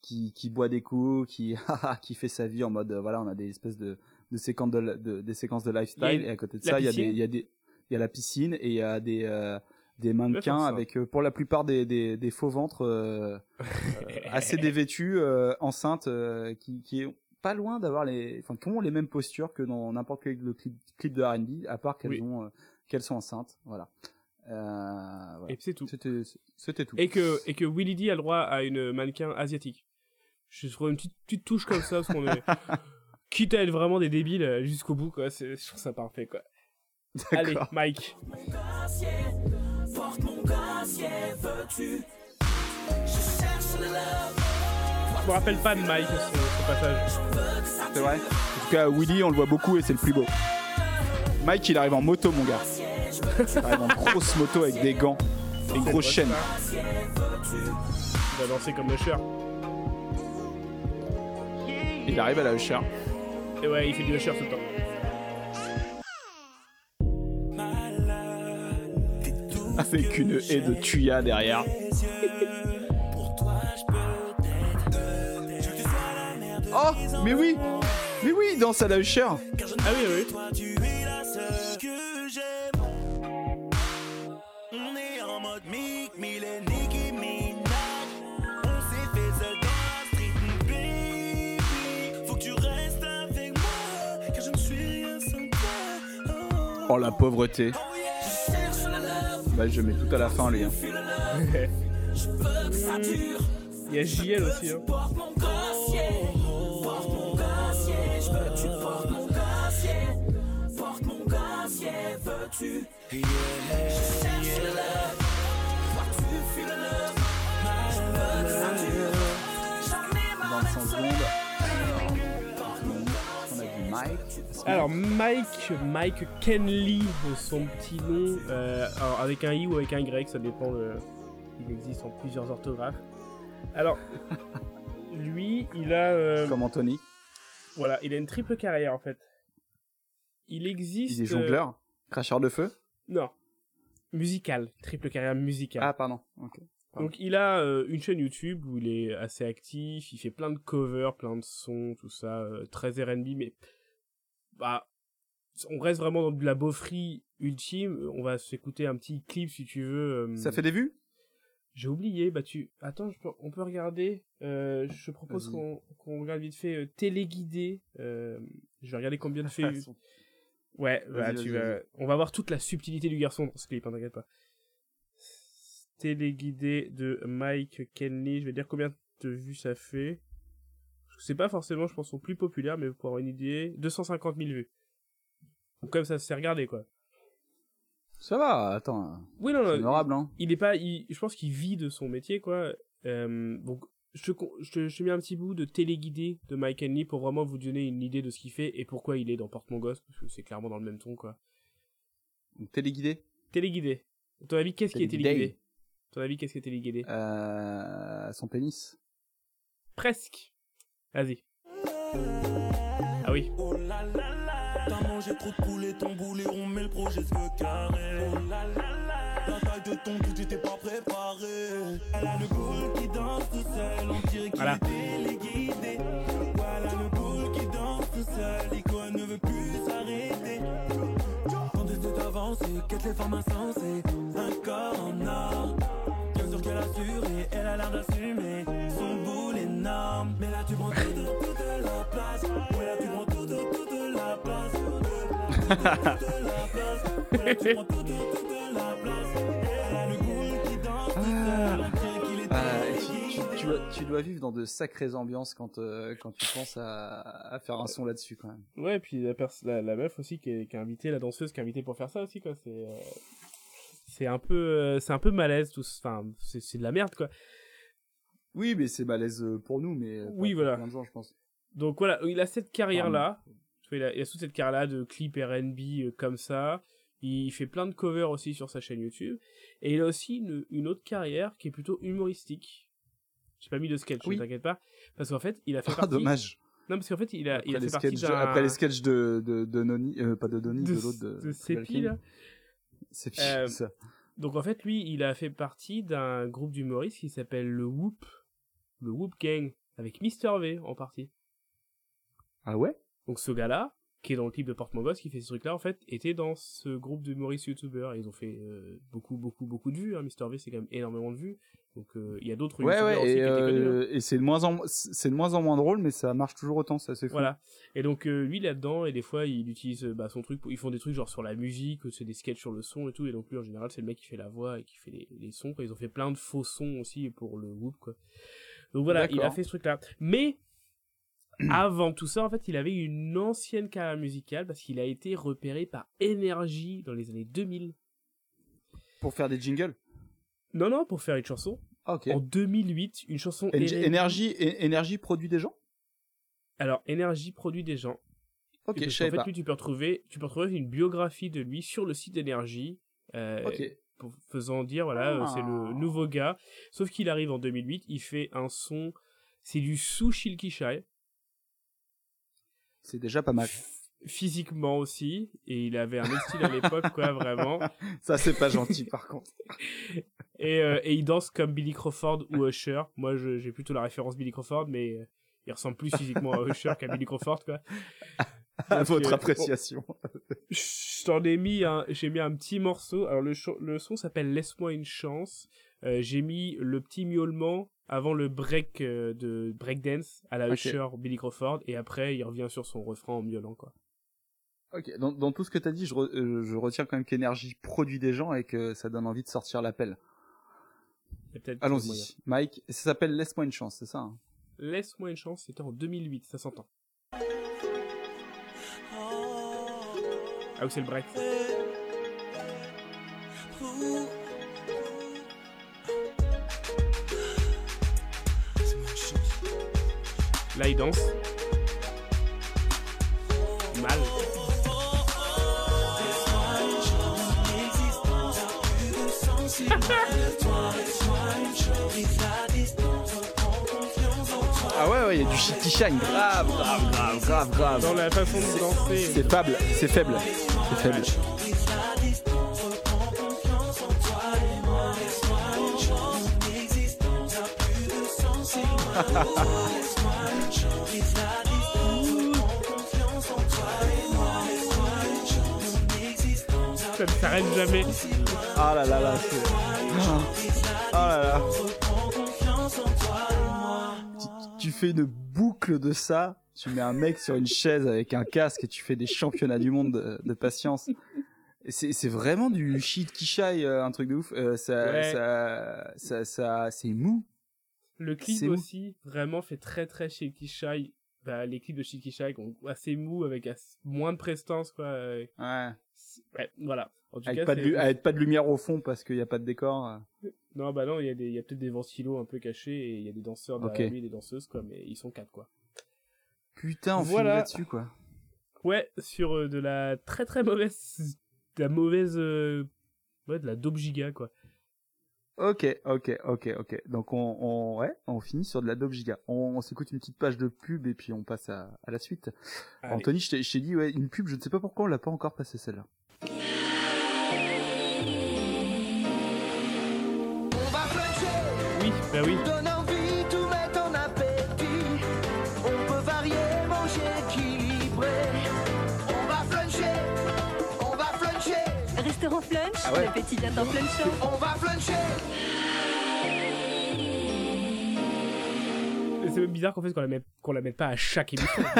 qui, qui boit des coups, qui [LAUGHS] qui fait sa vie en mode euh, voilà, on a des espèces de de séquences de, de- des séquences de lifestyle et à côté de ça, il y a des piscine. il y a des il y a la piscine et il y a des euh, des mannequins avec euh, pour la plupart des des, des faux ventres euh, [LAUGHS] assez dévêtus euh, enceintes euh, qui qui pas loin d'avoir les enfin qui ont les mêmes postures que dans n'importe quel le clip, clip de R&B à part qu'elles Oui. ont euh, qu'elles sont enceintes voilà euh, voilà. Et c'est tout. c'était c'était tout Et que, et que Willy D a le droit à une mannequin asiatique. Je trouve une petite, petite touche comme ça, parce qu'on est. [LAUGHS] Quitte à être vraiment des débiles euh, jusqu'au bout, quoi. C'est, je trouve ça parfait, quoi. Allez. Mike. Porte mon casier, veux-tu? Je cherche le love. Je me rappelle pas de Mike, ce, ce passage. c'est vrai en tout cas Willy on le voit beaucoup et c'est le plus beau Mike il arrive en moto mon gars il arrive en grosse moto avec des gants et une grosse chaîne Il va danser comme Usher. il arrive à la Usher Et ouais, il fait du Usher tout le temps. avec une haie de tuya derrière [LAUGHS] oh mais oui mais oui danse à la Usher Ah oui, oui. que j'aime. On est en mode Mick, Mille, Nicki Minaj. On s'est fait seul dans la street, baby. Faut que tu restes avec moi, car je ne suis rien sans toi. oh la pauvreté bah je mets tout à la fin lui hein. fuis le love. Je veux que ça dure. Il y a JL aussi, hein. Mon porte mon. Veux-tu? Je cherche le love, toi tu fuis le love? Je veux que ça dure. J'en ai marre 25 d'être secondes. seul. Porte mon On a dit Mike. Alors, Mike, Mike Kenley, son petit nom, euh, alors avec un I ou avec un Y, ça dépend. de- il existe en plusieurs orthographes. Alors, lui, il a. euh, Comme Anthony. Voilà, il a une triple carrière en fait. Il existe. Il est jongleur. Cracheur de feu. euh, non. Musical. Triple carrière musicale. Ah, pardon. Ok. pardon. Donc il a euh, une chaîne YouTube où il est assez actif, il fait plein de covers, plein de sons, tout ça, euh, très R&B, mais bah on reste vraiment dans de la beaufrie ultime. On va s'écouter un petit clip si tu veux. euh, Ça fait des vues? J'ai oublié, bah tu... Attends, je on peut regarder. Euh, je propose qu'on regarde vite fait euh, téléguidé. Euh, je vais regarder combien de [LAUGHS] fait... Son- Ouais, bah, tu vas... on va voir toute la subtilité du garçon dans ce clip, hein, t'inquiète pas. Téléguidé de Mike Kenley, je vais dire combien de vues ça fait. C'est pas forcément, je pense, son plus populaire, mais pour avoir une idée, 250 000 vues. Donc comme ça s'est regardé, quoi. Ça va, attends. Oui, non, C'est non. honorable, hein. Il est pas, il- je pense qu'il vit de son métier, quoi. Euh, donc, je te, je, te, je te mets un petit bout de téléguidé de Mike Henley pour vraiment vous donner une idée de ce qu'il fait et pourquoi il est dans Porte Mon Gosse, parce que c'est clairement dans le même ton, quoi. Donc, téléguidé? Téléguidé. À ton avis, qu'est-ce qui est Téléguidé? À ton avis, qu'est-ce qui est téléguidé? Euh, son pénis. Presque. Vas-y. Ah oui. T'as mangé trop de poulet, ton boulet, on met le projet ce carré. La taille de ton cul, tu t'es pas préparé. Elle a le boule qui danse tout seul, on dirait qu'il Voilà. est téléguidé. Voilà le boule qui danse tout seul, l'icône ne veut plus s'arrêter. Quand tu t'es avancé, quête les femmes insensées, un corps en or. Bien sûr qu'elle assure et elle a l'air d'assumer son boule énorme. Mais là tu prends toute, toute la place. Ouais, là tu prends toute, toute la place. Toute la place. Ouais, là tu prends toute, toute la place. Elle a le boule qui danse tout seul, on dirait qu'il est tu, tu- tu dois, tu dois vivre dans de sacrées ambiances quand, euh, quand tu penses à, à faire un son là-dessus, quand même. Ouais, puis la, pers- la, la meuf aussi qui, est, qui a invité, la danseuse qui a invité pour faire ça aussi, quoi. C'est, euh, c'est un peu, euh, c'est un peu malaise, tout. Enfin, c'est, c'est de la merde, quoi. Oui, mais c'est malaise euh, pour nous, mais euh, Oui, voilà. plein de gens, je pense. Donc voilà, il a cette carrière-là. Il a, il a toute cette carrière-là de clip R&B comme ça. Il fait plein de covers aussi sur sa chaîne YouTube. Et il a aussi une, une autre carrière qui est plutôt humoristique. J'ai pas mis de sketch, Oui. ne t'inquiète pas. Parce qu'en fait, il a [LAUGHS] fait Ah, partie... dommage. Non, parce qu'en fait, il a, il Après a les, fait partie après les sketchs de, de, de Noni, euh, pas de Donny, de, de, l'autre, de, de Aoki. là. Sepi, Euh, ça. Donc en fait, lui, il a fait partie d'un groupe d'humoristes qui s'appelle le Whoop, le Whoop Gang, avec Mr V en partie. Ah ouais? Donc ce gars-là, qui est dans le clip de Porte qui fait ce truc-là, en fait, était dans ce groupe d'humoristes youtubeurs. Ils ont fait euh, beaucoup, beaucoup, beaucoup de vues. Hein. Mr V, c'est quand même énormément de vues. Donc euh, il y a d'autres Ouais, ouais, et, hein. euh, et c'est de moins en, c'est de moins en moins drôle, mais ça marche toujours autant, ça, c'est fou. Voilà. Et donc euh, lui là-dedans, et des fois il utilise bah, son truc, pour... ils font des trucs genre sur la musique, c'est des sketchs sur le son et tout, et donc lui en général c'est le mec qui fait la voix et qui fait les, les sons, quoi. Ils ont fait plein de faux sons aussi pour le whoop, quoi. Donc voilà, il a fait ce truc-là. Mais [CLEARS THROAT] avant tout ça, en fait, il avait une ancienne carrière musicale parce qu'il a été repéré par Energy dans les années 2000. Pour faire des jingles? Non, non, pour faire une chanson. Ah, ok. En 2008, une chanson énergie, énergie produit des gens? Alors, Energy produit des gens. Ok, je savais qu'en fait, pas. lui, tu peux retrouver, tu peux retrouver une biographie de lui sur le site d'Energy. Euh, faisant dire, voilà, euh, c'est le Ah. nouveau gars. Sauf qu'il arrive en 2008, il fait un son, c'est du sous Shilky Shy. C'est déjà pas mal. Physiquement aussi, et il avait un style à l'époque, quoi, [LAUGHS] vraiment. Ça, c'est pas gentil, par contre. [LAUGHS] Et, euh, et il danse comme Billy Crawford ou Usher. Moi, j'ai plutôt la référence Billy Crawford, mais euh, il ressemble plus physiquement à Usher qu'à Billy Crawford, quoi. [LAUGHS] À Donc, votre euh, appréciation. Je t'en ai mis un, j'ai mis un petit morceau. Alors le, le son s'appelle Laisse-moi une chance. Euh, j'ai mis le petit miaulement avant le break euh, de breakdance à la Ok. Usher Billy Crawford et après il revient sur son refrain en miaulant quoi. Ok, dans, dans tout ce que t'as dit, je, re- je retiens quand même qu'énergie produit des gens et que ça donne envie de sortir l'appel. Il y a peut-être moyen. Allons-y. Mike, ça s'appelle Laisse-moi une chance, c'est ça hein? Laisse-moi une chance, c'était en 2008, ça s'entend. Ah oui, c'est le break? Là, il danse. Mal. [LAUGHS] Ah ouais, ouais, il y a du shitty shine. Grave, grave, grave, grave, grave. Dans la façon de danser. C'est faible, c'est faible, c'est faible. [LAUGHS] Ça ne s'arrête jamais. Ah là là là, c'est... Oh là là. Tu, tu fais une boucle de ça, tu mets un mec sur une chaise avec un casque et tu fais des championnats du monde de, de patience. C'est vraiment du shit kishai, euh, un truc de ouf. Euh, ça, Ouais. ça, ça, ça- c'est mou. Le clip mou. aussi, vraiment, fait très très Shaky Shy. Bah, les clips de Shaky Shy sont assez mous, avec moins de prestance, quoi. euh, Ouais. Ouais, voilà. En tout Avec cas, pas, de, avec pas lumière au fond parce qu'il n'y a pas de décor. euh. Non, bah non, il y a, des- il y a peut-être des ventilos un peu cachés et il y a des danseurs derrière Ok. lui, des danseuses, quoi, mais ils sont quatre, quoi. Putain, on finit Voilà. là-dessus quoi. Ouais, sur euh, de la très très mauvaise. De la mauvaise. euh, Ouais, de la dope giga, quoi. Ok, ok, ok, ok. Donc on, on, ouais, on finit sur de la dope giga. On, on s'écoute une petite page de pub et puis on passe à, à la suite. Allez. Anthony, je t'ai dit, ouais, une pub, je ne sais pas pourquoi on l'a pas encore passé celle-là. Oui, oui. donne envie, tout mettre en appétit. On peut varier, manger équilibré. On va fluncher, on va fluncher. Restaurant Flunch, Ah ouais. le petit gâteau Fluncho. On va fluncher. Et C'est même bizarre qu'en fait qu'on la mette, qu'on la mette pas à chaque émission. [LAUGHS]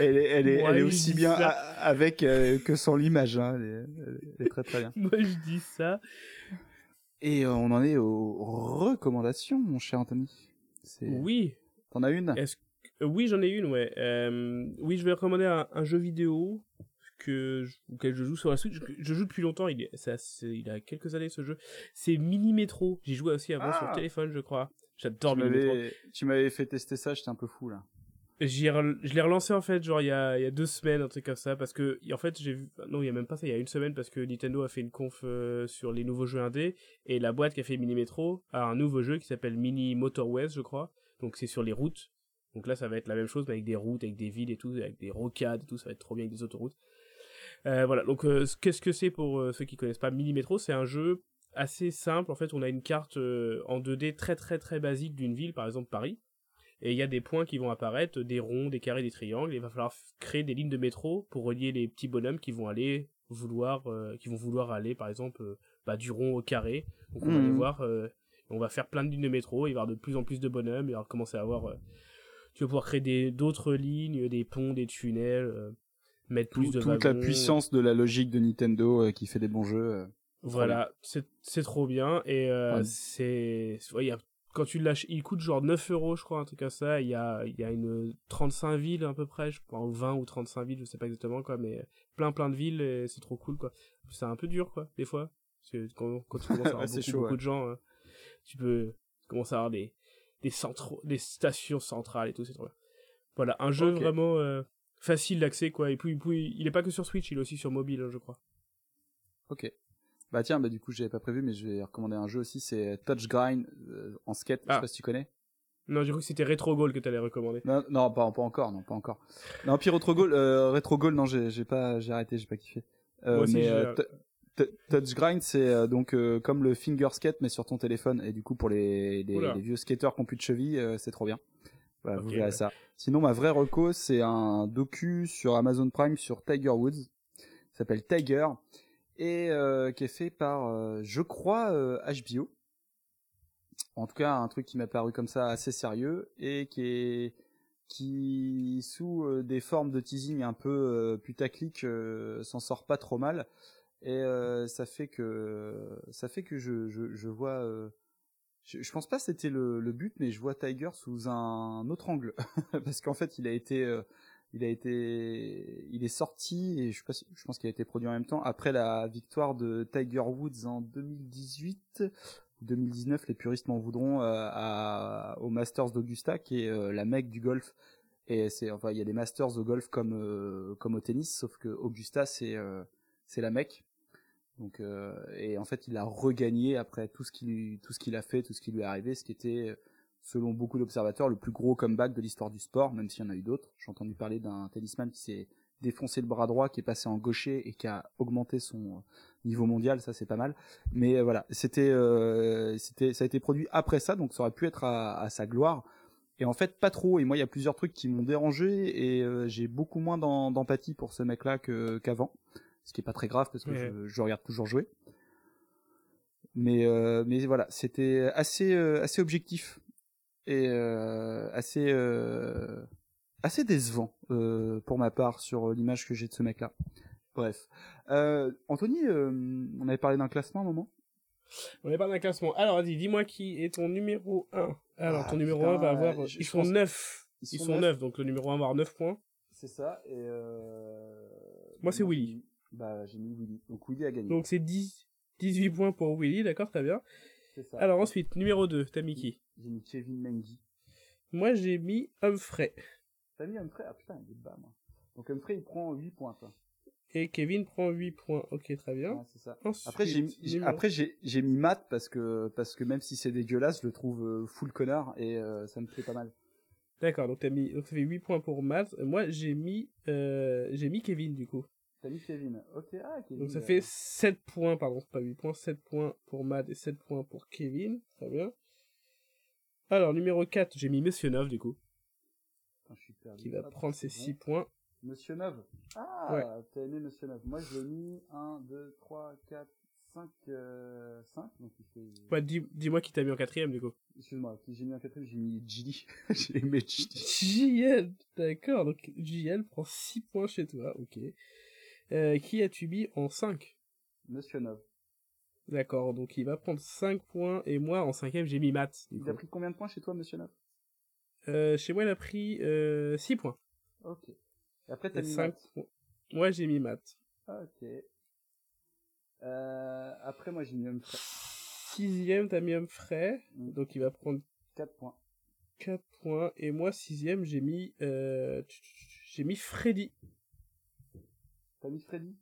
Elle est, elle est, Moi, elle est je aussi bien avec euh, que sans l'image. Hein. Elle est très très bien. Moi, je dis ça. Et euh, on en est aux recommandations, mon cher Anthony. Oui. T'en as une? Que- euh, Oui, j'en ai une, ouais. Euh, oui, je vais recommander un, un jeu vidéo que je- auquel je joue sur la Switch. Je, je joue depuis longtemps, il, est, il a quelques années ce jeu. C'est Mini Metro. J'y jouais aussi avant sur Ah. téléphone, je crois. J'adore Mini Metro. Tu m'avais fait tester ça, j'étais un peu fou là. Je l'ai relancé en fait, genre il y a, y a deux semaines, un truc comme ça, parce que en fait j'ai vu, non il y a même pas ça, il y a une semaine parce que Nintendo a fait une conf euh, sur les nouveaux jeux indés et la boîte qui a fait Mini Metro a un nouveau jeu qui s'appelle Mini Motorways, je crois. Donc c'est sur les routes. Donc là ça va être la même chose mais avec des routes, avec des villes et tout, avec des rocades et tout, ça va être trop bien avec des autoroutes. Euh, voilà, donc euh, ce- qu'est-ce que c'est pour ceux qui connaissent pas Mini Metro? C'est un jeu assez simple. En fait, on a une carte en 2D très très très basique d'une ville, par exemple Paris. Et il y a des points qui vont apparaître, des ronds, des carrés, des triangles. Et il va falloir créer des lignes de métro pour relier les petits bonhommes qui vont aller vouloir, euh, qui vont vouloir aller, par exemple, euh, bah, du rond au carré. Donc on va les voir, euh, on va faire plein de lignes de métro. Il va y avoir de plus en plus de bonhommes. On va commencer à avoir, tu vas pouvoir créer d'autres lignes, des ponts, des tunnels, mettre Tout- plus de toute la wagons. puissance de la logique de Nintendo qui fait des bons jeux. Voilà, c'est trop bien. Et euh, Ouais. c'est. ouais, il y a- quand tu lâches, il coûte genre 9 euros, je crois, un truc comme ça. Il y a, il y a une 35 villes à peu près, je crois, ou 20 ou 35 villes, je sais pas exactement, quoi, mais plein plein de villes et c'est trop cool, quoi. C'est un peu dur, quoi, des fois. Parce que quand, quand tu commences à [LAUGHS] avoir beaucoup, chaud, beaucoup ouais. de gens, euh, tu peux commencer à avoir des, des, centraux, des stations centrales et tout, c'est trop bien. Voilà, un jeu vraiment euh, facile d'accès, quoi. Et puis, puis, il est pas que sur Switch, il est aussi sur mobile, hein, je crois. Ok. Bah tiens, bah du coup j'avais pas prévu, mais je vais recommander un jeu aussi, c'est Touch Grind euh, en skate. Je sais Ah. pas si tu connais. Non, cru que c'était Retro Goal que t'allais recommander. Non, non, pas, pas encore, non, pas encore. Non, puis Retro Goal, euh, Retro Goal, non, j'ai pas, j'ai arrêté, j'ai pas kiffé. Euh, Moi aussi, mais euh, Touch Grind, c'est euh, donc euh, comme le finger skate, mais sur ton téléphone. Et du coup, pour les, les, vieux skateurs qui ont plus de cheville, euh, c'est trop bien. Voilà, vous verrez ouais. ça. Sinon, ma vraie reco, c'est un docu sur Amazon Prime sur Tiger Woods. Ça s'appelle Tiger et euh, qui est fait par, euh, je crois, euh, HBO. En tout cas, un truc qui m'a paru comme ça assez sérieux et qui est qui sous euh, des formes de teasing un peu euh, putaclic euh, s'en sort pas trop mal et euh, ça fait que ça fait que je je, je vois euh, je, je pense pas c'était le, le but mais je vois Tiger sous un autre angle [LAUGHS] parce qu'en fait il a été euh, il a été il est sorti et je pense qu'il a été produit en même temps après la victoire de Tiger Woods en 2018 ou 2019 les puristes m'en voudront euh, à, au Masters d'Augusta qui est euh, la mecque du golf. Et c'est enfin il y a des Masters au golf comme euh, comme au tennis sauf que Augusta c'est euh, c'est la mecque. Donc euh, et en fait il a regagné après tout ce qu'il tout ce qu'il a fait tout ce qui lui est arrivé ce qui était selon beaucoup d'observateurs le plus gros comeback de l'histoire du sport même s'il y en a eu d'autres. J'ai entendu parler d'un tennisman qui s'est défoncé le bras droit qui est passé en gaucher et qui a augmenté son euh, niveau mondial. Ça c'est pas mal. Mais euh, voilà. C'était euh, c'était ça a été produit après ça donc ça aurait pu être à, à sa gloire. Et en fait pas trop. Et moi il y a plusieurs trucs qui m'ont dérangé et euh, j'ai beaucoup moins d'em- d'empathie pour ce mec là que qu'avant. Ce qui est pas très grave parce que Ouais. je, je regarde toujours jouer. Mais euh, mais voilà, c'était assez euh, assez objectif et euh, assez euh, assez décevant euh, pour ma part sur l'image que j'ai de ce mec-là. Bref, euh, Anthony, euh, on avait parlé d'un classement à un moment? On est pas d'un classement. Alors, vas-y, dis-moi qui est ton numéro 1. Alors, Ah, ton numéro putain, 1 va avoir. je- ils je sont pense- 9. ils Ils sont sont neuf. 9, donc le numéro 1 va avoir 9 points. C'est ça. Et euh... Moi, c'est Willy. Bah, j'ai mis Willy. Donc Willy a gagné. Donc, c'est 10, 18 points pour Willy, d'accord, très bien. Ça. Alors, ensuite, numéro 2, t'as mis qui? J'ai mis Kevin Mengi. Moi, j'ai mis Humphrey. T'as mis Humphrey? Ah putain, il est bas, moi. Donc Humphrey, il prend 8 points, quoi. Et Kevin prend 8 points. Ok, très bien. Ouais, c'est ça. Ensuite, Après, j'ai mis, j'ai- numéro- après, j'ai, j'ai mis Matt parce que, parce que même si c'est dégueulasse, je le trouve euh, full connard et euh, ça me plaît pas mal. D'accord, donc, t'as mis... donc ça fait 8 points pour Matt. Moi, j'ai mis, euh... j'ai mis Kevin, du coup. T'as mis Kevin. Ok, ah, Kevin. Donc ça euh, fait 7 points, pardon, pas 8 points, 7 points pour Mad et 7 points pour Kevin. Très bien. Alors, numéro 4, j'ai mis Monsieur Nov, du coup, putain, je suis perdu. qui va Hop, prendre ses c'est 6 bon. points. Monsieur Neuve. Ah, Ouais. t'as aimé Monsieur Neuve. Moi, je l'ai mis 1, 2, 3, 4, 5, euh, 5. Donc, il fait... Ouais, dis- dis-moi qui t'a mis en quatrième, du coup. Excuse-moi, qui j'ai mis en quatrième, j'ai mis Gilly. [LAUGHS] j'ai aimé Gilly. JL, d'accord, donc JL prend 6 points chez toi, ok. Euh, qui as-tu mis en 5 Monsieur Neuve. D'accord, donc il va prendre 5 points, et moi, en cinquième, j'ai mis Matt. du Il a coup. pris combien de points chez toi, Monsieur Neuve Euh, chez moi, il a pris euh, 6 points. Ok. Et après, t'as mis cinq Matt? points. Moi, j'ai mis Matt. Ok. Euh, après, moi, j'ai mis Humphrey. Sixième, t'as mis Humphrey, Mm. donc il va prendre 4 points. 4 points. Et moi, sixième, j'ai mis, euh, j'ai mis Freddy. T'as mis Freddy?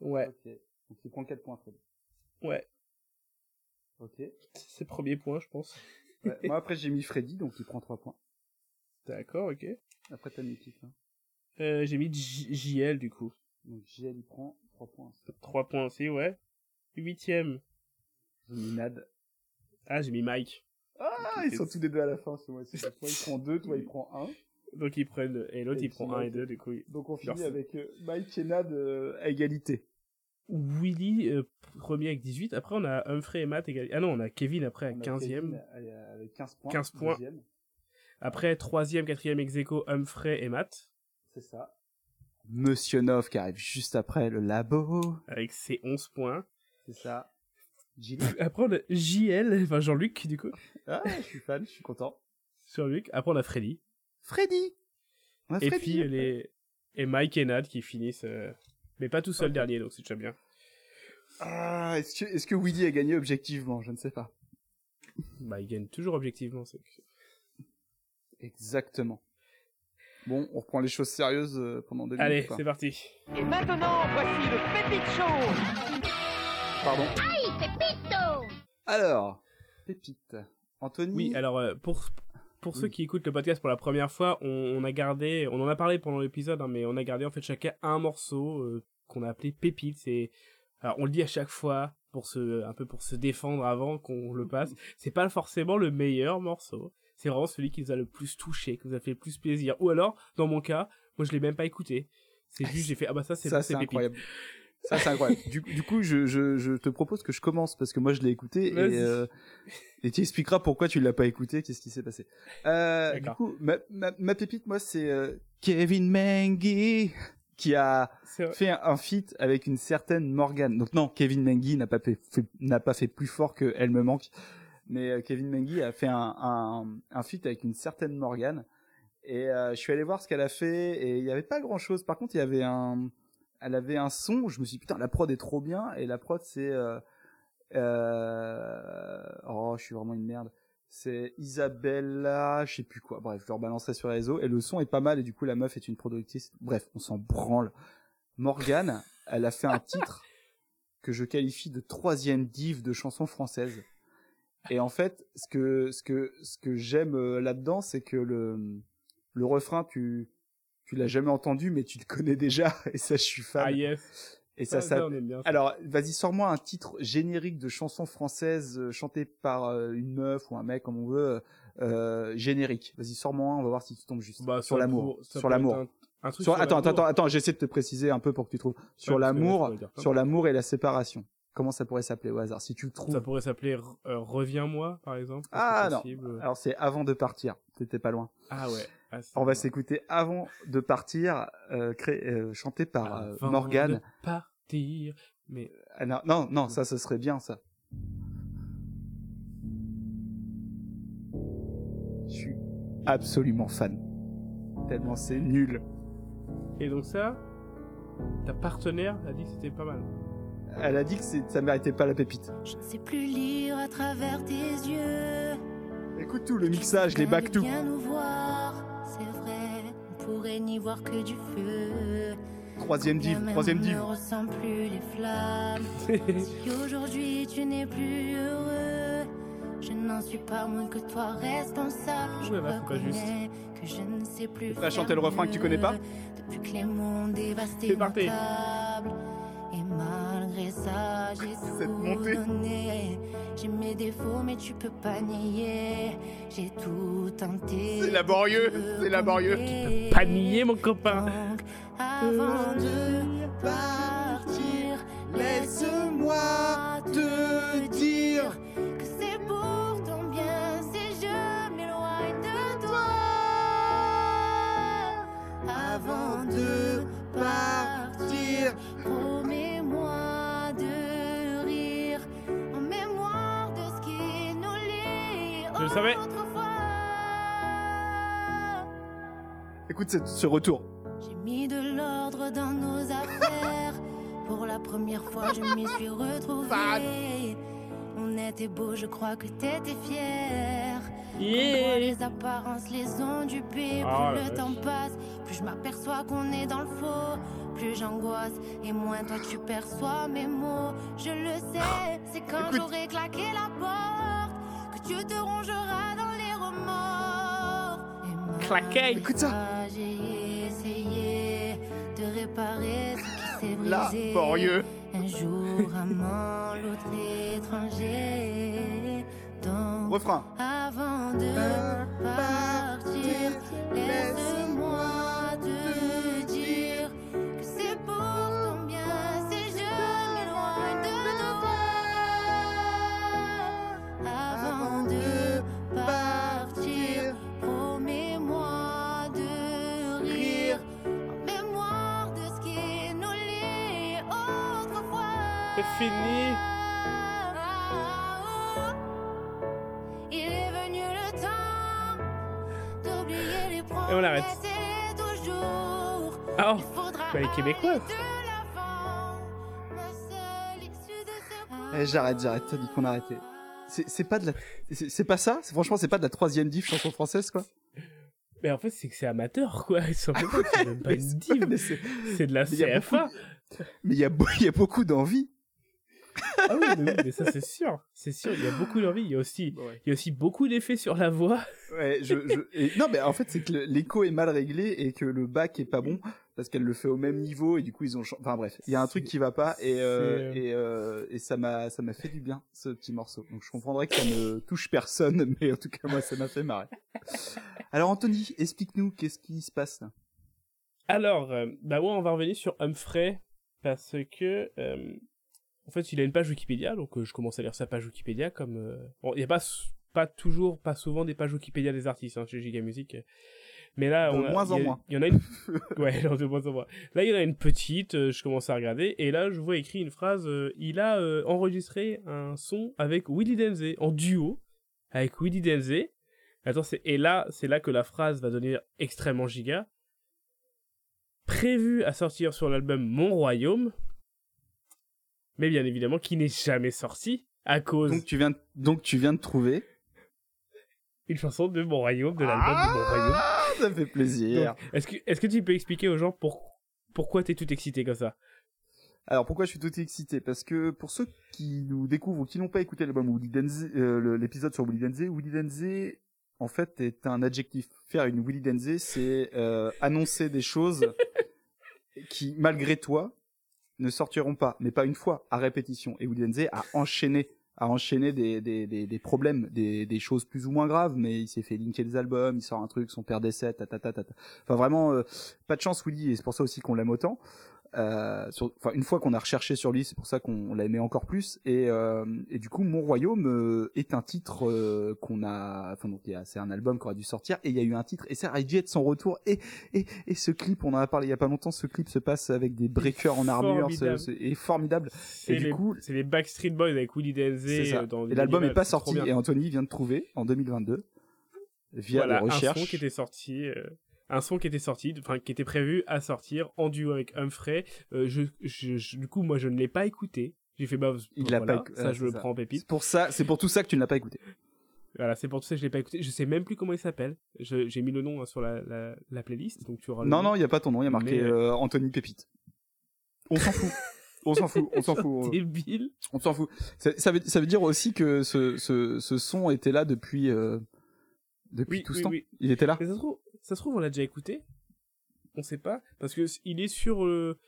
Ouais, Ok. Donc, il prend 4 points, Freddy. Ouais. Ok. C'est ses premiers points, je pense. Ouais, moi, après, j'ai mis Freddy, donc il prend 3 points. D'accord, ok. Après, t'as mis qui, là Euh, j'ai mis J- JL, du coup. Donc, JL, il prend 3 points. 3 points aussi, ouais. Huitième. J'ai mis Nad. Ah, j'ai mis Mike. Ah, ils sont tous les deux à la fin, ce mois-ci. Toi, il prend 2, toi, il prend 1. Donc ils prennent, et l'autre, il prend puis, 1 et Mike. 2, du coup. Donc, on finit avec euh, Mike et Nad euh, à égalité. Willy, euh, premier avec 18. Après, on a Humphrey et Matt égal. Ah non, on a Kevin après à On a 15e. Kevin, euh, Avec 15 points. 15 points. deuxième. Après, troisième, quatrième ex aequo, Humphrey et Matt. C'est ça. Monsieur Nov qui arrive juste après le labo. Avec ses 11 points. C'est ça. Gilly. Après, on a JL, enfin Jean-Luc, du coup. Ah, je suis fan, je suis content. Jean-Luc. Après, on a Freddy. Freddy On a Et Freddy. puis, les... et Mike et Nad qui finissent. euh, Mais pas tout seul dernier, donc c'est déjà bien. Ah, est-ce que, est-ce que Willy a gagné objectivement? Je ne sais pas. Bah, il gagne toujours objectivement. c'est- Exactement. Bon, on reprend les choses sérieuses euh, pendant deux Allez, minutes. pas c'est parti. Et maintenant, voici le Pépite Show Pardon. Aïe, Pépito Alors, Pépite. Anthony. Oui, alors euh, pour pour ceux qui écoutent le podcast pour la première fois, on, on a gardé, on en a parlé pendant l'épisode, hein, mais on a gardé en fait chacun un morceau euh, qu'on a appelé pépite. C'est alors on le dit à chaque fois pour se un peu pour se défendre avant qu'on le passe. [LAUGHS] C'est pas forcément le meilleur morceau. C'est vraiment celui qui nous a le plus touché, qui nous a fait le plus plaisir. Ou alors, dans mon cas, moi je l'ai même pas écouté. C'est juste j'ai fait ah bah ça c'est ça c'est pépite. Ça c'est incroyable. du, du coup, je, je, je te propose que je commence parce que moi je l'ai écouté et, euh, et tu expliqueras pourquoi tu l'as pas écouté, qu'est-ce qui s'est passé. Euh, du coup, ma, ma, ma pépite, moi c'est euh, Kevin Mengi qui a fait un, un feat avec une certaine Morgane. Donc non, Kevin Mengi n'a pas fait, fait- n'a pas fait plus fort que Elle me manque, mais euh, Kevin Mengi a fait un, un, un feat avec une certaine Morgane. Et je suis allé voir ce qu'elle a fait et il y avait pas grand chose. Par contre, il y avait un, elle avait un son. Je me suis dit putain, la prod est trop bien et la prod c'est, euh, euh, oh, je suis vraiment une merde. C'est Isabella, je sais plus quoi. Bref, je leur balancerai sur les réseaux et le son est pas mal et du coup la meuf est une productrice. Bref, on s'en branle. Morgane, elle a fait un titre que je qualifie de troisième div de chanson française. Et en fait, ce que ce que ce que j'aime euh, là-dedans, c'est que le le refrain, tu tu l'as jamais entendu, mais tu le connais déjà. [LAUGHS] Et ça, je suis fan. Ah yes. Et ça, Ah, ça. ça, on aime bien ça. Alors, vas-y, sors-moi un titre générique de chanson française euh, chantée par euh, une meuf ou un mec, comme on veut, euh, générique. Vas-y, sors-moi un, on va voir si tu tombes juste. Bah, sur l'amour. Sur l'amour. Un truc Sur, sur attends, attends, attends, j'essaie de te préciser un peu pour que tu trouves. Sur Ouais, l'amour, sur l'amour et la séparation. Comment ça pourrait s'appeler au hasard? Si tu le trouves. Ça pourrait s'appeler euh, Reviens-moi, par exemple. Ah non. possible. Alors c'est avant de partir. T'étais pas loin. Ah ouais. Ah, On va s'écouter avant de partir, euh, créé, euh, chanté par euh, Avant Morgane. de partir. Mais Ah, non, non, non, ça, ce serait bien, ça. Je suis absolument fan. Tellement c'est nul. et donc ça, ta partenaire a dit que c'était pas mal. Elle a dit que ça méritait pas la pépite. Je ne sais plus lire à travers tes yeux. Écoute tout, le mixage, les bacs tout. Viens nous voir, c'est vrai, on pourrait n'y voir que du feu. Troisième div, troisième div. ne ressent plus les flammes. [LAUGHS] si aujourd'hui tu n'es plus heureux, je n'en suis pas moins que toi responsable. Je Ouais, bah, pas juste. reconnais que je ne sais plus. Faire chanter le refrain que tu connais pas. Depuis que les mondes dévastés parti. Et malgré ça, j'ai Cette tout montée. donné. J'ai mes défauts, mais tu peux pas nier. J'ai tout tenté. C'est laborieux, c'est laborieux. Pas nier, mon copain. Donc, avant de partir, laisse-moi te dire que c'est pour ton bien si je m'éloigne de toi. Avant de partir, Écoute ce, ce retour. J'ai mis de l'ordre dans nos affaires. Pour la première fois, je m'y suis retrouvée. On était beau, je crois que t'étais fier. Yeah. Les apparences, les ont dupé. Oh, plus le temps passe, plus je m'aperçois qu'on est dans le faux. Plus j'angoisse et moins toi tu perçois mes mots. Je le sais, c'est quand j'aurai claqué la porte tu te rongeras dans les remords. Et Claqué. Écoute ça. J'ai essayé de réparer ce qui s'est brisé. Laborieux. Un jour amant, l'autre étranger. Donc, Refrain. avant de partir, laisse-moi C'est fini. Il est venu le temps d'oublier les Et on l'arrête. promesses et toujours. Ah, Il faudra bah, les Québécois. Eh, j'arrête, j'arrête, t'as dit qu'on arrêtait. C'est c'est pas de la, c'est c'est pas ça? C'est- Franchement, c'est pas de la troisième div chanson française, quoi? Mais en fait, c'est que c'est amateur, quoi. [LAUGHS] Ils sont même pas- c'est même pas une c'est- de la mais il y a CFA. Mais il y a, beau- il y a beaucoup d'envie. Ah oui, mais, oui, mais ça, c'est sûr. C'est sûr, il y a beaucoup d'envie. Il y a aussi, il y a aussi beaucoup d'effets sur la voix. Ouais, je, je... et- non, mais en fait, c'est que l'écho est mal réglé et que le bac est pas bon parce qu'elle le fait au même niveau et du coup ils ont. Enfin bref, il y a un truc qui va pas et euh, c'est, et, euh, et ça m'a ça m'a fait du bien ce petit morceau. Donc je comprendrais que ça ne touche personne, [LAUGHS] mais en tout cas moi ça m'a fait marrer. Alors Anthony, explique-nous qu'est-ce qui se passe là? Alors, euh, bah ouais, on va revenir sur Humphrey parce que euh, en fait, il a une page Wikipédia, donc euh, je commence à lire sa page Wikipédia comme euh, bon, il y a pas pas toujours, pas souvent des pages Wikipédia des artistes hein, chez Giga Music, mais là De on a- moins en il y a- moins. Il y en a une, [LAUGHS] ouais, de moins en moins. Là, il y en a une petite, euh, je commence à regarder et là, je vois écrit une phrase. euh, il a euh, enregistré un son avec Willy Denze en duo avec Willy Denze. Attends, c'est et là, c'est là que la phrase va devenir extrêmement giga prévu à sortir sur l'album Mon Royaume, mais bien évidemment qui n'est jamais sorti à cause Donc tu viens de- donc tu viens de trouver. une chanson de Mon Royaume, de l'album de Mon Royaume. Ah, ça fait plaisir. Est-ce que, est-ce que tu peux expliquer aux gens pour, pourquoi t'es tout excité comme ça? Alors pourquoi je suis tout excité? Parce que pour ceux qui nous découvrent ou qui n'ont pas écouté l'album Willy Denze, euh, l'épisode sur Willy Denze, Willy Denze en fait est un adjectif. Faire une Willy Denze, c'est euh, annoncer des choses [LAUGHS] qui, malgré toi, ne sortiront pas, mais pas une fois, à répétition. Et Willy Denze a enchaîné à enchaîner des, des, des, des problèmes, des, des choses plus ou moins graves, mais il s'est fait linker des albums, il sort un truc, son père décède, ta, ta, ta, ta, ta. Enfin vraiment, euh, pas de chance Willy, et c'est pour ça aussi qu'on l'aime autant. Euh, sur- enfin une fois qu'on a recherché sur lui, c'est pour ça qu'on l'a aimé encore plus. Et, euh, et du coup, Mon Royaume euh, est un titre euh, qu'on a, enfin donc a- c'est un album qui aurait dû sortir, et il y a eu un titre, et c'est RIG de son retour. Et, et et ce clip, on en a parlé il y a pas longtemps, ce clip se passe avec des breakers en armure, c'est Formidable. est Et du les, coup, c'est les Backstreet Boys avec Willy ça. euh, dans Et l'album est pas sorti, et Anthony vient de trouver en 2022 via voilà, des recherches. un son qui était sorti euh, un son qui était sorti enfin qui était prévu à sortir en duo avec Humphrey Euh, je, je, je- du coup moi je ne l'ai pas écouté j'ai fait bah Il l'a voilà, pas écou- ça je le ça. prends en pépite C'est pour ça, c'est pour tout ça que tu ne l'as pas écouté. voilà c'est pour tout ça que je l'ai pas écouté je sais même plus comment il s'appelle j'ai mis le nom hein, sur la, la, la playlist donc tu auras Non, nom. non, il y a pas ton nom, il y a marqué Mais, euh, Anthony Pépite. On s'en fout. [LAUGHS] On s'en fout, on s'en fout. débile On s'en fout. Ça, ça veut, ça veut dire aussi que ce, ce, ce son était là depuis, euh, depuis Oui, tout oui, ce temps. oui. Il était là. Mais ça se trouve, ça se trouve, on l'a déjà écouté. On sait pas parce que il est sur euh,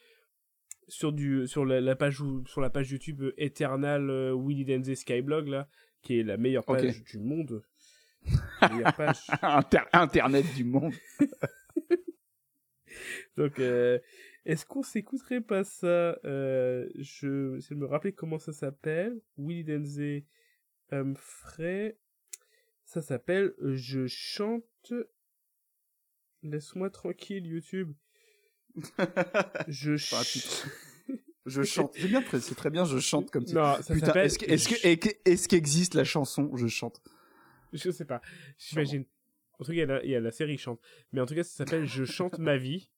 sur du sur la, la page sur la page YouTube euh, Eternal euh, Willy Denzey Skyblog là, qui est la meilleure page du monde. La meilleure [LAUGHS] page. Inter- Internet du monde. [LAUGHS] Donc, euh, est-ce qu'on s'écouterait pas ça euh, Je vais de me rappeler comment ça s'appelle. Willy Denzey Humphrey. Ça s'appelle euh, Je chante. Laisse-moi tranquille, YouTube. [LAUGHS] Je Enfin, ch... [LAUGHS] Je chante. C'est bien, c'est très bien, je chante comme ça. Putain, est-ce que, est-ce que, est-ce que- est-ce qu'existe la chanson Je chante Je sais pas. J'imagine. En tout cas, il y, a la, il y a la série chante. Mais en tout cas, ça s'appelle Je chante ma vie.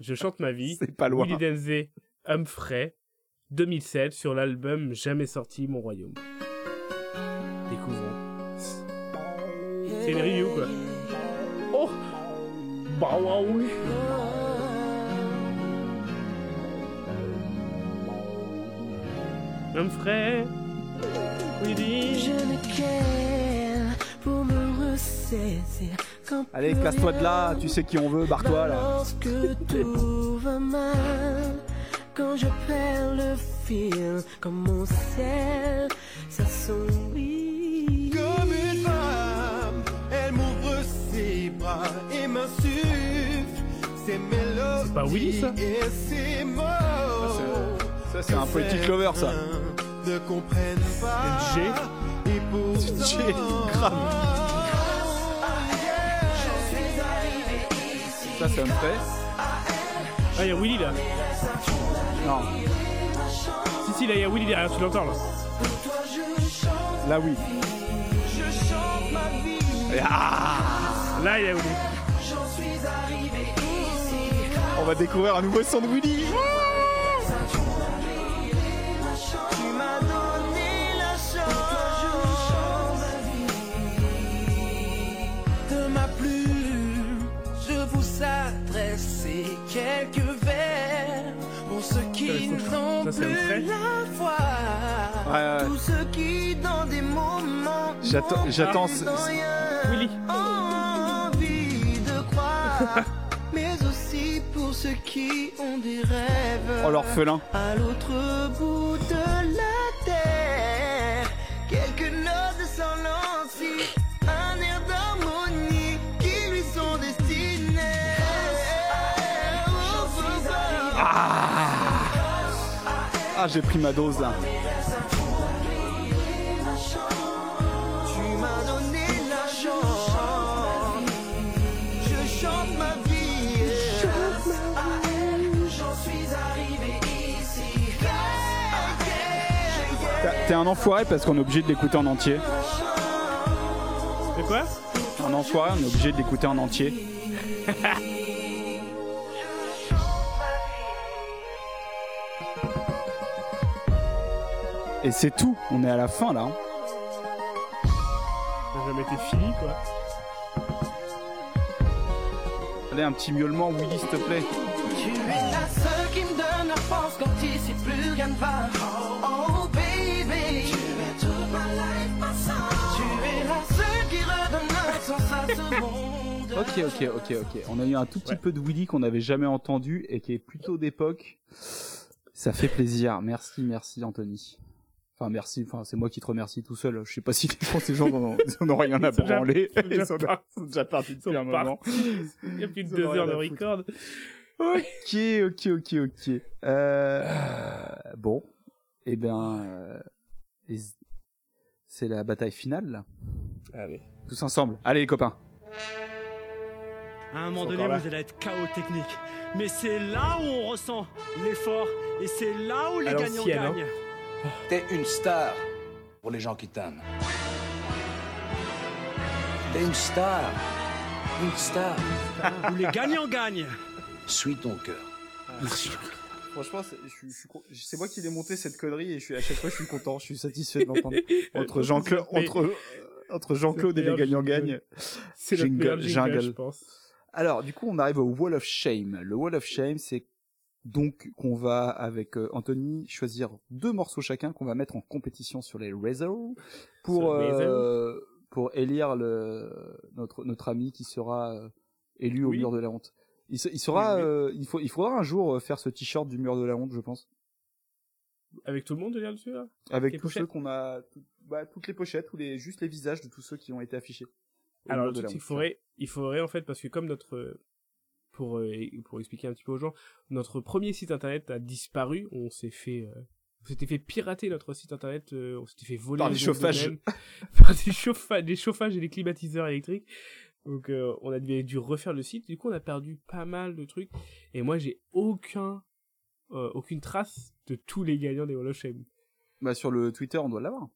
Je chante ma vie. C'est pas loin. Willy Denzey, Humphrey, 2007, sur l'album Jamais sorti, Mon Royaume. Découvrons. C'est une review, quoi. Bah ouais, oui Humphrey, Willy... Je ne care pour me ressaisir quand Allez, casse-toi de là, tu sais qui on veut, barre-toi là. Lorsque tout va mal, quand je perds le fil, comme mon ciel s'assombrit. C'est pas Willy, ça. Ça, c'est un poetic lover, ça. Ne comprennent pas. G. Et G, grave. Ça, c'est Humphrey. Ah, il y a Willy, là. Non. Si, si, là, il y a Willy derrière, tu l'entends, là. Là, oui. Je chante ma vie. Ah Là, il y a Willy. On va découvrir un nouveau son de Willy. Tu m'as donné la chance de ma plume. Je vous adresse ces quelques vers pour ceux qui n'ont plus la foi. Ouais, ouais. Tous ceux qui dans des moments J'attends- j'attends Willy. envie de croire, [LAUGHS] ceux qui ont des rêves. Oh, l'orphelin. À l'autre bout de la terre, quelques notes son lancy, un air d'harmonie qui lui sont destinés. Ah, j'ai pris ma dose là. T'es un enfoiré parce qu'on est obligé de l'écouter en entier. De quoi Un enfoiré, on est obligé de l'écouter en entier. Et c'est tout, on est à la fin là. hein. Ça a jamais été fini, quoi. Allez, un petit miaulement, Willy, s'il te plaît. Tu es la seule qui me donne la force quand ici plus rien ne va. Oh baby, Ok, ok, ok, ok. On a eu un tout petit peu de Willy qu'on n'avait jamais entendu et qui est plutôt d'époque. Ça fait plaisir. Merci, merci Anthony. Enfin, merci. Enfin, c'est moi qui te remercie tout seul. Je sais pas si les gens, ces gens en ont, ils [LAUGHS] en ont rien à branler. ils sont déjà sont déjà- partis. sont déjà [LAUGHS] depuis un moment. Il y a plus de deux heures de record. Ok, ok, ok, ok. Euh, bon, eh bien, euh, c'est la bataille finale. Là. Allez. Tous ensemble. Allez les copains. À un moment donné, vous allez être chaos technique. Mais c'est là où on ressent l'effort et c'est là où les gagnants hein. gagnent. T'es une star pour les gens qui t'aiment. T'es une star. Une star. Où les gagnants gagnent. Suis ton cœur. Merci. Franchement, c'est moi qui l'ai monté cette connerie et je suis à chaque fois je suis content, je suis satisfait de l'entendre. [LAUGHS] Entre Jean-Claude, entre [LAUGHS] entre Jean-Claude et les C'est le gagnants meilleur gagnent. C'est notre Jingle, jingle, jingle. je pense. Alors, du coup, on arrive au Wall of Shame. Le Wall of Shame, c'est donc qu'on va, avec euh, Anthony, choisir deux morceaux chacun qu'on va mettre en compétition sur les réseaux pour, euh, pour élire le, notre, notre ami qui sera euh, élu au mur de la honte. Il, se- il sera, Oui, oui. euh, il, faut, il faudra un jour faire ce t-shirt du mur de la honte, je pense. Avec tout le monde déjà dessus là Avec Les tous pochettes ceux qu'on a, tout- bah, toutes les pochettes ou les, juste les visages de tous ceux qui ont été affichés. Alors, le truc, honte. faudrait, il faudrait en fait, parce que comme notre, pour, euh, pour expliquer un petit peu aux gens, notre premier site internet a disparu, on s'est fait, euh, on s'était fait pirater notre site internet, euh, on s'était fait voler Par les chauffages. [LAUGHS] par des chauffages, des chauffages et des climatiseurs électriques. Donc, euh, on a dû, refaire le site. Du coup, on a perdu pas mal de trucs. Et moi, j'ai aucun, aucune trace de tous les gagnants des Wall of Shame. Bah, sur le Twitter, on doit l'avoir.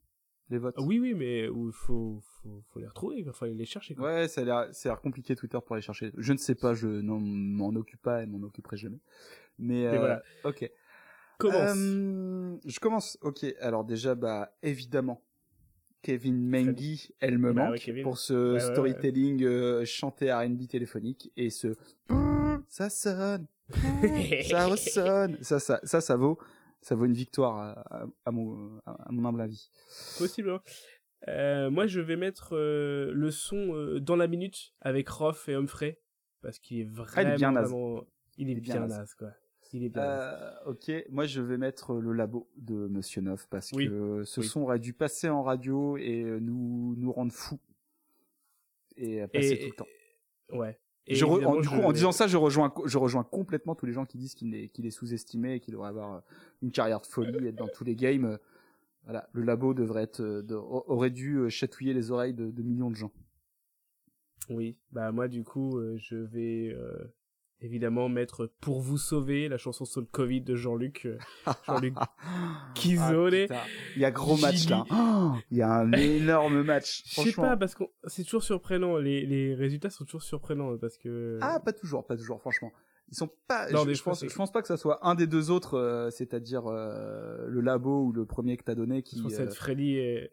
Les votes. Oui, oui, mais il faut, faut, faut les retrouver, il faut aller les chercher. quoi. Ouais, ça a l'air, ça a l'air compliqué Twitter pour aller chercher. Je ne sais pas, je n'en m'en occupe pas et m'en occuperai jamais. Mais, euh, voilà. ok. Commence. Euh, je commence. Ok. Alors déjà, bah évidemment, Kevin Mengi, elle me Bah manque ouais, pour ce Ouais, ouais, storytelling euh, chanté R&B téléphonique et ce ça sonne, ça ressonne, ça, ça, ça, ça vaut, ça vaut une victoire à, à- à mon, à mon humble avis. Possible. hein. Euh, moi, je vais mettre euh, le son euh, dans la minute avec Roth et Humphrey parce qu'il est vraiment, Ah, il est bien naze. vraiment- il est Il est bien bien naze. naze, quoi. Il est bien naze. Euh, ok, moi je vais mettre le labo de Monsieur Neuf parce Oui. que ce Oui. son aurait dû passer en radio et nous nous rendre fous et passer Et- tout le temps. Ouais. Et Je re- en, du coup, je- en disant ça, je rejoins, je rejoins complètement tous les gens qui disent qu'il est, qu'il est sous-estimé et qu'il devrait avoir euh, une carrière de folie, être dans tous les games. Euh, Voilà, le labo devrait être, euh, de- aurait dû chatouiller les oreilles de, de millions de gens. Oui. Bah moi, du coup, euh, je vais euh, évidemment mettre pour vous sauver la chanson sur le Covid de Jean-Luc, euh, Jean-Luc [LAUGHS] Kizone. Ah. Il y a gros match là. Oh, il y a un [LAUGHS] énorme match. Je sais pas parce que c'est toujours surprenant. Les, les résultats sont toujours surprenants parce que. Ah, pas toujours, pas toujours, franchement. Ils sont pas. Non, je, je pense, je pense pas que ça soit un des deux autres, euh, c'est-à-dire euh, le labo ou le premier que t'as donné qui. Je pense euh, Freddy et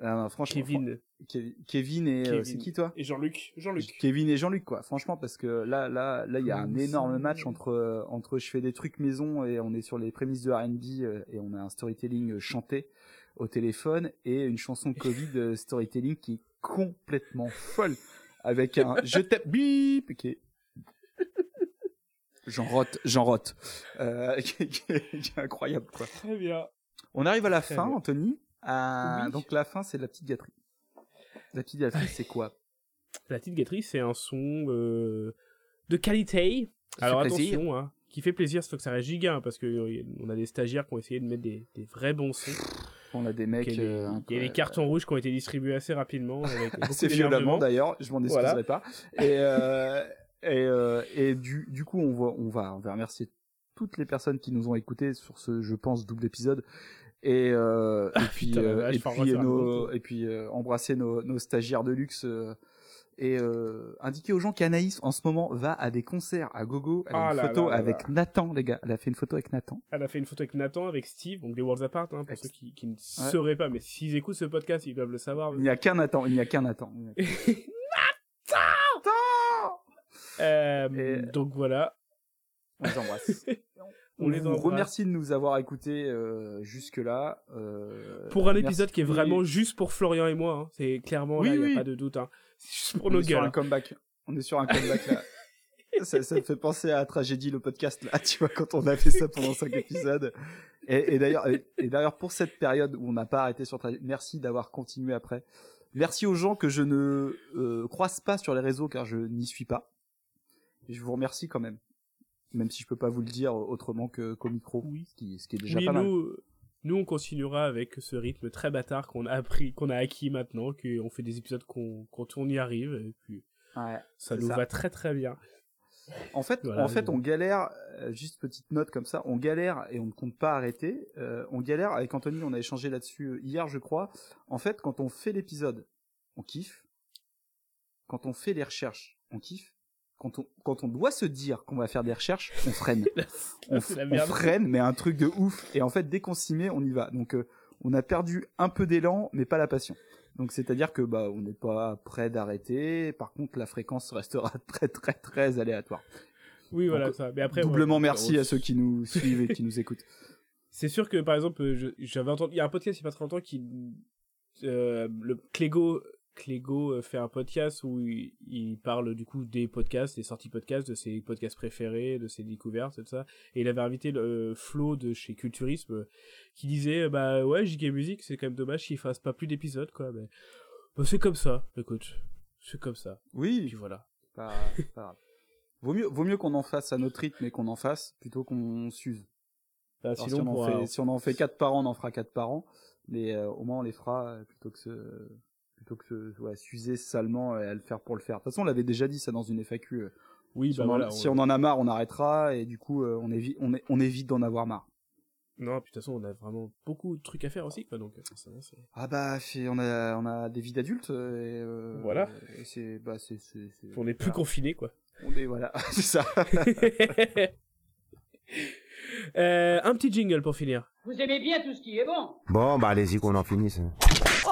ah, non, franchement, Kevin. fran- Kevin et euh, Kevin. c'est qui toi? Et Jean-Luc. Jean-Luc. Kevin et Jean-Luc quoi. Franchement parce que là, là, là, il y a un énorme match entre euh, entre je fais des trucs maison et on est sur les prémices de R&B euh, et on a un storytelling chanté au téléphone et une chanson [LAUGHS] Covid storytelling qui est complètement folle avec un [LAUGHS] je t'aime bip qui est J'en rote, j'en rote. Euh, [LAUGHS] qui, est- qui est- qui est incroyable, quoi. Très bien. On arrive à la Très fin, bien. Anthony. Oui. Donc la fin, c'est la petite gâterie. La petite gâterie, c'est quoi? La petite gâterie, c'est un son euh, de qualité. Alors attention, hein, qui fait plaisir, il faut que ça reste giga, hein, parce que euh, on a des stagiaires qui ont essayé de mettre des, des vrais bons sons. On a des mecs. Il y a des, euh, il y a des incroyables. cartons rouges qui ont été distribués assez rapidement. Avec [LAUGHS] assez violemment d'ailleurs, je m'en excuserai Voilà. pas. Et, et, et du, du coup, on va, on, va, on va remercier toutes les personnes qui nous ont écoutés sur ce, je pense, double épisode. Et, euh, et puis, putain, la euh, et puis, nos, et puis euh, embrasser nos, nos stagiaires de luxe. euh, et euh, indiquer aux gens qu'Anaïs, en ce moment, va à des concerts à gogo. Elle a Ah une là photo là avec là. Nathan, les gars. Elle a fait une photo avec Nathan. Elle a fait une photo avec Nathan, avec Steve, donc des Worlds Apart, hein, pour ceux qui, qui ne sauraient pas, mais s'ils écoutent ce podcast, ils doivent le savoir. Il n'y a qu'un Nathan. Il n'y a qu'un Nathan. A qu'un- [LAUGHS] Euh, Donc voilà. On les embrasse. [LAUGHS] On les vous remercie de nous avoir écoutés euh, jusque-là. euh, Pour un épisode qui est vraiment juste pour Florian et moi, hein. c'est clairement il oui. n'y a pas de doute. Hein. C'est juste pour on nos est sur un hein. comeback. On est sur un comeback là. [LAUGHS] ça, ça me fait penser à Tragédie le podcast là, tu vois, quand on a fait ça pendant cinq épisodes. Et, et d'ailleurs, et, et d'ailleurs, pour cette période où on n'a pas arrêté sur Trajet, merci d'avoir continué après. Merci aux gens que je ne euh, croise pas sur les réseaux car je n'y suis pas. Et je vous remercie quand même. Même si je peux pas vous le dire autrement que qu'au micro, ce, qui, ce qui est déjà oui, pas mal. nous, nous, on continuera avec ce rythme très bâtard qu'on a appris, qu'on a acquis maintenant, qu'on fait des épisodes qu'on, quand on y arrive, et puis Ouais, ça nous ça. va très très bien. En fait, Voilà, en fait, on galère. euh, juste petite note comme ça, on galère et on ne compte pas arrêter. Euh, on galère avec Anthony, on a échangé là-dessus euh, hier, je crois. En fait, quand on fait l'épisode, on kiffe. Quand on fait les recherches, on kiffe. Quand on, quand on doit se dire qu'on va faire des recherches, on freine. [LAUGHS] on, on freine, mais un truc de ouf. Et en fait, dès qu'on s'y met, on y va. Donc, euh, on a perdu un peu d'élan, mais pas la passion. Donc, c'est-à-dire que bah, on n'est pas prêt d'arrêter. Par contre, la fréquence restera [LAUGHS] très, très, très aléatoire. Oui, voilà ça. Mais après, doublement ouais, merci on- à ceux qui nous [LAUGHS] suivent et qui nous écoutent. C'est sûr que par exemple, j'avais entendu, il y a un podcast il y a pas très longtemps qui, euh, le Clégo, Clégo euh, fait un podcast où il, il parle du coup des podcasts, des sorties podcasts, de ses podcasts préférés, de ses découvertes, et tout ça. Et il avait invité le euh, Flo de chez Culturisme euh, qui disait, bah ouais, JK Music, c'est quand même dommage qu'il fasse pas plus d'épisodes, quoi. Mais bah, c'est comme ça, écoute, c'est comme ça. Oui. Puis voilà. Pas, pas grave. Vaut mieux, vaut mieux qu'on en fasse à notre rythme et qu'on en fasse plutôt qu'on s'use. Bah, sinon, si, on en fait, euh, si on en fait 4 par an, on en fera 4 par an. Mais euh, au moins on les fera plutôt que se, plutôt que se, ouais, s'user salement et à le faire pour le faire. De toute façon, on l'avait déjà dit ça dans une FAQ. euh, Oui, si, bah on, en, voilà, si on- on en a marre, on arrêtera et du coup, euh, on, évite, on, est, on évite d'en avoir marre. Non, puis de toute façon, on a vraiment beaucoup de trucs à faire aussi, quoi. Donc, euh, forcément, c'est. Ah bah, on a, on a des vies d'adultes. Et, euh, Voilà. Et c'est, bah, c'est, c'est, c'est- On est plus confinés, quoi. On est, voilà, [LAUGHS] c'est ça. [LAUGHS] Euh, un petit jingle pour finir. Vous aimez bien tout ce qui est bon Bon, bah allez-y qu'on en finisse. Oh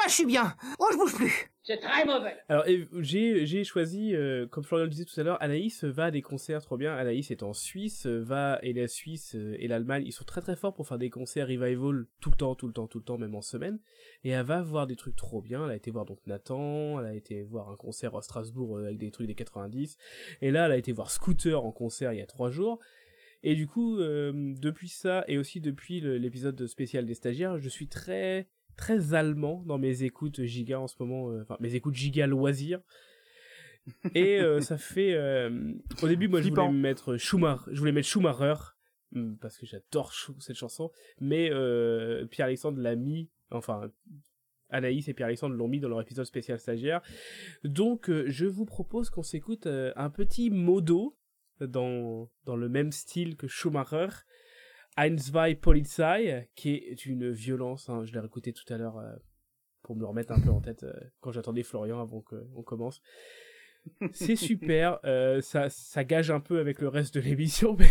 là, je suis bien Oh, je bouge plus C'est très mauvais Alors, j'ai j'ai choisi, euh, comme Florian le disait tout à l'heure, Anaïs va à des concerts trop bien. Anaïs est en Suisse, euh, va et la Suisse euh, et l'Allemagne, ils sont très très forts pour faire des concerts revival tout le temps, tout le temps, tout le temps, même en semaine. Et elle va voir des trucs trop bien. Elle a été voir donc Nathan, elle a été voir un concert à Strasbourg avec des trucs des 90. Et là, elle a été voir Scooter en concert il y a trois jours. Et du coup, euh, depuis ça, et aussi depuis l'épisode spécial des stagiaires, je suis très très allemand dans mes écoutes giga en ce moment, euh, enfin mes écoutes giga loisirs. Et euh, ça [LAUGHS] fait, euh, au début, moi je voulais mettre Schumacher, je voulais mettre Schumacher hum, parce que j'adore cette chanson, mais Pierre Alexandre l'a mis, enfin Anaïs et Pierre Alexandre l'ont mis dans leur épisode spécial stagiaire. Donc euh, je vous propose qu'on s'écoute euh, un petit modo dans, dans le même style que Schumacher. Ein, zwei Polizei, qui est une violence, hein, je l'ai réécouté tout à l'heure euh, pour me le remettre un peu en tête euh, quand j'attendais Florian avant qu'on commence. C'est [LAUGHS] super, euh, ça, ça gage un peu avec le reste de l'émission, mais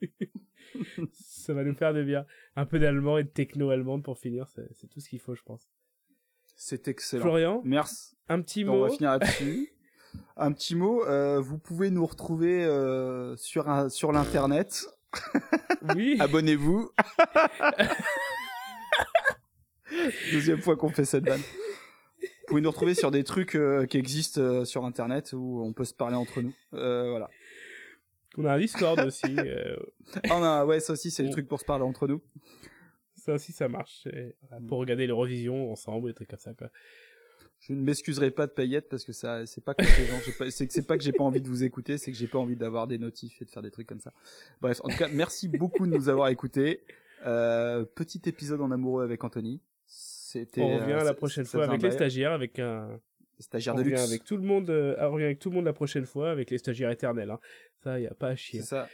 [LAUGHS] ça va nous faire de bien. Un peu d'allemand et de techno allemande pour finir, c'est tout ce qu'il faut, je pense. C'est excellent. Florian, merci. un petit On mot. va finir là-dessus. [LAUGHS] un petit mot. euh, vous pouvez nous retrouver euh, sur un, sur l'internet. Oui. Abonnez-vous. [LAUGHS] Deuxième fois qu'on fait cette vanne. Vous pouvez nous retrouver sur des trucs euh, qui existent euh, sur internet où on peut se parler entre nous. Euh, voilà. On a un Discord aussi. Ah, on a- ouais, ça aussi, c'est des trucs pour se parler entre nous. ça aussi, ça marche. et pour regarder l'Eurovision ensemble, des trucs comme ça, quoi. Je ne m'excuserai pas de paillettes parce que ça, c'est pas que les gens, c'est que c'est pas que j'ai pas envie de vous écouter, c'est que j'ai pas envie d'avoir des notifs et de faire des trucs comme ça. Bref, en tout cas, merci beaucoup de nous avoir écoutés. Euh, petit épisode en amoureux avec Anthony. C'était. On revient euh, la ça- prochaine fois avec les stagiaires, avec un. Stagiaire on de revient luxe. avec tout le monde. euh, on revient avec tout le monde la prochaine fois avec les stagiaires éternels. Hein. Ça, y a pas à chier. C'est ça.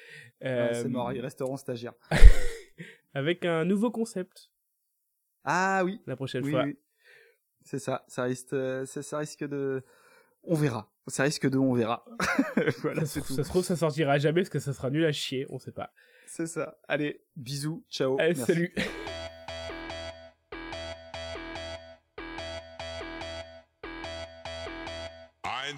Euh, Ouais, c'est mort, ils resteront stagiaires. [LAUGHS] avec un nouveau concept. Ah oui. La prochaine Oui, fois. oui. C'est ça. Ça risque, euh, ça, risque de. On verra. Ça risque de, on verra. [LAUGHS] voilà, ça, c'est tout. ça se trouve, ça sortira jamais parce que ça sera nul à chier. On sait pas. C'est ça. Allez, bisous, ciao. Allez, merci. salut.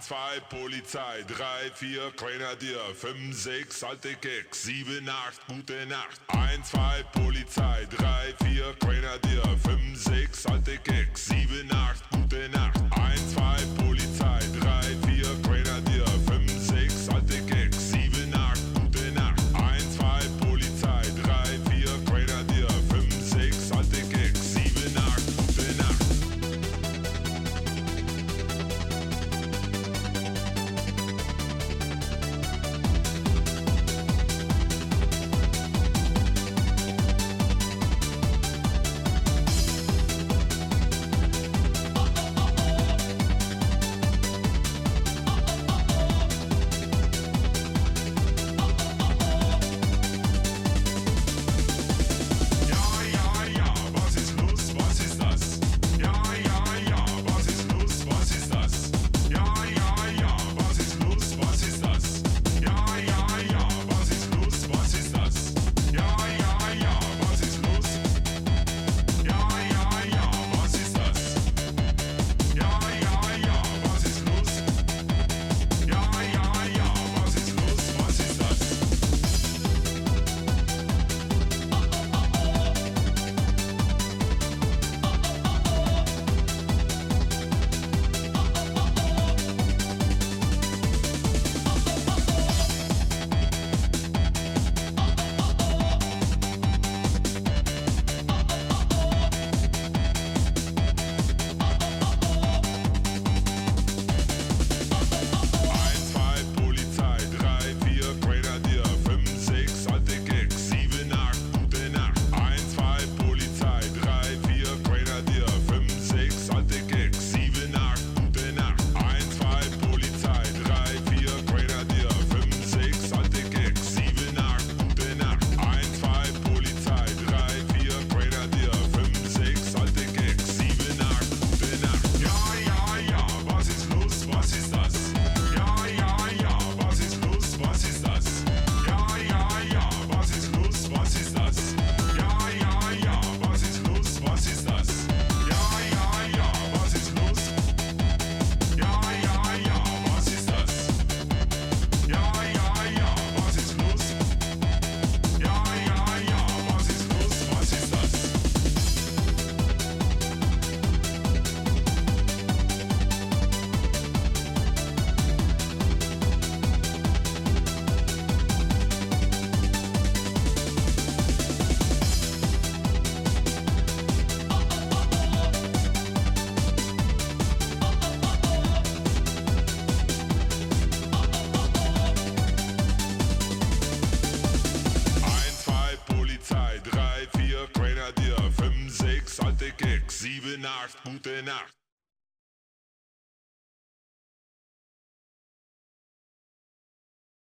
Zwei, Polizei, drei, vier, Grenadier, fünf, sechs, alte Keks, sieben, acht, gute Nacht. Ein, zwei, Polizei, drei, vier, Grenadier, fünf, sechs, alte Keks, sieben, acht,